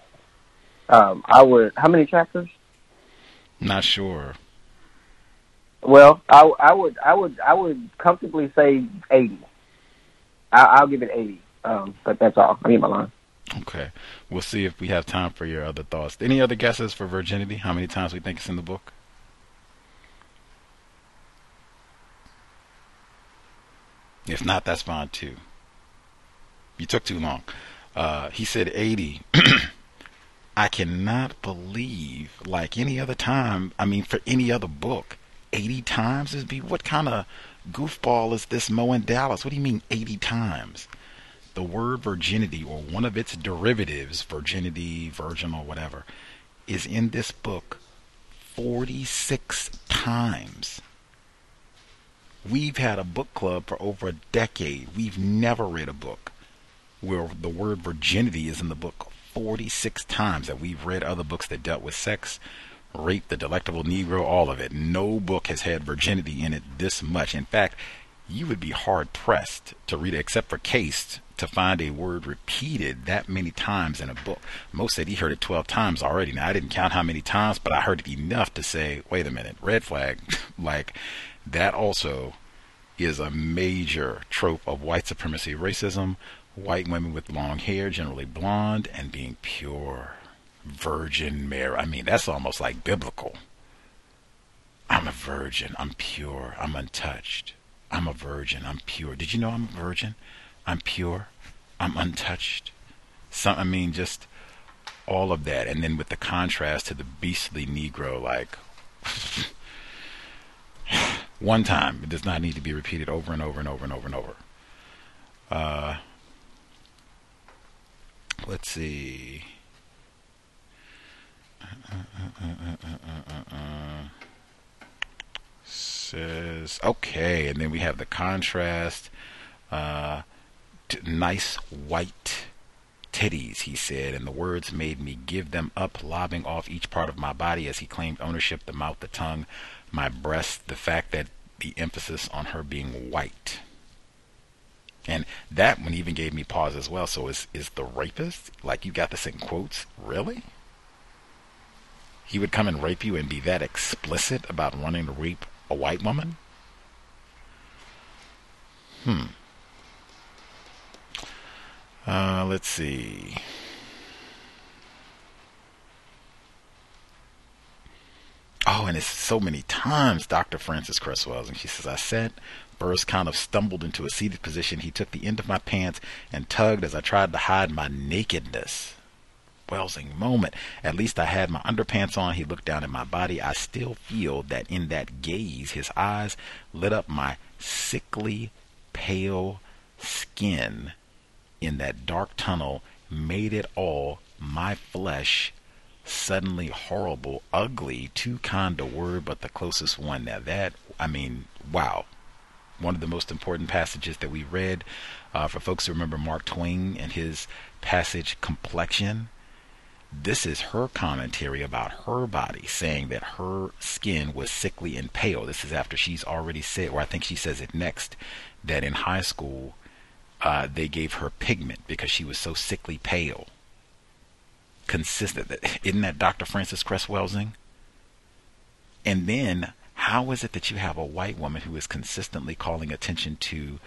um, I would. How many chapters? Not sure. Well, I, I would, I would, I would comfortably say eighty. I, I'll give it eighty. Um, but that's all. I need my line. Okay. We'll see if we have time for your other thoughts. Any other guesses for virginity? How many times we think it's in the book? If not, that's fine too. You took too long. Uh, he said 80. [clears throat] I cannot believe, like any other time, I mean, for any other book, 80 times is be what kind of goofball is this Mo in Dallas? What do you mean 80 times? The word virginity, or one of its derivatives, virginity, virgin, or whatever, is in this book 46 times. We've had a book club for over a decade. We've never read a book where the word virginity is in the book 46 times that we've read other books that dealt with sex, rape, the delectable Negro, all of it. No book has had virginity in it this much. In fact, you would be hard pressed to read it, except for Caste, to find a word repeated that many times in a book. Most said he heard it 12 times already. Now, I didn't count how many times, but I heard it enough to say, wait a minute, red flag. [laughs] like, that also is a major trope of white supremacy racism. White women with long hair, generally blonde, and being pure. Virgin Mary. I mean, that's almost like biblical. I'm a virgin. I'm pure. I'm untouched. I'm a virgin. I'm pure. Did you know I'm a virgin? I'm pure. I'm untouched. Some, I mean, just all of that. And then with the contrast to the beastly Negro, like, [laughs] one time. It does not need to be repeated over and over and over and over and over. Uh, let's see. Says okay, and then we have the contrast. T- nice white titties, he said, and the words made me give them up, lobbing off each part of my body as he claimed ownership the mouth, the tongue, my breast, the fact that the emphasis on her being white. And that one even gave me pause as well. So is is the rapist like you got this in quotes? Really? He would come and rape you and be that explicit about wanting to rape a white woman? Hmm. Uh, let's see. Oh, and it's so many times, Dr. Frances Cresswell. And she says, I sat. Burris kind of stumbled into a seated position. He took the end of my pants and tugged as I tried to hide my nakedness. Welsing moment. At least I had my underpants on. He looked down at my body. I still feel that in that gaze, his eyes lit up my sickly, pale skin in that dark tunnel, made it all my flesh suddenly horrible, ugly, too kind a word, but the closest one. Now that, I mean, wow. One of the most important passages that we read, uh, for folks who remember Mark Twain and his passage Complexion, This is her commentary about her body, saying that her skin was sickly and pale. This is after she's already said, or I think she says it next, that in high school uh, they gave her pigment because she was so sickly pale. Consistent. Isn't that Dr. Frances Cress Welsing? And then, how is it that you have a white woman who is consistently calling attention to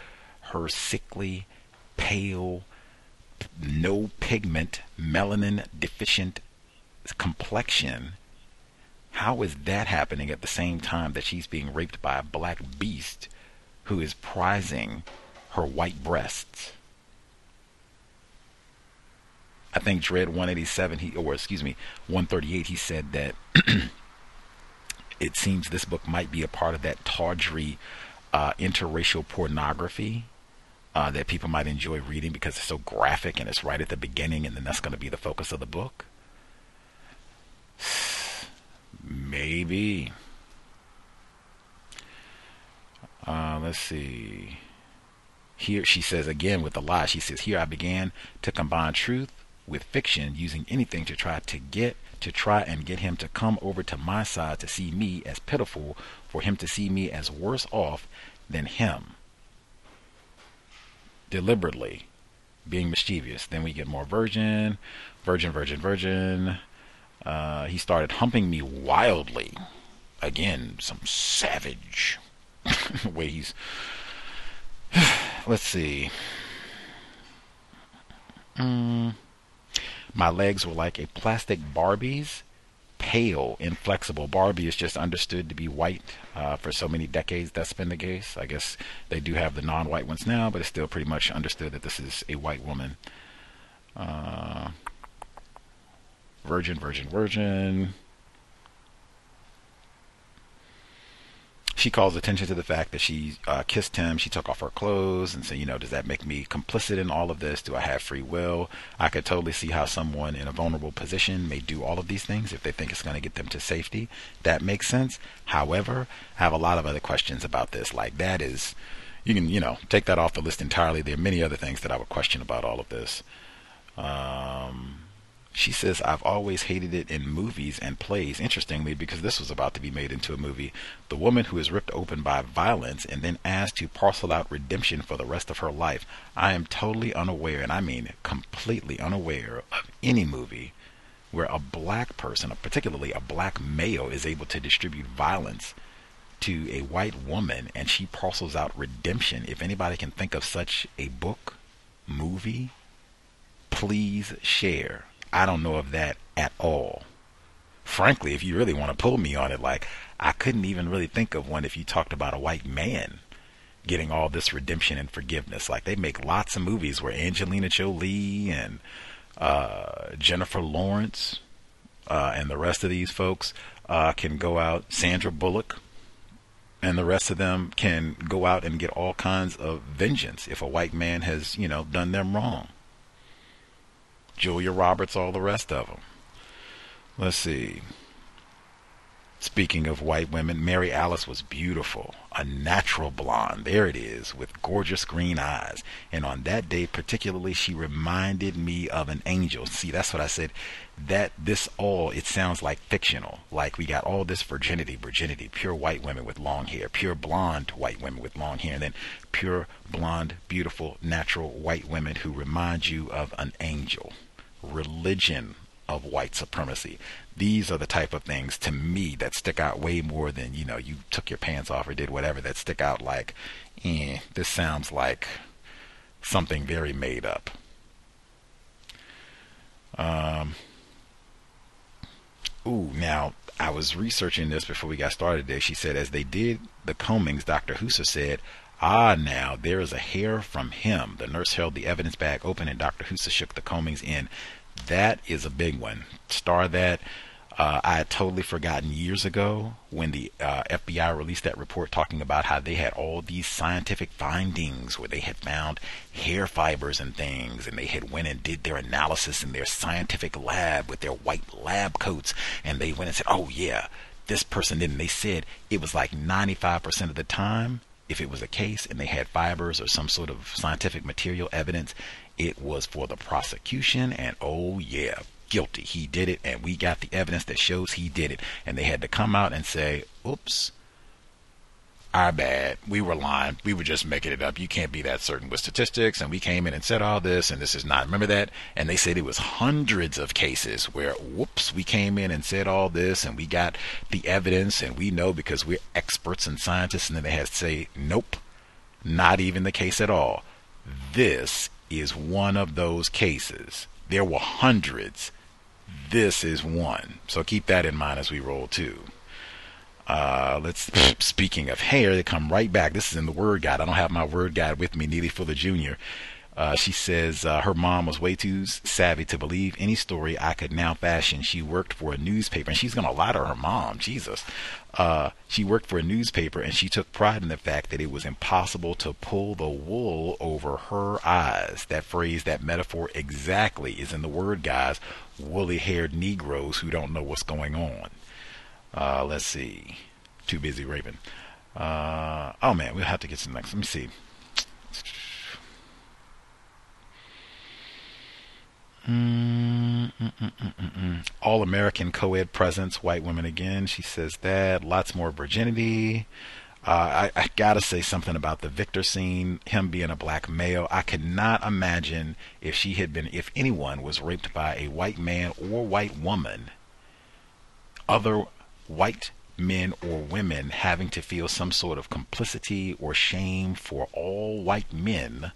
her sickly, pale, no pigment, melanin deficient complexion? How is that happening at the same time that she's being raped by a black beast who is prizing her white breasts? I think Dread 187, he or excuse me, 138, he said that [clears throat] it seems this book might be a part of that tawdry uh, interracial pornography uh, that people might enjoy reading because it's so graphic and it's right at the beginning, and then that's going to be the focus of the book. [sighs] Maybe. Uh, let's see. Here she says again with a lie. She says, "Here I began to combine truth with fiction, using anything to try to get to try and get him to come over to my side to see me as pitiful, for him to see me as worse off than him." Deliberately being mischievous. Then we get more virgin, virgin, virgin, virgin. Uh, he started humping me wildly. Again, some savage [laughs] way he's. [sighs] [sighs] Let's see. Mm. My legs were like a plastic Barbie's, pale, inflexible. Barbie is just understood to be white uh, for so many decades. That's been the case. I guess they do have the non-white ones now, but it's still pretty much understood that this is a white woman. Uh, virgin, virgin, virgin. She calls attention to the fact that she uh, kissed him. She took off her clothes and said, you know, does that make me complicit in all of this? Do I have free will? I could totally see how someone in a vulnerable position may do all of these things if they think it's going to get them to safety. That makes sense. However, I have a lot of other questions about this. Like that is, you can, you know, take that off the list entirely. There are many other things that I would question about all of this. Um, she says, I've always hated it in movies and plays. Interestingly, because this was about to be made into a movie, the woman who is ripped open by violence and then asked to parcel out redemption for the rest of her life. I am totally unaware, and I mean completely unaware, of any movie where a black person, particularly a black male, is able to distribute violence to a white woman and she parcels out redemption. If anybody can think of such a book, movie, please share. I don't know of that at all. Frankly, if you really want to pull me on it, like I couldn't even really think of one if you talked about a white man getting all this redemption and forgiveness. Like they make lots of movies where Angelina Jolie and uh, Jennifer Lawrence uh, and the rest of these folks uh, can go out. Sandra Bullock and the rest of them can go out and get all kinds of vengeance if a white man has, you know, done them wrong. Julia Roberts, all the rest of them. Let's see. Speaking of white women, Mary Alice was beautiful, a natural blonde. There it is, with gorgeous green eyes. And on that day, particularly, she reminded me of an angel. See, that's what I said. That this all, it sounds like fictional. Like we got all this virginity, virginity, pure white women with long hair, pure blonde white women with long hair, and then pure blonde, beautiful, natural white women who remind you of an angel. Religion of white supremacy. These are the type of things to me that stick out way more than, you know, you took your pants off or did whatever that stick out like, eh, this sounds like something very made up. Um, ooh, now I was researching this before we got started there. She said, as they did the combings, Dr. Husa said, Ah, now there is a hair from him. The nurse held the evidence bag open and Dr. Husa shook the combings in. That is a big one. Star that. Uh, I had totally forgotten years ago when the uh, FBI released that report talking about how they had all these scientific findings where they had found hair fibers and things, and they had went and did their analysis in their scientific lab with their white lab coats, and they went and said, "Oh yeah, this person didn't." They said it was like 95% of the time, if it was a case and they had fibers or some sort of scientific material evidence, it was for the prosecution, and oh yeah, guilty. He did it, and we got the evidence that shows he did it. And they had to come out and say, oops, our bad. We were lying. We were just making it up. You can't be that certain with statistics. And we came in and said all this, and this is not. Remember that? And they said it was hundreds of cases where, whoops, we came in and said all this, and we got the evidence, and we know because we're experts and scientists. And then they had to say, nope, not even the case at all. This is one of those cases. There were hundreds. This is one. So keep that in mind as we roll too. Uh, let's. Speaking of hair, they come right back. This is in the word guide. I don't have my word guide with me. Neely Fuller Jr. Uh, she says uh, her mom was way too savvy to believe any story I could now fashion. She worked for a newspaper, and she's gonna lie to her mom. Jesus. Uh, she worked for a newspaper, and she took pride in the fact that it was impossible to pull the wool over her eyes. That phrase, that metaphor, exactly is in the word, guys. Woolly-haired Negroes who don't know what's going on. Uh, let's see. Too busy raping. Uh, oh man, we'll have to get some next. Let me see. Mm, mm, mm, All American co ed presence, white women again. She says that. Lots more virginity. Uh, I, I, gotta say something about the Victor scene, him being a black male. I could not imagine if she had been, if anyone was raped by a white man or white woman, other white men or women having to feel some sort of complicity or shame for all white men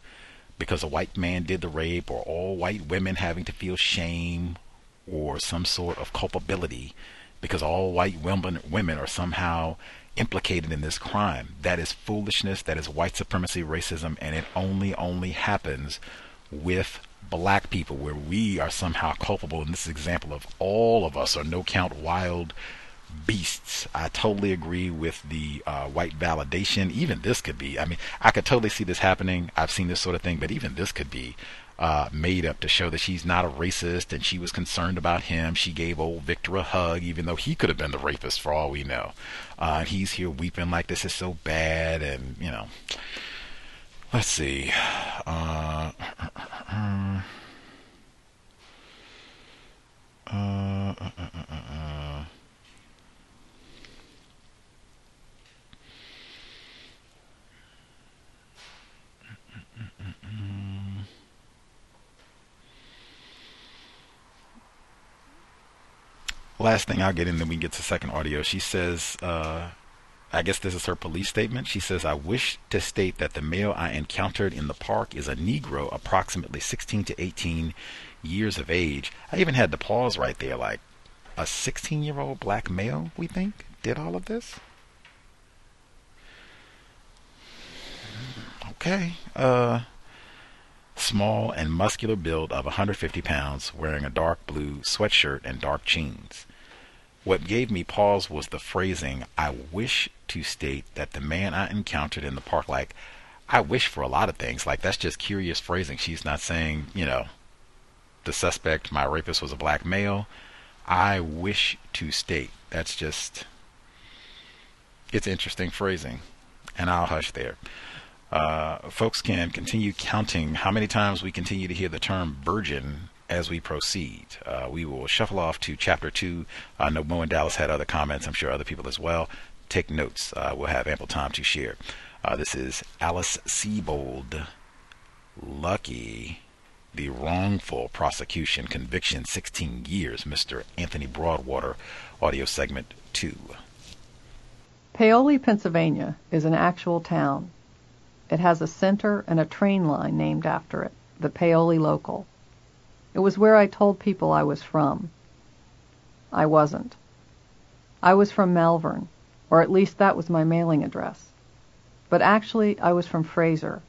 because a white man did the rape, or all white women having to feel shame or some sort of culpability because all white women, women are somehow implicated in this crime. That is foolishness. That is white supremacy, racism, and it only, only happens with black people where we are somehow culpable. In this example of all of us are no count wild beasts. I totally agree with the uh, white validation. Even this could be, I mean, I could totally see this happening. I've seen this sort of thing, but even this could be uh, made up to show that she's not a racist and she was concerned about him. She gave old Victor a hug, even though he could have been the rapist for all we know. Uh, he's here weeping like this is so bad, and you know. Let's see. Uh, uh, uh, uh last thing I'll get in, then we get to second audio. She says, uh, I guess this is her police statement. She says, I wish to state that the male I encountered in the park is a Negro, approximately 16 to 18 years of age. I even had to pause right there, like, a 16 year old black male, we think, did all of this? Okay. Uh, small and muscular build of 150 pounds, wearing a dark blue sweatshirt and dark jeans. What gave me pause was the phrasing, I wish to state that the man I encountered in the park, like, I wish for a lot of things. Like, that's just curious phrasing. She's not saying, you know, the suspect, my rapist, was a black male. I wish to state. That's just, it's interesting phrasing. And I'll hush there uh, folks can continue counting how many times we continue to hear the term virgin as we proceed. Uh, we will shuffle off to chapter two. I know Mo and Dallas had other comments. I'm sure other people as well. Take notes. Uh, we'll have ample time to share. Uh, this is Alice Sebold. Lucky. The wrongful prosecution conviction 16 years. Mr. Anthony Broadwater. Audio segment two. Paoli, Pennsylvania is an actual town it has a center and a train line named after it, the Paoli Local. It was where I told people I was from. I wasn't. I was from Malvern, or at least that was my mailing address. But actually, I was from Frazer.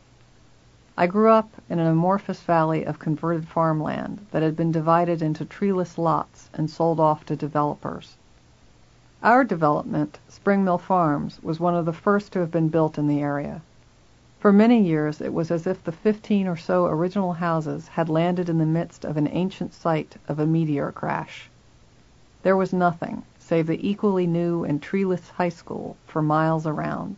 I grew up in an amorphous valley of converted farmland that had been divided into treeless lots and sold off to developers. Our development, Spring Mill Farms, was one of the first to have been built in the area. For many years it was as if the fifteen or so original houses had landed in the midst of an ancient site of a meteor crash. There was nothing save the equally new and treeless high school for miles around.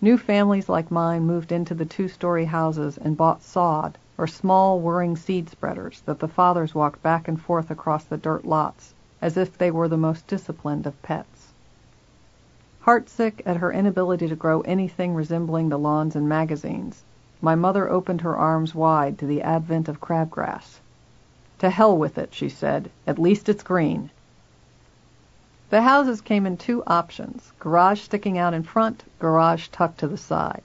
New families like mine moved into the two-story houses and bought sod or small whirring seed spreaders that the fathers walked back and forth across the dirt lots as if they were the most disciplined of pets. Heartsick at her inability to grow anything resembling the lawns and magazines, my mother opened her arms wide to the advent of crabgrass. To hell with it, she said. At least it's green. The houses came in two options garage sticking out in front, garage tucked to the side.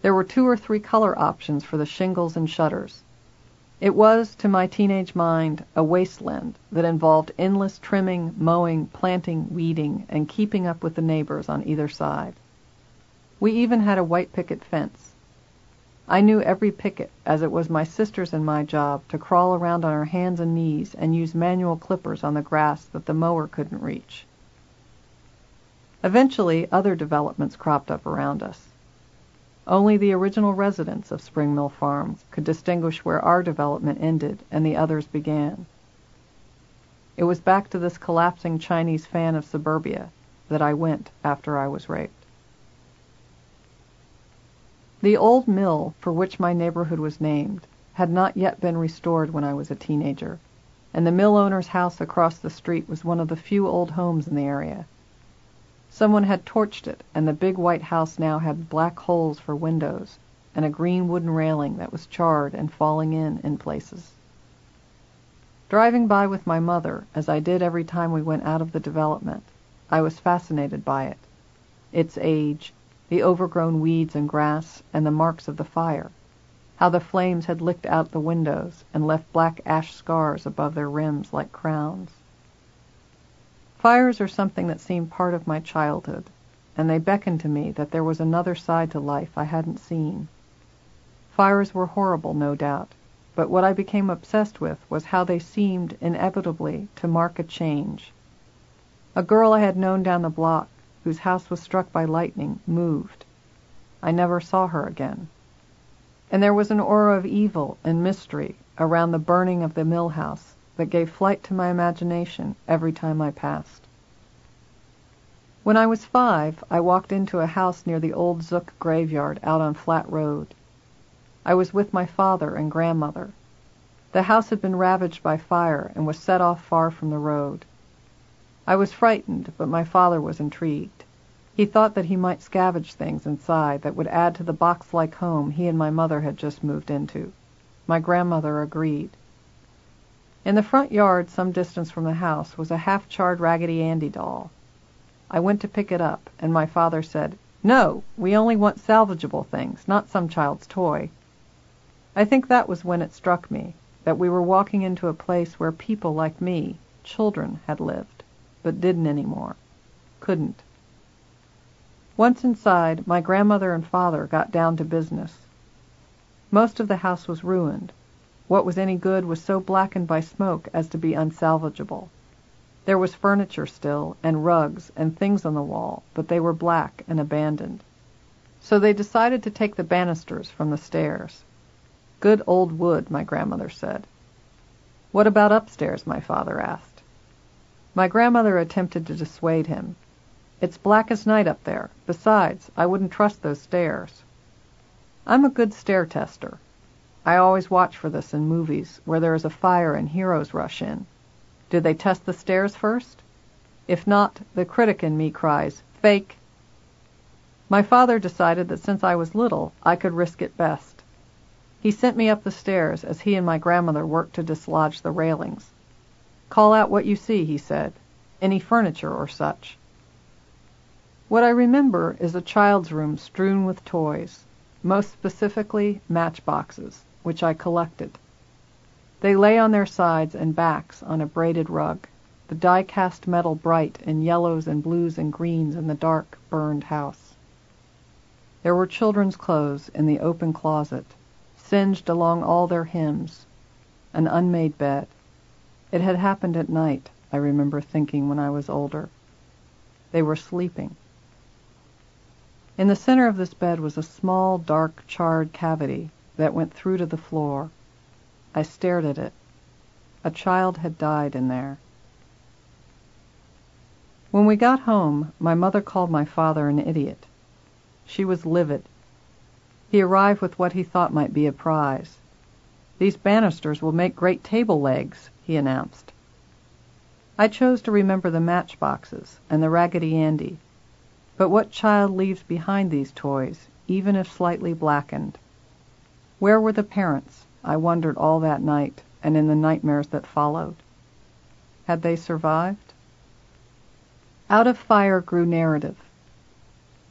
There were two or three color options for the shingles and shutters. It was, to my teenage mind, a wasteland that involved endless trimming, mowing, planting, weeding, and keeping up with the neighbors on either side. We even had a white picket fence. I knew every picket, as it was my sister's and my job to crawl around on our hands and knees and use manual clippers on the grass that the mower couldn't reach. Eventually, other developments cropped up around us. Only the original residents of Spring Mill Farms could distinguish where our development ended and the others began. It was back to this collapsing Chinese fan of suburbia that I went after I was raped. The old mill for which my neighborhood was named had not yet been restored when I was a teenager, and the mill owner's house across the street was one of the few old homes in the area. Someone had torched it, and the big white house now had black holes for windows and a green wooden railing that was charred and falling in in places. Driving by with my mother, as I did every time we went out of the development, I was fascinated by it. Its age, the overgrown weeds and grass, and the marks of the fire. How the flames had licked out the windows and left black ash scars above their rims like crowns. Fires are something that seemed part of my childhood, and they beckoned to me that there was another side to life I hadn't seen. Fires were horrible, no doubt, but what I became obsessed with was how they seemed inevitably to mark a change. A girl I had known down the block whose house was struck by lightning, moved. I never saw her again. And there was an aura of evil and mystery around the burning of the mill house that gave flight to my imagination every time I passed. When I was five, I walked into a house near the old Zook graveyard out on Flat Road. I was with my father and grandmother. The house had been ravaged by fire and was set off far from the road. I was frightened, but my father was intrigued. He thought that he might scavenge things inside that would add to the box-like home he and my mother had just moved into. My grandmother agreed. In the front yard, some distance from the house, was a half-charred Raggedy Andy doll. I went to pick it up, and my father said, No, we only want salvageable things, not some child's toy. I think that was when it struck me, that we were walking into a place where people like me, children, had lived but didn't anymore. Couldn't. Once inside, my grandmother and father got down to business. Most of the house was ruined. What was any good was so blackened by smoke as to be unsalvageable. There was furniture still, and rugs, and things on the wall, but they were black and abandoned. So they decided to take the banisters from the stairs. Good old wood, my grandmother said. What about upstairs? my father asked. My grandmother attempted to dissuade him. It's black as night up there. Besides, I wouldn't trust those stairs. I'm a good stair tester. I always watch for this in movies where there is a fire and heroes rush in. Do they test the stairs first? If not, the critic in me cries, fake. My father decided that since I was little, I could risk it best. He sent me up the stairs as he and my grandmother worked to dislodge the railings. Call out what you see, he said. Any furniture or such. What I remember is a child's room strewn with toys, most specifically matchboxes, which I collected. They lay on their sides and backs on a braided rug, the die-cast metal bright in yellows and blues and greens in the dark, burned house. There were children's clothes in the open closet, singed along all their hems, an unmade bed, it had happened at night, I remember thinking when I was older. They were sleeping. In the center of this bed was a small, dark, charred cavity that went through to the floor. I stared at it. A child had died in there. When we got home, my mother called my father an idiot. She was livid. He arrived with what he thought might be a prize These banisters will make great table legs, he announced. I chose to remember the matchboxes and the Raggedy Andy. But what child leaves behind these toys, even if slightly blackened? Where were the parents? I wondered all that night and in the nightmares that followed. Had they survived? Out of fire grew narrative.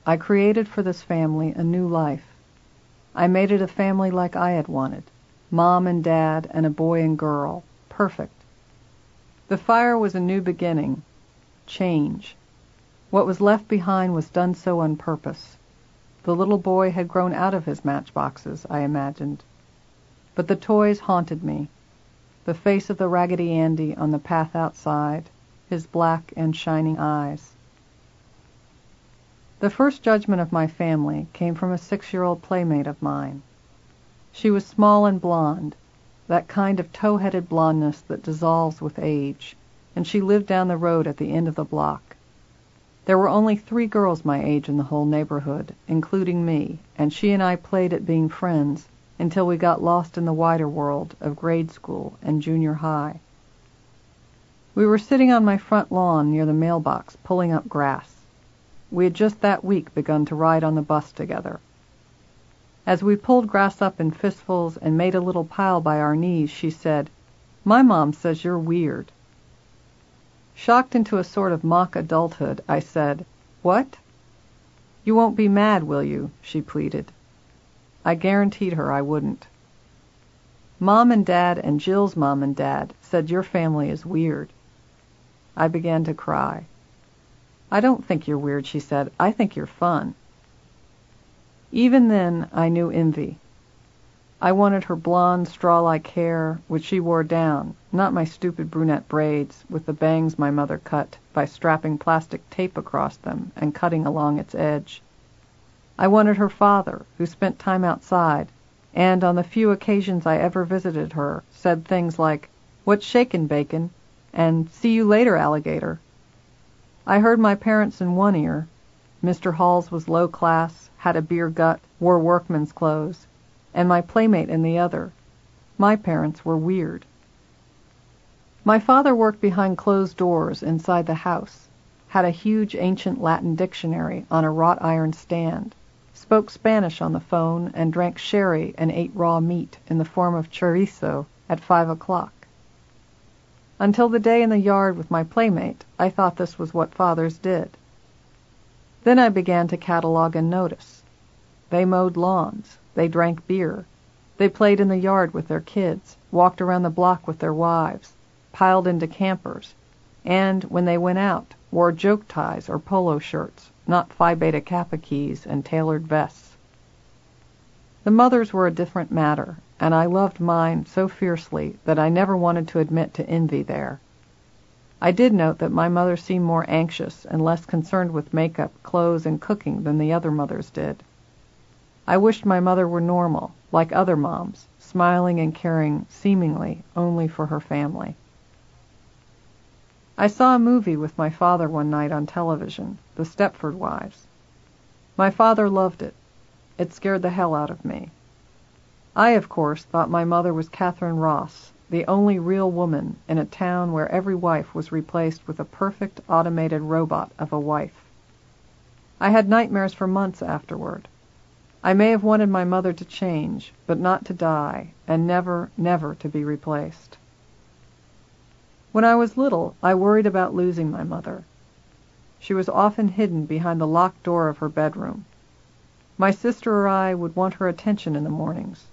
I created for this family a new life. I made it a family like I had wanted mom and dad and a boy and girl, perfect. The fire was a new beginning, change. What was left behind was done so on purpose. The little boy had grown out of his matchboxes, I imagined. But the toys haunted me. The face of the Raggedy Andy on the path outside, his black and shining eyes. The first judgment of my family came from a six-year-old playmate of mine. She was small and blonde, that kind of tow-headed blondness that dissolves with age, and she lived down the road at the end of the block. There were only three girls my age in the whole neighborhood, including me, and she and I played at being friends until we got lost in the wider world of grade school and junior high. We were sitting on my front lawn near the mailbox pulling up grass. We had just that week begun to ride on the bus together. As we pulled grass up in fistfuls and made a little pile by our knees, she said, My mom says you're weird. Shocked into a sort of mock adulthood, I said, What? You won't be mad, will you? she pleaded. I guaranteed her I wouldn't. Mom and Dad and Jill's mom and dad said your family is weird. I began to cry. I don't think you're weird, she said. I think you're fun. Even then I knew envy. I wanted her blonde, straw-like hair, which she wore down, not my stupid brunette braids, with the bangs my mother cut by strapping plastic tape across them and cutting along its edge. I wanted her father, who spent time outside, and on the few occasions I ever visited her, said things like, What's shakin', Bacon? and See you later, alligator. I heard my parents in one ear. Mr. Halls was low class, had a beer gut, wore workman's clothes, and my playmate in the other. My parents were weird. My father worked behind closed doors inside the house, had a huge ancient Latin dictionary on a wrought iron stand, spoke Spanish on the phone, and drank sherry and ate raw meat in the form of chorizo at five o'clock. Until the day in the yard with my playmate, I thought this was what fathers did. Then I began to catalog and notice. They mowed lawns. They drank beer. They played in the yard with their kids, walked around the block with their wives, piled into campers, and, when they went out, wore joke ties or polo shirts, not Phi Beta Kappa keys and tailored vests. The mothers were a different matter, and I loved mine so fiercely that I never wanted to admit to envy there. I did note that my mother seemed more anxious and less concerned with makeup, clothes, and cooking than the other mothers did. I wished my mother were normal, like other moms, smiling and caring, seemingly, only for her family. I saw a movie with my father one night on television, The Stepford Wives. My father loved it. It scared the hell out of me. I, of course, thought my mother was Katharine Ross, the only real woman in a town where every wife was replaced with a perfect automated robot of a wife. I had nightmares for months afterward. I may have wanted my mother to change, but not to die, and never, never to be replaced. When I was little, I worried about losing my mother. She was often hidden behind the locked door of her bedroom. My sister or I would want her attention in the mornings.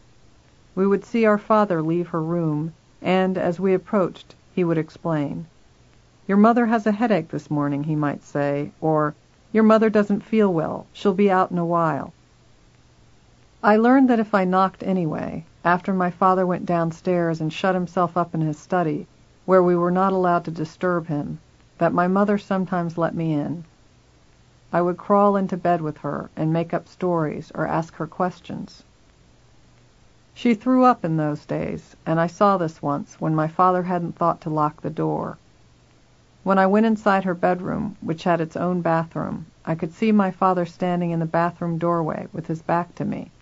We would see our father leave her room and as we approached he would explain. Your mother has a headache this morning, he might say, or Your mother doesn't feel well. She'll be out in a while. I learned that if I knocked anyway, after my father went downstairs and shut himself up in his study, where we were not allowed to disturb him, that my mother sometimes let me in. I would crawl into bed with her and make up stories or ask her questions. She threw up in those days, and I saw this once when my father hadn't thought to lock the door. When I went inside her bedroom, which had its own bathroom, I could see my father standing in the bathroom doorway with his back to me.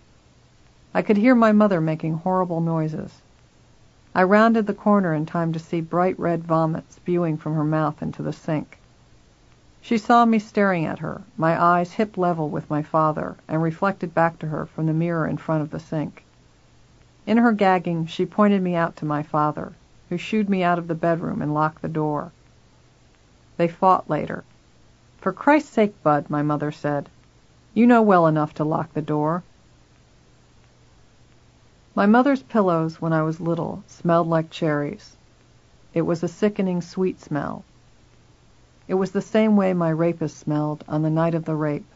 I could hear my mother making horrible noises. I rounded the corner in time to see bright red vomit spewing from her mouth into the sink. She saw me staring at her, my eyes hip level with my father, and reflected back to her from the mirror in front of the sink. In her gagging, she pointed me out to my father, who shooed me out of the bedroom and locked the door. They fought later. For Christ's sake, Bud, my mother said, you know well enough to lock the door. My mother's pillows when I was little smelled like cherries. It was a sickening sweet smell. It was the same way my rapist smelled on the night of the rape.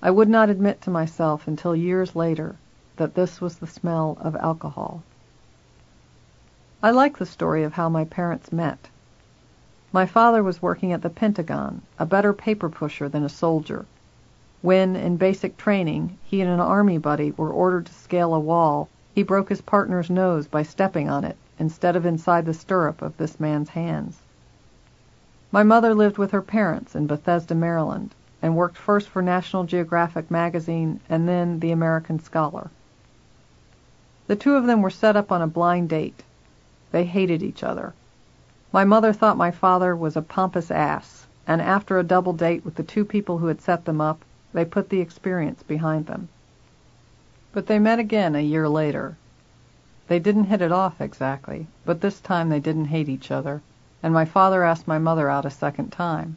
I would not admit to myself until years later that this was the smell of alcohol. I like the story of how my parents met. My father was working at the Pentagon, a better paper pusher than a soldier. When, in basic training, he and an army buddy were ordered to scale a wall, he broke his partner's nose by stepping on it instead of inside the stirrup of this man's hands. My mother lived with her parents in Bethesda, Maryland, and worked first for National Geographic magazine and then the American Scholar. The two of them were set up on a blind date. They hated each other. My mother thought my father was a pompous ass, and after a double date with the two people who had set them up, they put the experience behind them. But they met again a year later. They didn't hit it off exactly, but this time they didn't hate each other, and my father asked my mother out a second time.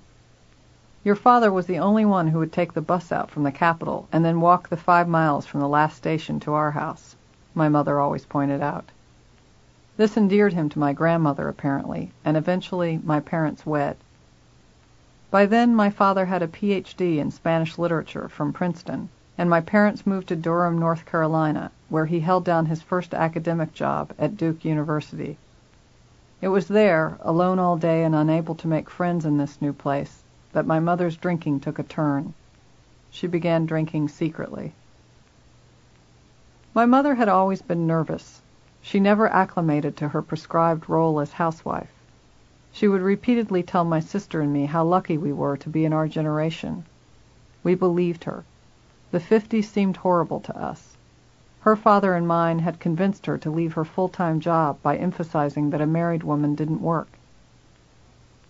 Your father was the only one who would take the bus out from the capital and then walk the five miles from the last station to our house, my mother always pointed out. This endeared him to my grandmother, apparently, and eventually my parents wed. By then my father had a Ph.D. in Spanish literature from Princeton, and my parents moved to Durham, North Carolina, where he held down his first academic job at Duke University. It was there, alone all day and unable to make friends in this new place, that my mother's drinking took a turn. She began drinking secretly. My mother had always been nervous. She never acclimated to her prescribed role as housewife. She would repeatedly tell my sister and me how lucky we were to be in our generation. We believed her. The fifties seemed horrible to us. Her father and mine had convinced her to leave her full-time job by emphasizing that a married woman didn't work.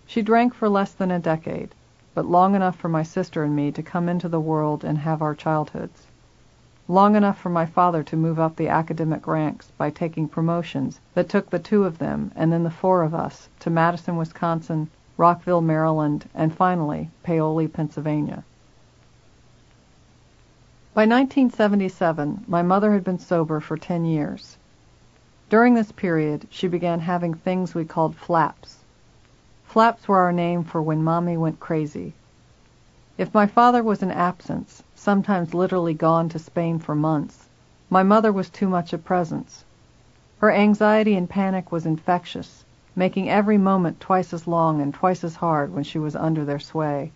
She drank for less than a decade, but long enough for my sister and me to come into the world and have our childhoods long enough for my father to move up the academic ranks by taking promotions that took the two of them and then the four of us to Madison, Wisconsin, Rockville, Maryland, and finally Paoli, Pennsylvania. By 1977, my mother had been sober for 10 years. During this period, she began having things we called flaps. Flaps were our name for when Mommy went crazy. If my father was in absence, sometimes literally gone to Spain for months. My mother was too much a presence. Her anxiety and panic was infectious, making every moment twice as long and twice as hard when she was under their sway.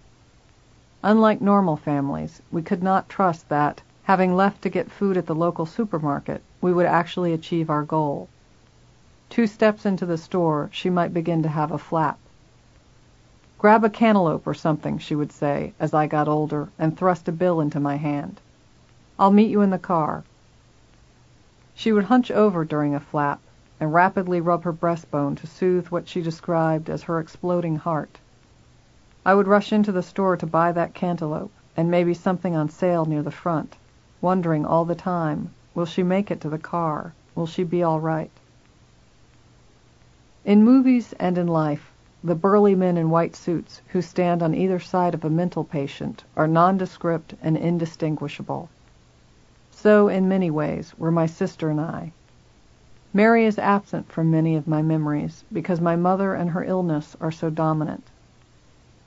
Unlike normal families, we could not trust that, having left to get food at the local supermarket, we would actually achieve our goal. Two steps into the store, she might begin to have a flap. Grab a cantaloupe or something, she would say, as I got older, and thrust a bill into my hand. I'll meet you in the car. She would hunch over during a flap and rapidly rub her breastbone to soothe what she described as her exploding heart. I would rush into the store to buy that cantaloupe and maybe something on sale near the front, wondering all the time, will she make it to the car? Will she be all right? In movies and in life, the burly men in white suits who stand on either side of a mental patient are nondescript and indistinguishable. So, in many ways, were my sister and I. Mary is absent from many of my memories because my mother and her illness are so dominant.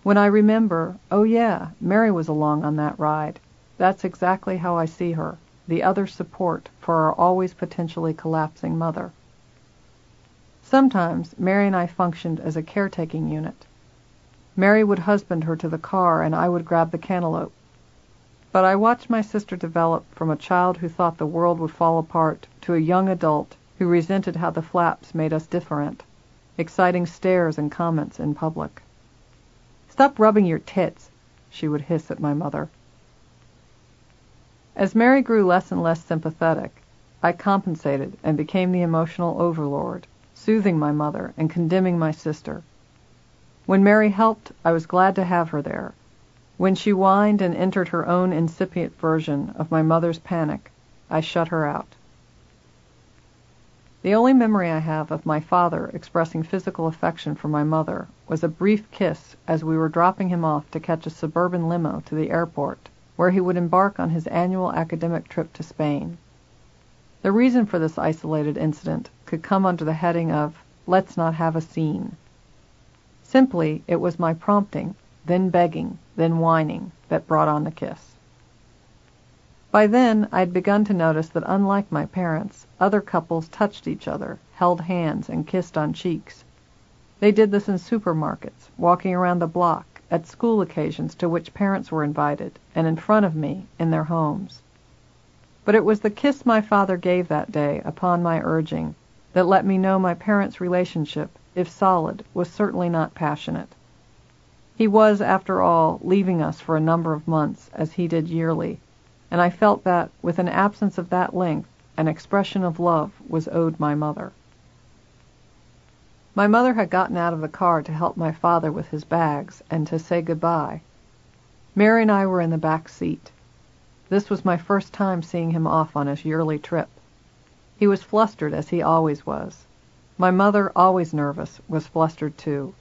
When I remember, oh yeah, Mary was along on that ride, that's exactly how I see her, the other support for our always potentially collapsing mother. Sometimes Mary and I functioned as a caretaking unit. Mary would husband her to the car and I would grab the cantaloupe. But I watched my sister develop from a child who thought the world would fall apart to a young adult who resented how the flaps made us different, exciting stares and comments in public. Stop rubbing your tits, she would hiss at my mother. As Mary grew less and less sympathetic, I compensated and became the emotional overlord, soothing my mother and condemning my sister. When Mary helped, I was glad to have her there. When she whined and entered her own incipient version of my mother's panic, I shut her out. The only memory I have of my father expressing physical affection for my mother was a brief kiss as we were dropping him off to catch a suburban limo to the airport, where he would embark on his annual academic trip to Spain. The reason for this isolated incident could come under the heading of let's not have a scene. Simply, it was my prompting, then begging, then whining, that brought on the kiss. By then, I'd begun to notice that unlike my parents, other couples touched each other, held hands, and kissed on cheeks. They did this in supermarkets, walking around the block, at school occasions to which parents were invited, and in front of me, in their homes. But it was the kiss my father gave that day, upon my urging, that let me know my parents' relationship, if solid, was certainly not passionate. He was, after all, leaving us for a number of months, as he did yearly, and I felt that, with an absence of that length, an expression of love was owed my mother. My mother had gotten out of the car to help my father with his bags and to say good-bye. Mary and I were in the back seat. This was my first time seeing him off on his yearly trip. He was flustered, as he always was. My mother, always nervous, was flustered too.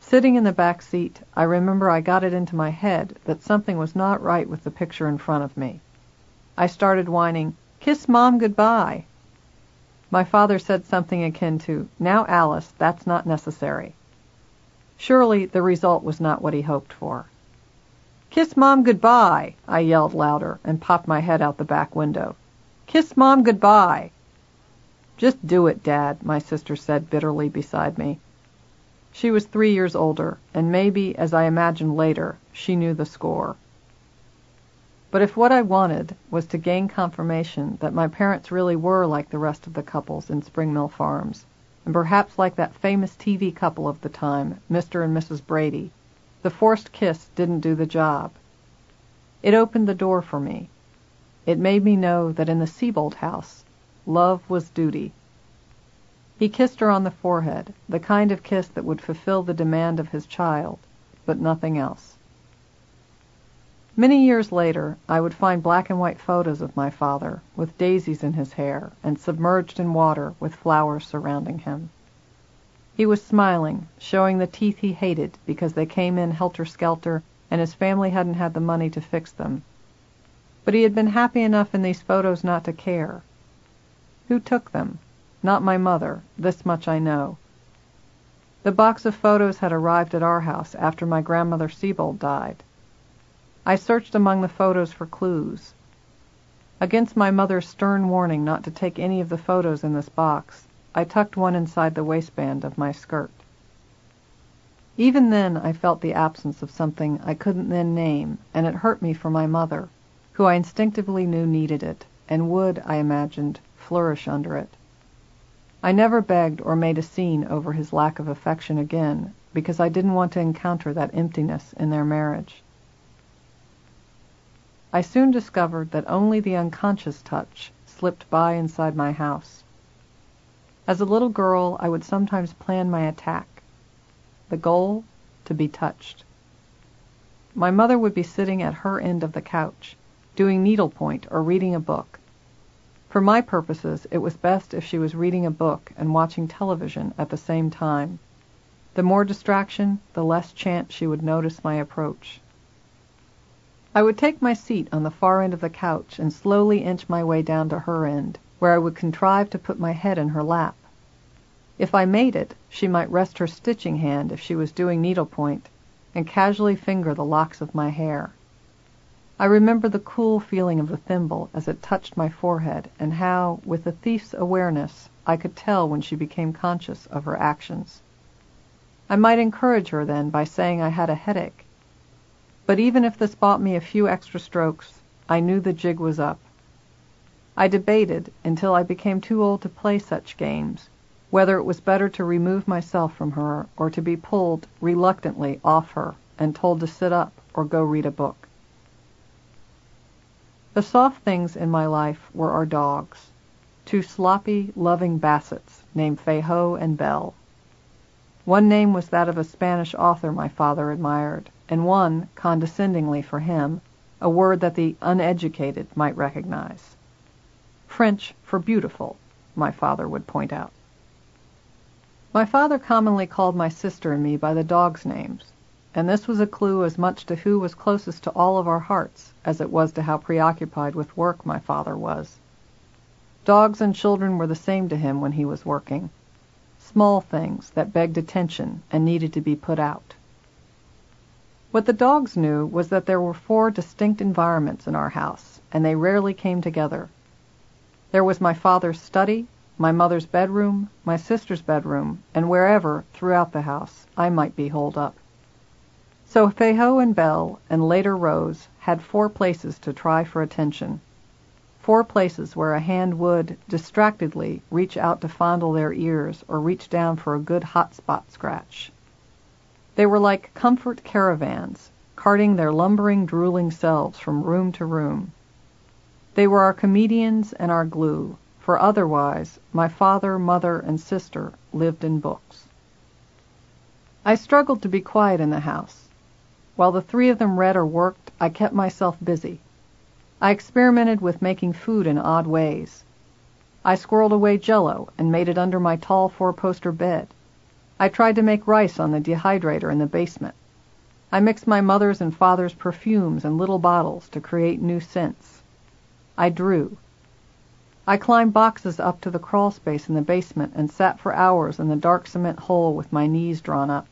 Sitting in the back seat, I remember I got it into my head that something was not right with the picture in front of me. I started whining, Kiss Mom goodbye. My father said something akin to, Now, Alice, that's not necessary. Surely the result was not what he hoped for. Kiss Mom goodbye, I yelled louder and popped my head out the back window. Kiss Mom goodbye. Just do it, Dad, my sister said bitterly beside me. She was three years older, and maybe, as I imagined later, she knew the score. But if what I wanted was to gain confirmation that my parents really were like the rest of the couples in Spring Mill Farms, and perhaps like that famous TV couple of the time, Mr. and Mrs. Brady, the forced kiss didn't do the job. It opened the door for me. It made me know that in the Sebold house, love was duty. He kissed her on the forehead, the kind of kiss that would fulfill the demand of his child, but nothing else. Many years later, I would find black and white photos of my father, with daisies in his hair, and submerged in water with flowers surrounding him. He was smiling, showing the teeth he hated because they came in helter-skelter and his family hadn't had the money to fix them. But he had been happy enough in these photos not to care. Who took them? Not my mother, this much I know. The box of photos had arrived at our house after my grandmother Sebold died. I searched among the photos for clues. Against my mother's stern warning not to take any of the photos in this box, I tucked one inside the waistband of my skirt. Even then I felt the absence of something I couldn't then name, and it hurt me for my mother, who I instinctively knew needed it, and would, I imagined, flourish under it. I never begged or made a scene over his lack of affection again, because I didn't want to encounter that emptiness in their marriage. I soon discovered that only the unconscious touch slipped by inside my house. As a little girl, I would sometimes plan my attack. The goal? To be touched. My mother would be sitting at her end of the couch, doing needlepoint or reading a book. For my purposes, it was best if she was reading a book and watching television at the same time. The more distraction, the less chance she would notice my approach. I would take my seat on the far end of the couch and slowly inch my way down to her end, where I would contrive to put my head in her lap. If I made it, she might rest her stitching hand if she was doing needlepoint, and casually finger the locks of my hair. I remember the cool feeling of the thimble as it touched my forehead, and how, with a thief's awareness, I could tell when she became conscious of her actions. I might encourage her then by saying I had a headache. But even if this bought me a few extra strokes, I knew the jig was up. I debated, until I became too old to play such games, whether it was better to remove myself from her or to be pulled, reluctantly, off her and told to sit up or go read a book. The soft things in my life were our dogs. two sloppy, loving Bassets named Feijóo and Belle. One name was that of a Spanish author my father admired, and one, condescendingly for him, a word that the uneducated might recognize. French for beautiful, my father would point out. My father commonly called my sister and me by the dogs' names, and this was a clue as much to who was closest to all of our hearts as it was to how preoccupied with work my father was. Dogs and children were the same to him when he was working small things that begged attention and needed to be put out. What the dogs knew was that there were four distinct environments in our house, and they rarely came together. There was my father's study, my mother's bedroom, my sister's bedroom, and wherever, throughout the house, I might be holed up. So Feijóo and Belle, and later Rose, had four places to try for attention four places where a hand would, distractedly, reach out to fondle their ears or reach down for a good hot spot scratch. They were like comfort caravans, carting their lumbering, drooling selves from room to room. They were our comedians and our glue, for otherwise my father, mother, and sister lived in books. I struggled to be quiet in the house. While the three of them read or worked, I kept myself busy. I experimented with making food in odd ways. I squirreled away jello and made it under my tall four-poster bed. I tried to make rice on the dehydrator in the basement. I mixed my mother's and father's perfumes in little bottles to create new scents. I drew. I climbed boxes up to the crawl space in the basement and sat for hours in the dark cement hole with my knees drawn up.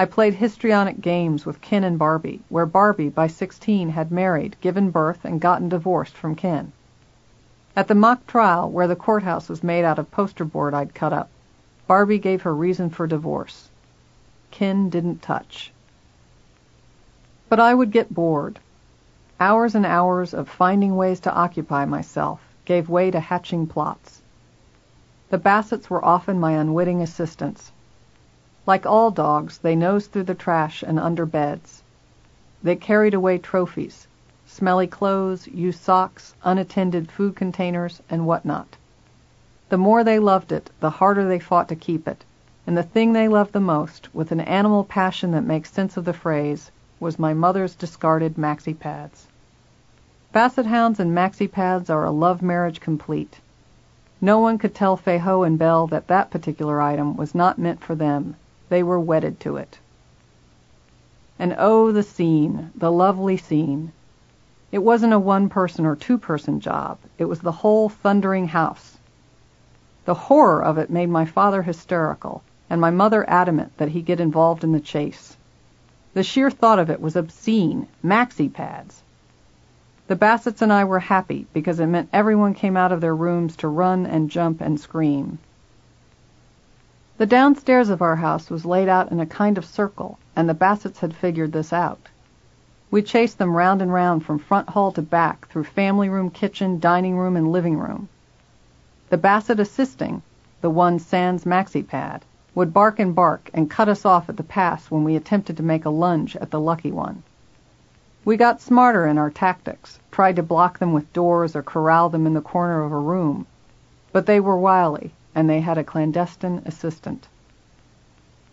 I played histrionic games with Ken and Barbie, where Barbie, by sixteen, had married, given birth, and gotten divorced from Ken. At the mock trial, where the courthouse was made out of poster board I'd cut up, Barbie gave her reason for divorce. Ken didn't touch. But I would get bored. Hours and hours of finding ways to occupy myself gave way to hatching plots. The Bassets were often my unwitting assistants, like all dogs, they nosed through the trash and under beds. They carried away trophies smelly clothes, used socks, unattended food containers, and what not. The more they loved it, the harder they fought to keep it, and the thing they loved the most, with an animal passion that makes sense of the phrase, was my mother's discarded maxi pads. Basset hounds and maxi pads are a love marriage complete. No one could tell Feijóo and Belle that that particular item was not meant for them, they were wedded to it. And oh, the scene, the lovely scene. It wasn't a one person or two person job, it was the whole thundering house. The horror of it made my father hysterical, and my mother adamant that he get involved in the chase. The sheer thought of it was obscene maxi pads. The Bassets and I were happy because it meant everyone came out of their rooms to run and jump and scream. The downstairs of our house was laid out in a kind of circle, and the Bassets had figured this out. We chased them round and round from front hall to back, through family room, kitchen, dining room, and living room. The Bassett assisting, the one sans maxi pad, would bark and bark and cut us off at the pass when we attempted to make a lunge at the lucky one. We got smarter in our tactics, tried to block them with doors or corral them in the corner of a room, but they were wily and they had a clandestine assistant.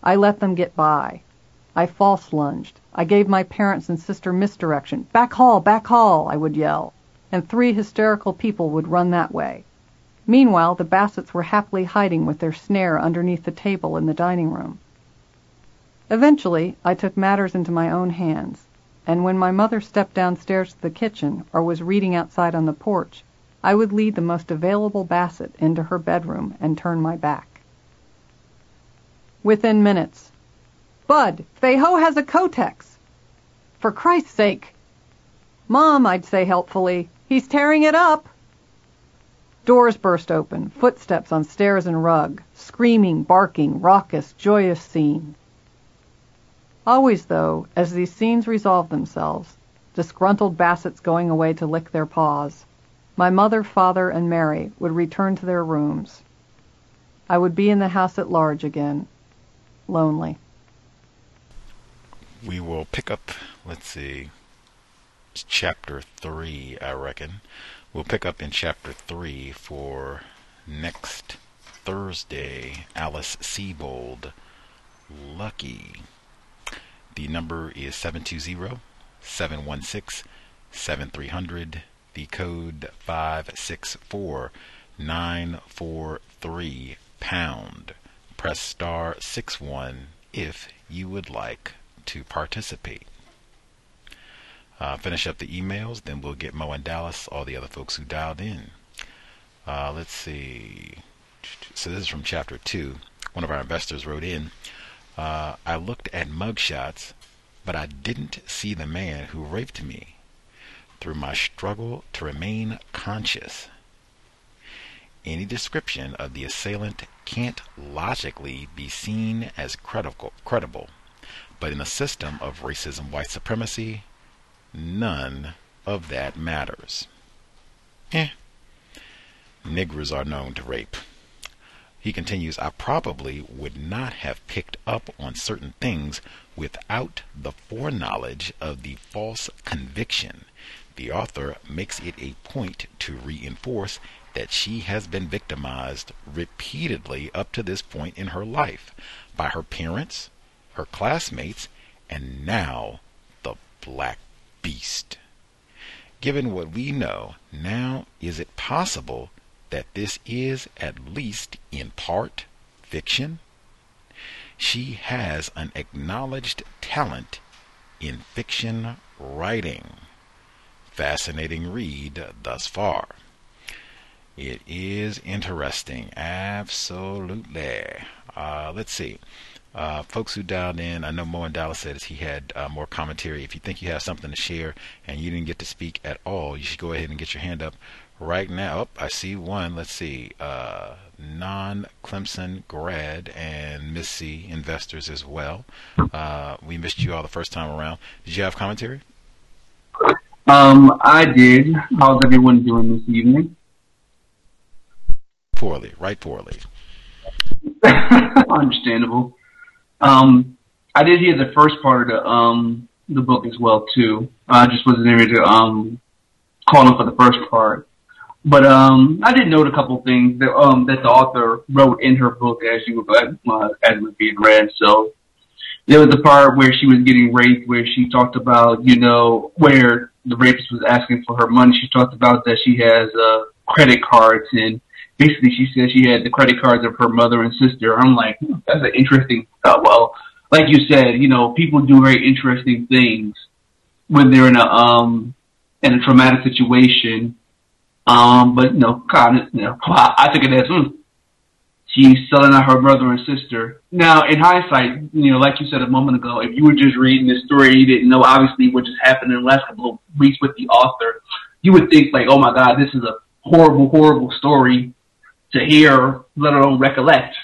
I let them get by. I false lunged. I gave my parents and sister misdirection. Back hall, back hall, I would yell, and three hysterical people would run that way. Meanwhile, the Bassets were happily hiding with their snare underneath the table in the dining room. Eventually, I took matters into my own hands, and when my mother stepped downstairs to the kitchen or was reading outside on the porch, I would lead the most available Basset into her bedroom and turn my back. Within minutes. Bud, Feijóo has a Kotex. For Christ's sake. Mom, I'd say helpfully, he's tearing it up. Doors burst open, footsteps on stairs and rug, screaming, barking, raucous, joyous scene. Always, though, as these scenes resolved themselves, disgruntled Bassets going away to lick their paws, my mother, father, and Mary would return to their rooms. I would be in the house at large again, lonely. We will pick up, let's see, chapter 3, I reckon, We'll pick up in chapter 3 for next Thursday. Alice Sebold, Lucky. The number is 720 716 7300. The code 564943 pound. Press star 61 if you would like to participate. Uh, finish up the emails, then we'll get Mo and Dallas, all the other folks who dialed in. Uh, let's see. So this is from chapter two. One of our investors wrote in. Uh, I looked at mugshots, but I didn't see the man who raped me. Through my struggle to remain conscious, any description of the assailant can't logically be seen as credible, credible. But in a system of racism, white supremacy, none of that matters. Eh. Niggers are known to rape. He continues, I probably would not have picked up on certain things without the foreknowledge of the false conviction. The author makes it a point to reinforce that she has been victimized repeatedly up to this point in her life by her parents, her classmates, and now the black beast. Given what we know, now is it possible that this is, at least in part, fiction? She has an acknowledged talent in fiction writing. Fascinating read thus far. It is interesting. Absolutely. Uh, let's see. Uh, folks who dialed in, I know Mo and Dallas said he had uh, more commentary. If you think you have something to share and you didn't get to speak at all, you should go ahead and get your hand up right now. Oh, I see one. Let's see. Uh, non Clemson grad and Missy investors as well. Uh, we missed you all the first time around. Did you have commentary? Um, I did. How's everyone doing this evening? Poorly, right? Poorly. [laughs] Understandable. Um, I did hear the first part of the um the book as well too. I just wasn't able to um call in for the first part. But um, I did note a couple things that um that the author wrote in her book as you uh, as was being read. So there was the part where she was getting raped, where she talked about you know where the rapist was asking for her money. She talked about that she has uh credit cards and basically she said she had the credit cards of her mother and sister. I'm like, hmm, that's an interesting. Uh, well, like you said, you know, people do very interesting things when they're in a um in a traumatic situation. Um, but you know, kind of, you know, I I think it as mm, she's selling out her brother and sister. Now, in hindsight, you know, like you said a moment ago, if you were just reading this story, and you didn't know obviously what just happened in the last couple of weeks with the author, you would think like, oh my God, this is a horrible, horrible story to hear, let alone recollect.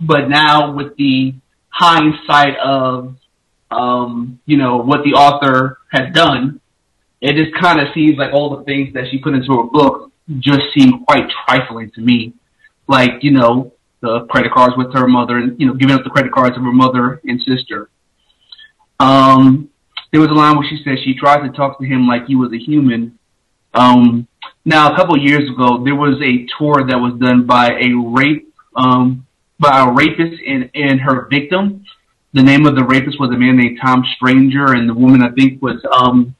But now with the hindsight of, um, you know, what the author has done, it just kind of seems like all the things that she put into her book just seem quite trifling to me. Like, you know, the credit cards with her mother and, you know, giving up the credit cards of her mother and sister. Um, there was a line where she said she tried to talk to him like he was a human. Um, now, a couple of years ago, there was a tour that was done by a rape, um, by a rapist and, and her victim. The name of the rapist was a man named Tom Stranger, and the woman I think was, um,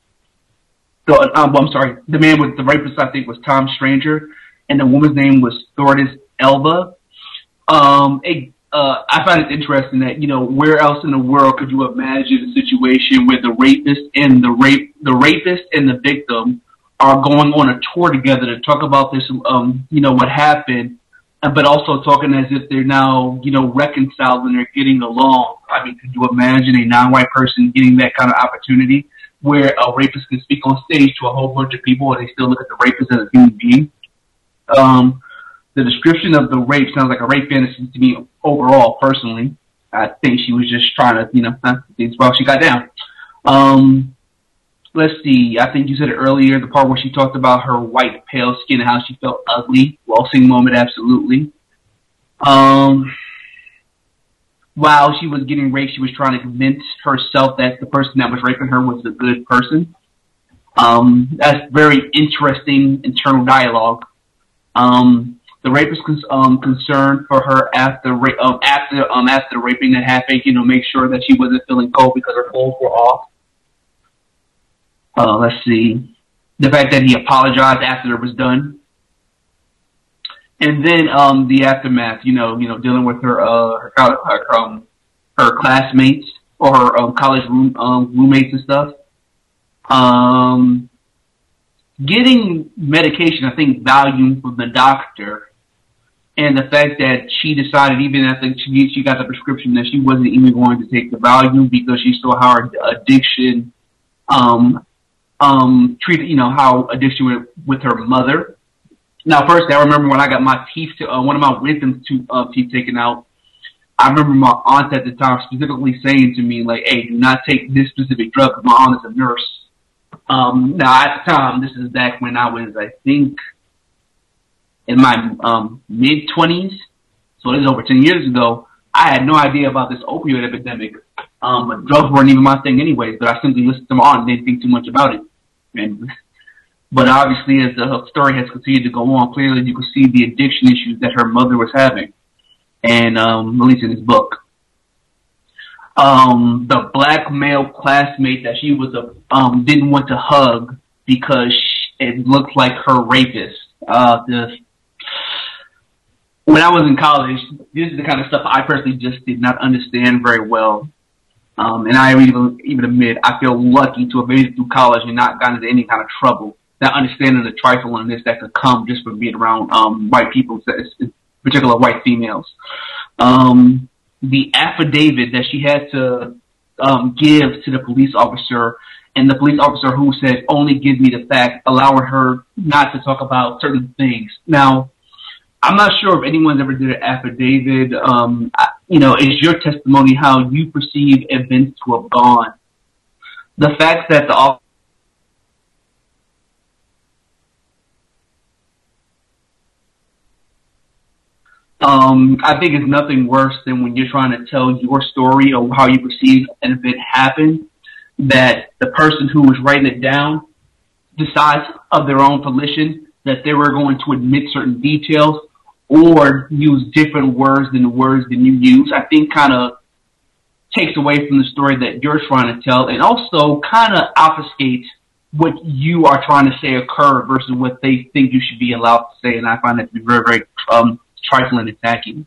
the, um, I'm sorry, the man with the rapist I think was Tom Stranger, and the woman's name was Thordis Elva. Um, a, uh, I find it interesting that you know where else in the world could you imagine a situation where the rapist and the rape, the rapist and the victim are going on a tour together to talk about this, um, you know, what happened, but also talking as if they're now, you know, reconciled and they're getting along. I mean, could you imagine a non-white person getting that kind of opportunity where a rapist can speak on stage to a whole bunch of people and they still look at the rapist as a human being? Um, the description of the rape sounds like a rape fantasy to me overall, personally. I think she was just trying to, you know, that's why she got down. Um, let's see, I think you said it earlier, the part where she talked about her white, pale skin and how she felt ugly. Well sing moment, absolutely. Um, while she was getting raped, she was trying to convince herself that the person that was raping her was a good person. Um, that's very interesting internal dialogue. Um, the rapist was um, concerned for her after ra- um, after um, after raping that happened. You know, make sure that she wasn't feeling cold because her clothes were off. Uh, let's see, the fact that he apologized after it was done, and then um, the aftermath. You know, you know, dealing with her uh, her, her um her classmates or her um, college room, um, roommates and stuff. Um, getting medication, I think, Valium from the doctor, and the fact that she decided, even after she, she got the prescription, that she wasn't even going to take the Valium because she saw how her addiction, um, um, treated, you know, how addiction with, with her mother. Now, first, I remember when I got my teeth, to, uh, one of my wisdom tooth, uh, teeth taken out. I remember my aunt at the time specifically saying to me, like, "Hey, do not take this specific drug." My aunt is a nurse. Um, now at the time, this is back when I was, I think, in my um, mid twenties. So this is over ten years ago. I had no idea about this opioid epidemic. Um, drugs weren't even my thing anyways. But I simply listened to aunt and didn't think too much about it. And [laughs] but obviously, as the story has continued to go on, clearly you can see the addiction issues that her mother was having, and um, in his book um, the black male classmate that she was a um, didn't want to hug because it looked like her rapist. Uh, the when I was in college, this is the kind of stuff I personally just did not understand very well. Um, and I even even admit I feel lucky to have made it through college and not gotten into any kind of trouble. That understanding the triflingness that could come just from being around um, white people, in particular white females. Um, the affidavit that she had to um, give to the police officer, and the police officer who said only give me the fact, allowing her not to talk about certain things. Now, I'm not sure if anyone's ever did an affidavit. Um, I, you know, is your testimony how you perceive events to have gone? The fact that the um, I think it's nothing worse than when you're trying to tell your story or how you perceive an event happened, that the person who was writing it down decides of their own volition that they were going to admit certain details or use different words than the words that you use. I think kind of takes away from the story that you're trying to tell and also kind of obfuscates what you are trying to say occurred versus what they think you should be allowed to say. And I find that to be very, very um, trifling attacking.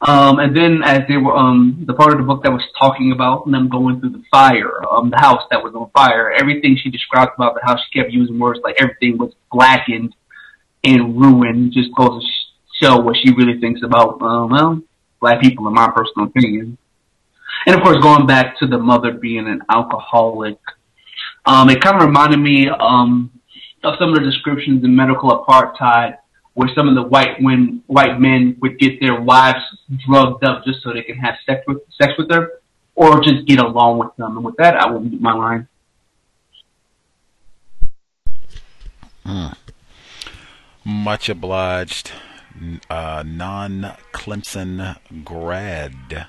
Um, and then as they were, um, the part of the book that was talking about them going through the fire, um, the house that was on fire, everything she described about the house, she kept using words like everything was blackened and ruin just goes to show what she really thinks about, uh, well, black people in my personal opinion. And of course, going back to the mother being an alcoholic, um, it kind of reminded me, um, of some of the descriptions in medical apartheid where some of the white when white men would get their wives drugged up just so they can have sex with sex with her, or just get along with them. And with that, I will mute my line. Hmm. Much obliged, uh, non Clemson grad.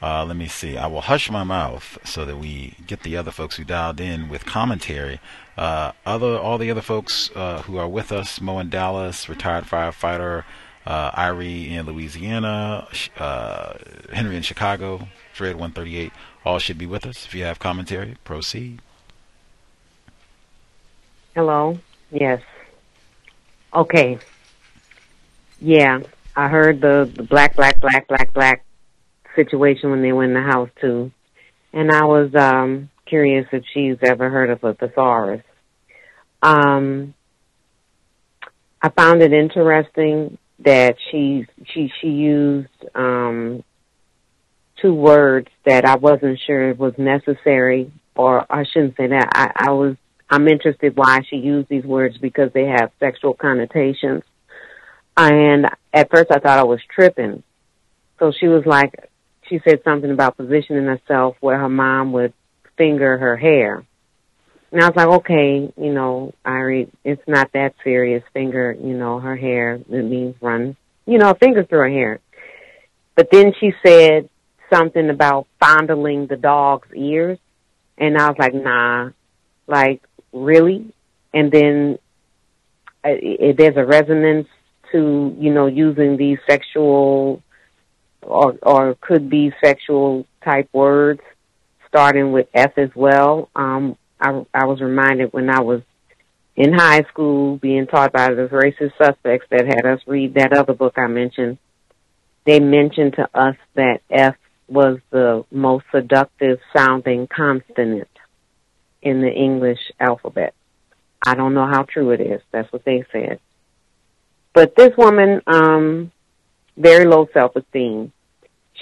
Uh, let me see. I will hush my mouth so that we get the other folks who dialed in with commentary. Uh, other all the other folks uh, who are with us: Mo in Dallas, retired firefighter, uh, Irie in Louisiana, uh, Henry in Chicago, Fred 138. All should be with us. If you have commentary, proceed. Hello. Yes. Okay. Yeah, I heard the, the black, black, black, black, black situation when they went in the house too. And I was um curious if she's ever heard of a thesaurus. Um I found it interesting that she she she used um two words that I wasn't sure was necessary or I shouldn't say that. I, I was I'm interested why she used these words because they have sexual connotations. And at first I thought I was tripping. So she was like, she said something about positioning herself where her mom would finger her hair. And I was like, okay, you know, Irie, it's not that serious. Finger, you know, her hair. It means run, you know, finger through her hair. But then she said something about fondling the dog's ears. And I was like, nah, Like, really? And then uh, it, there's a resonance to, you know, using these sexual or, or could be sexual type words, starting with F as well. Um, I, I was reminded when I was in high school being taught by the racist suspects that had us read that other book I mentioned. They mentioned to us that F was the most seductive sounding consonant in the English alphabet. I don't know how true it is. That's what they said. But this woman, um, very low self esteem.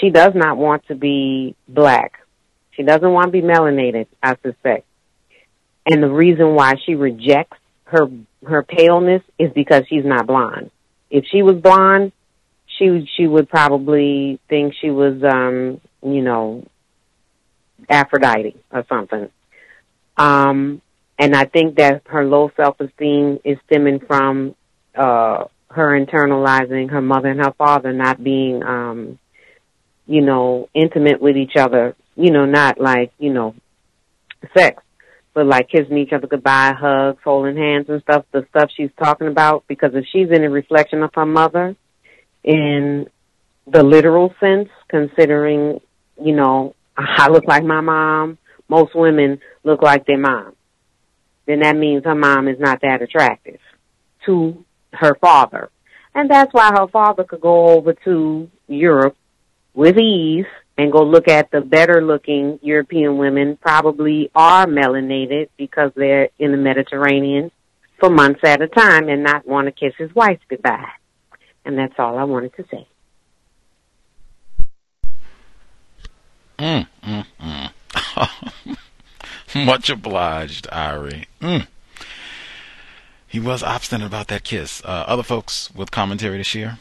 She does not want to be black. She doesn't want to be melanated, I suspect. And the reason why she rejects her her paleness is because she's not blonde. If she was blonde, she she would probably think she was um, you know, Aphrodite or something. Um and I think that her low self esteem is stemming from uh her internalizing her mother and her father not being um you know intimate with each other you know not like you know sex but like kissing each other goodbye hugs holding hands and stuff the stuff she's talking about because if she's in a reflection of her mother in the literal sense considering you know [laughs] i look like my mom most women look like their mom then that means her mom is not that attractive to her father. And that's why her father could go over to Europe with ease and go look at the better looking European women, probably are melanated because they're in the Mediterranean for months at a time and not want to kiss his wife goodbye. And that's all I wanted to say. Mm, mm, mm. [laughs] [laughs] Much obliged, Irie. Mm. He was obstinate about that kiss. Uh, other folks with commentary to share?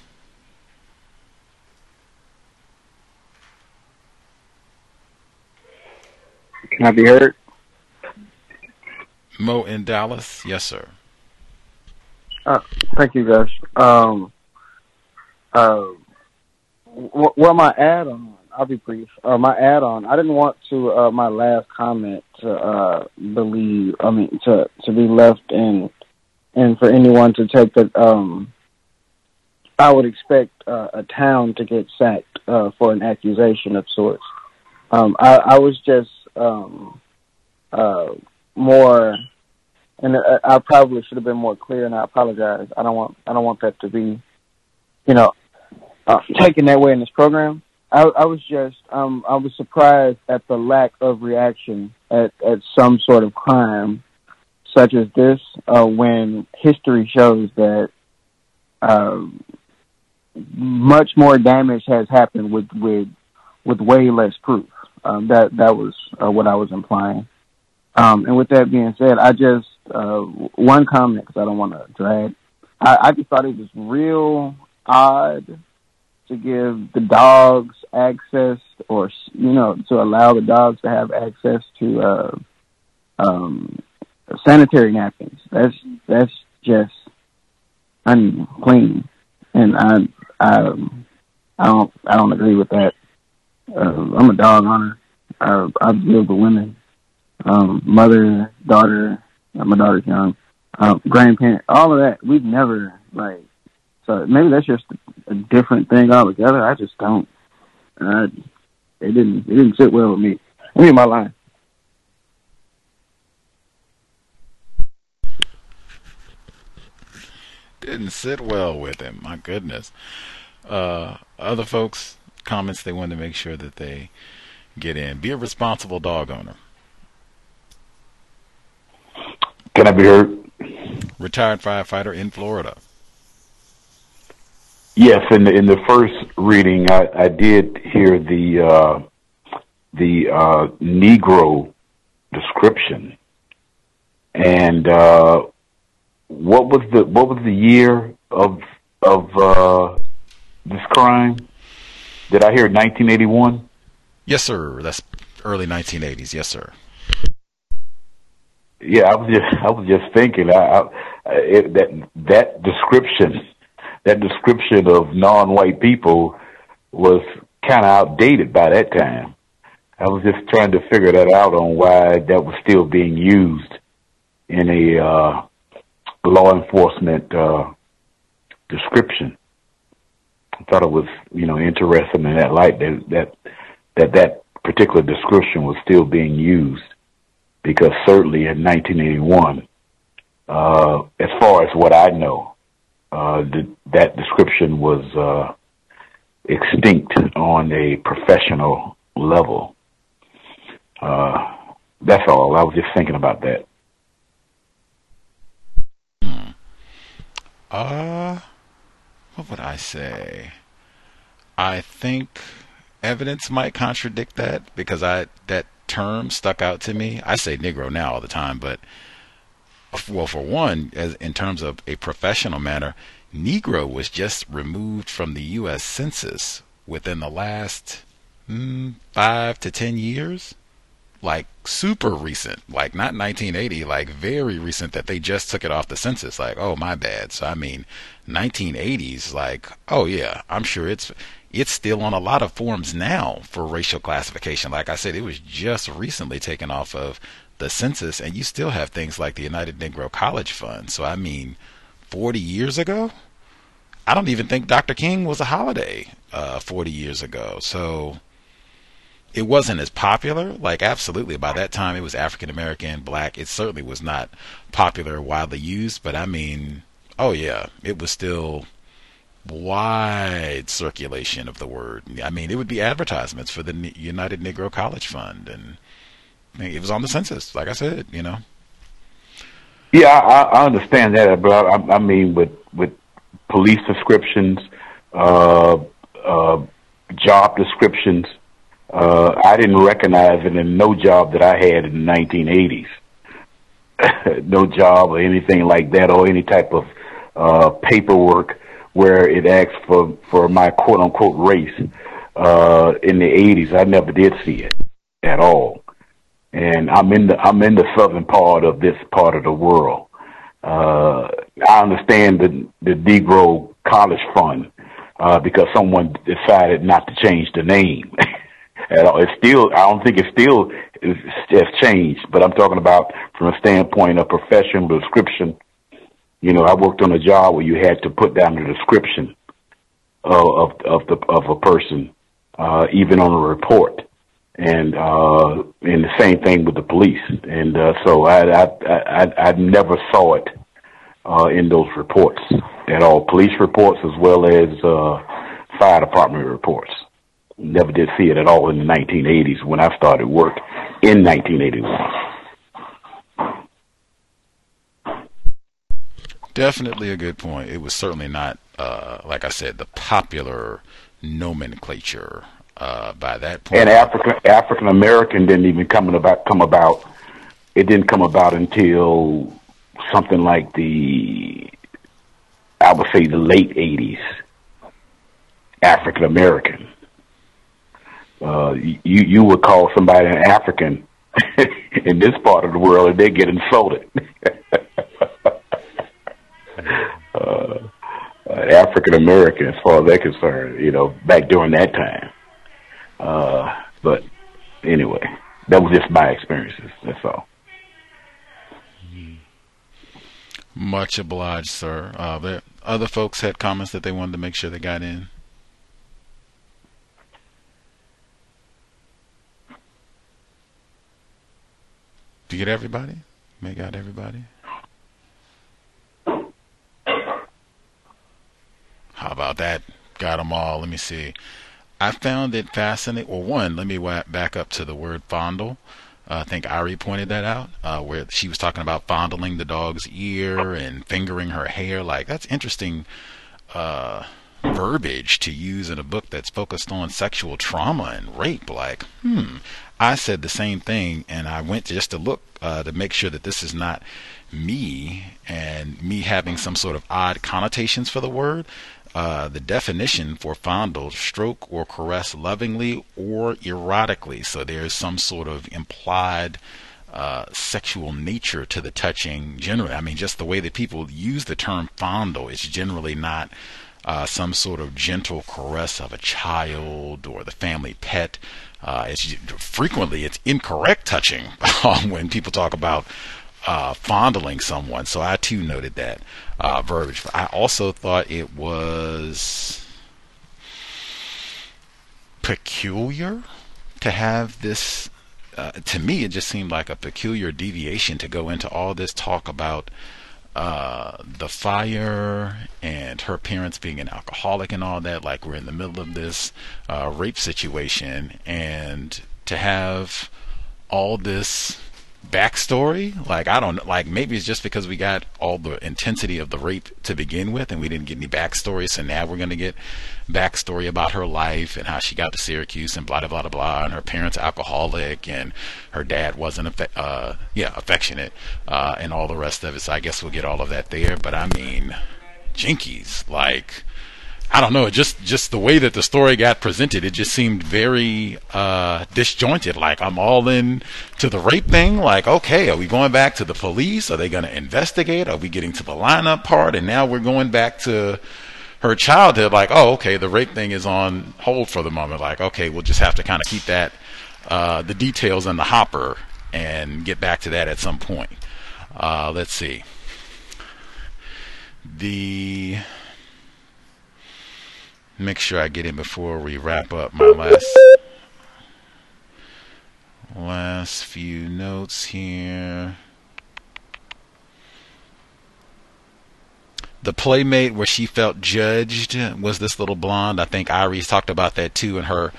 Can I be heard? Mo in Dallas? Yes, sir. Uh, thank you, guys. Um, uh, wh- where my add on, I'll be brief. Uh, my add on, I didn't want to, uh, my last comment to, uh, believe, I mean, to, to be left in, and for anyone to take that, um, I would expect uh, a town to get sacked uh, for an accusation of sorts. Um, I, I was just um, uh, more, and I, I probably should have been more clear, and I apologize. I don't want I don't want that to be, you know, uh, taken that way in this program. I, I was just um, I was surprised at the lack of reaction at, at some sort of crime such as this uh, when history shows that um, much more damage has happened with with with way less proof. Um, that that was uh, what I was implying. Um, and with that being said, I just uh, one comment because I don't want to drag. I, I just thought it was real odd to give the dogs access, or you know, to allow the dogs to have access to uh, um, sanitary napkins. That's that's just unclean, and I I I don't I don't agree with that. Uh, I'm a dog owner. I, I've lived with women, um, mother, daughter. My daughter's young, uh, grandparent, all of that. We've never like. So maybe that's just a different thing altogether. I just don't. Uh, it didn't. It didn't sit well with me. I mean, my line. Didn't sit well with him. My goodness. Uh, other folks, comments they wanted to make sure that they get in. Be a responsible dog owner. Can I be heard? Retired firefighter in Florida. Yes, in the in the first reading, I, I did hear the uh, the uh, Negro description, and uh, what was the what was the year of of uh, this crime? Did I hear 1981? Yes, sir. That's early 1980s. Yes, sir. Yeah, I was just I was just thinking I, I, it, that that description that description of non-white people was kind of outdated by that time. I was just trying to figure that out on why that was still being used in a uh, law enforcement uh, description. I thought it was, you know, interesting in that light that that that, that particular description was still being used because certainly in 1981, uh, as far as what I know, uh, that description was uh, extinct on a professional level. Uh, that's all. I was just thinking about that. Uh, what would I say? I think evidence might contradict that because I that term stuck out to me. I say Negro now all the time, but well, for one, as in terms of a professional matter, Negro was just removed from the U.S. Census within the last mm, five to ten years like super recent, like not 1980, like very recent that they just took it off the census. Like, oh my bad. So I mean, 1980s, like, oh yeah, I'm sure it's it's still on a lot of forms now for racial classification. Like I said, it was just recently taken off of the census, and you still have things like the United Negro College Fund. So I mean, 40 years ago, I don't even think Dr. King was a holiday uh, 40 years ago. So it wasn't as popular. Like absolutely, by that time it was African American, black. It certainly was not popular, widely used. But I mean, oh yeah, it was still wide circulation of the word. I mean, it would be advertisements for the United Negro College Fund, and it was on the census. Like I said, you know. Yeah, I, I understand that, but I, I mean, with with police descriptions, uh, uh, job descriptions uh, I didn't recognize it in no job that I had in the 1980s. [laughs] no job or anything like that, or any type of uh, paperwork where it asked for for my quote unquote race uh, in the 80s. I never did see it at all. And I'm in the I'm in the southern part of this part of the world. Uh, I understand the the Negro College Fund uh, because someone decided not to change the name. [laughs] at all. It's still, I don't think it still has changed, but I'm talking about from a standpoint of professional description. You know, I worked on a job where you had to put down the description of of, of the of a person, uh, even on a report, and uh, and the same thing with the police. And uh, so I I I, I never saw it uh, in those reports at all, police reports as well as uh, fire department reports never did see it at all in the 1980s when I started work in 1981. Definitely a good point. It was certainly not, uh, like I said, the popular nomenclature uh, by that point. And African African American didn't even come about come about. It didn't come about until something like the, I would say, the late '80s. African American uh, you you would call somebody an African [laughs] in this part of the world and they get insulted. [laughs] uh, African American, as far as they're concerned, you know, back during that time. Uh, but anyway, that was just my experiences. That's all. Much obliged, sir. Uh, there, other folks had comments that they wanted to make sure they got in. Do you get everybody? Make out everybody? How about that? Got them all. Let me see. I found it fascinating. Well, one, let me back up to the word fondle. Uh, I think Ari pointed that out, uh, where she was talking about fondling the dog's ear and fingering her hair. Like, that's interesting uh, verbiage to use in a book that's focused on sexual trauma and rape. Like, hmm, I said the same thing, and I went just to look uh, to make sure that this is not me and me having some sort of odd connotations for the word. Uh, the definition for fondle, stroke or caress lovingly or erotically. So there's some sort of implied uh, sexual nature to the touching generally. I mean, just the way that people use the term fondle it's generally not uh, some sort of gentle caress of a child or the family pet. Uh, it's frequently it's incorrect touching [laughs] when people talk about uh, fondling someone. So I too noted that uh, verbiage. I also thought it was peculiar to have this. Uh, to me, it just seemed like a peculiar deviation to go into all this talk about uh, the fire and her parents being an alcoholic and all that. Like we're in the middle of this uh, rape situation, and to have all this backstory. Like i don't like maybe it's just because we got all the intensity of the rape to begin with and we didn't get any backstory. So now we're to get backstory about her life and how she got to syracuse and blah blah blah blah. And her parents alcoholic and her dad wasn't uh yeah affectionate uh and all the rest of it. So i guess we'll get all of that there. But i mean jinkies like I don't know, just just the way that the story got presented, it just seemed very uh, disjointed. Like I'm all in to the rape thing. Like, okay, are we going back to the police? Are they going to investigate? Are we getting to the lineup part? And now we're going back to her childhood. Like, oh, okay, the rape thing is on hold for the moment. Like, okay, we'll just have to kind of keep that uh, the details in the hopper and get back to that at some point. Uh, let's see. The make sure I get in before we wrap up my last last few notes here. The playmate where she felt judged was this little blonde. I think Iris talked about that too in her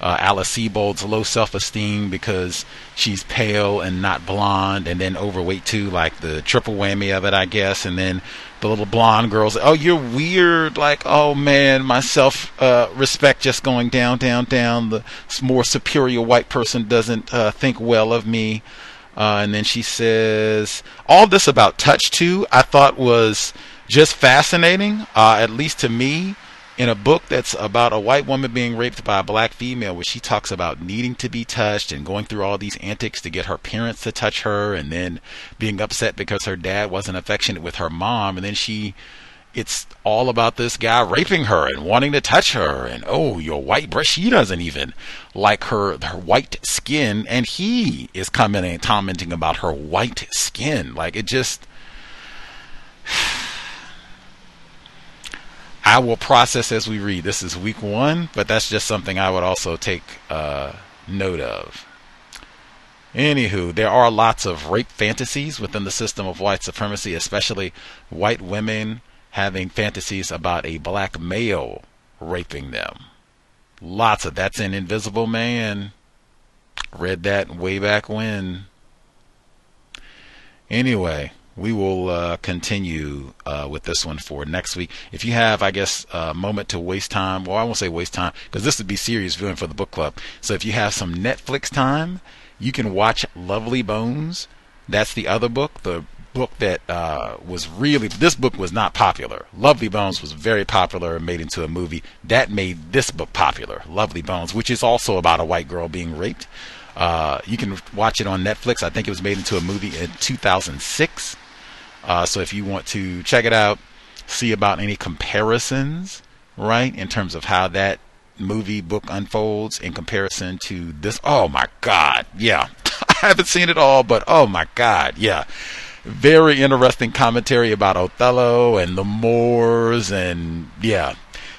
uh, Alice Sebold's low self-esteem because she's pale and not blonde, and then overweight too, like the triple whammy of it, I guess. And then the little blonde girls, oh, you're weird. Like, oh man, my self-respect uh, just going down, down, down. The more superior white person doesn't uh, think well of me. Uh, and then she says, all this about touch too, I thought was just fascinating, uh, at least to me in a book that's about a white woman being raped by a black female, where she talks about needing to be touched and going through all these antics to get her parents to touch her, and then being upset because her dad wasn't affectionate with her mom, and then she. It's all about this guy raping her and wanting to touch her, and oh, your white breast. She doesn't even like her her white skin, and he is commenting commenting about her white skin. Like it just I will process as we read. This is week one, but that's just something I would also take uh, note of. Anywho, there are lots of rape fantasies within the system of white supremacy, especially white women having fantasies about a black male raping them. Lots of that's an Invisible Man. Read that way back when. Anyway, we will uh, continue uh, with this one for next week. If you have, I guess, a moment to waste time, well, I won't say waste time because this would be serious viewing for the book club. So if you have some Netflix time, you can watch Lovely Bones. That's the other book, the book that uh, was really this book was not popular. Lovely Bones was very popular and made into a movie. That made this book popular, Lovely Bones, which is also about a white girl being raped. Uh, you can watch it on Netflix. I think it was made into a movie in 2006. Uh, so if you want to check it out, see about any comparisons, right, in terms of how that movie book unfolds in comparison to this. Oh my God, yeah, [laughs] I haven't seen it all, but oh my God, yeah. Very interesting commentary about Othello and the Moors, and yeah,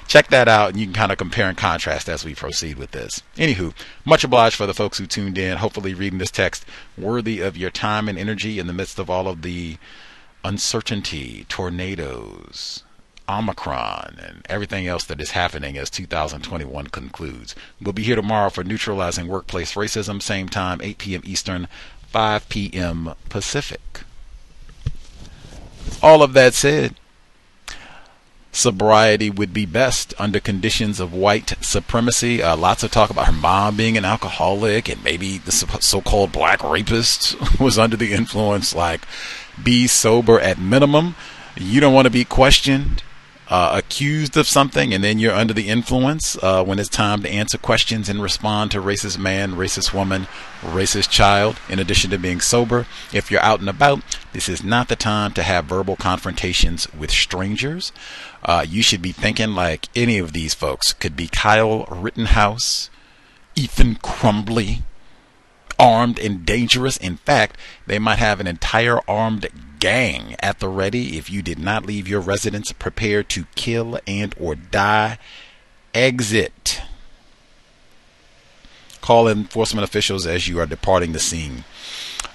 check that out and you can kind of compare and contrast as we proceed with this. Anywho, much obliged for the folks who tuned in. Hopefully, reading this text worthy of your time and energy in the midst of all of the uncertainty, tornadoes, Omicron, and everything else that is happening as 2021 concludes. We'll be here tomorrow for Neutralizing Workplace Racism, same time, 8 p.m. Eastern, 5 p.m. Pacific. All of that said, sobriety would be best under conditions of white supremacy. Uh, lots of talk about her mom being an alcoholic and maybe the so called black rapist [laughs] was under the influence. Like, be sober at minimum. You don't want to be questioned, uh, accused of something, and then you're under the influence uh, when it's time to answer questions and respond to racist man, racist woman, racist child, in addition to being sober. If you're out and about, this is not the time to have verbal confrontations with strangers. Uh, you should be thinking like any of these folks could be Kyle Rittenhouse, Ethan Crumbley, armed and dangerous. In fact, they might have an entire armed gang at the ready if you did not leave your residence prepared to kill and or die. Exit. Call enforcement officials as you are departing the scene.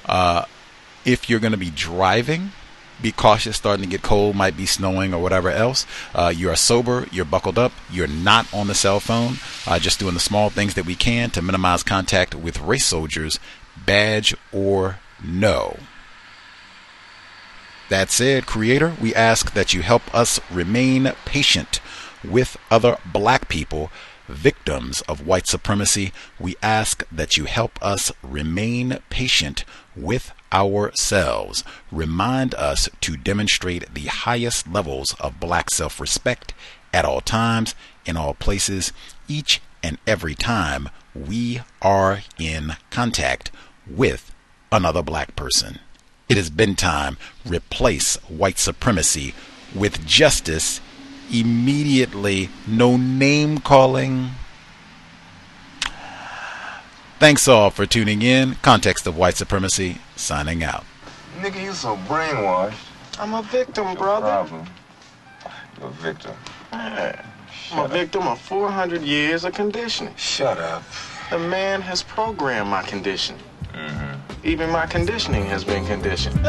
Uh, if you're going to be driving, be cautious. Starting to get cold, might be snowing or whatever else. Uh, you are sober. You're buckled up. You're not on the cell phone. Uh, just doing the small things that we can to minimize contact with race soldiers, badge or no. That said, Creator, we ask that you help us remain patient with other black people, victims of white supremacy. We ask that you help us remain patient with ourselves. Remind us to demonstrate the highest levels of black self respect at all times, in all places, each and every time we are in contact with another black person. It has been time. Replace white supremacy with justice immediately. No name calling. Thanks all for tuning in. Context of White Supremacy, signing out. Nigga, you so brainwashed. I'm a victim, brother. Problem. You're a victim. Man, I'm a victim of 400 years of conditioning. Shut up. The man has programmed my conditioning. Mm-hmm. Even my conditioning has been conditioned.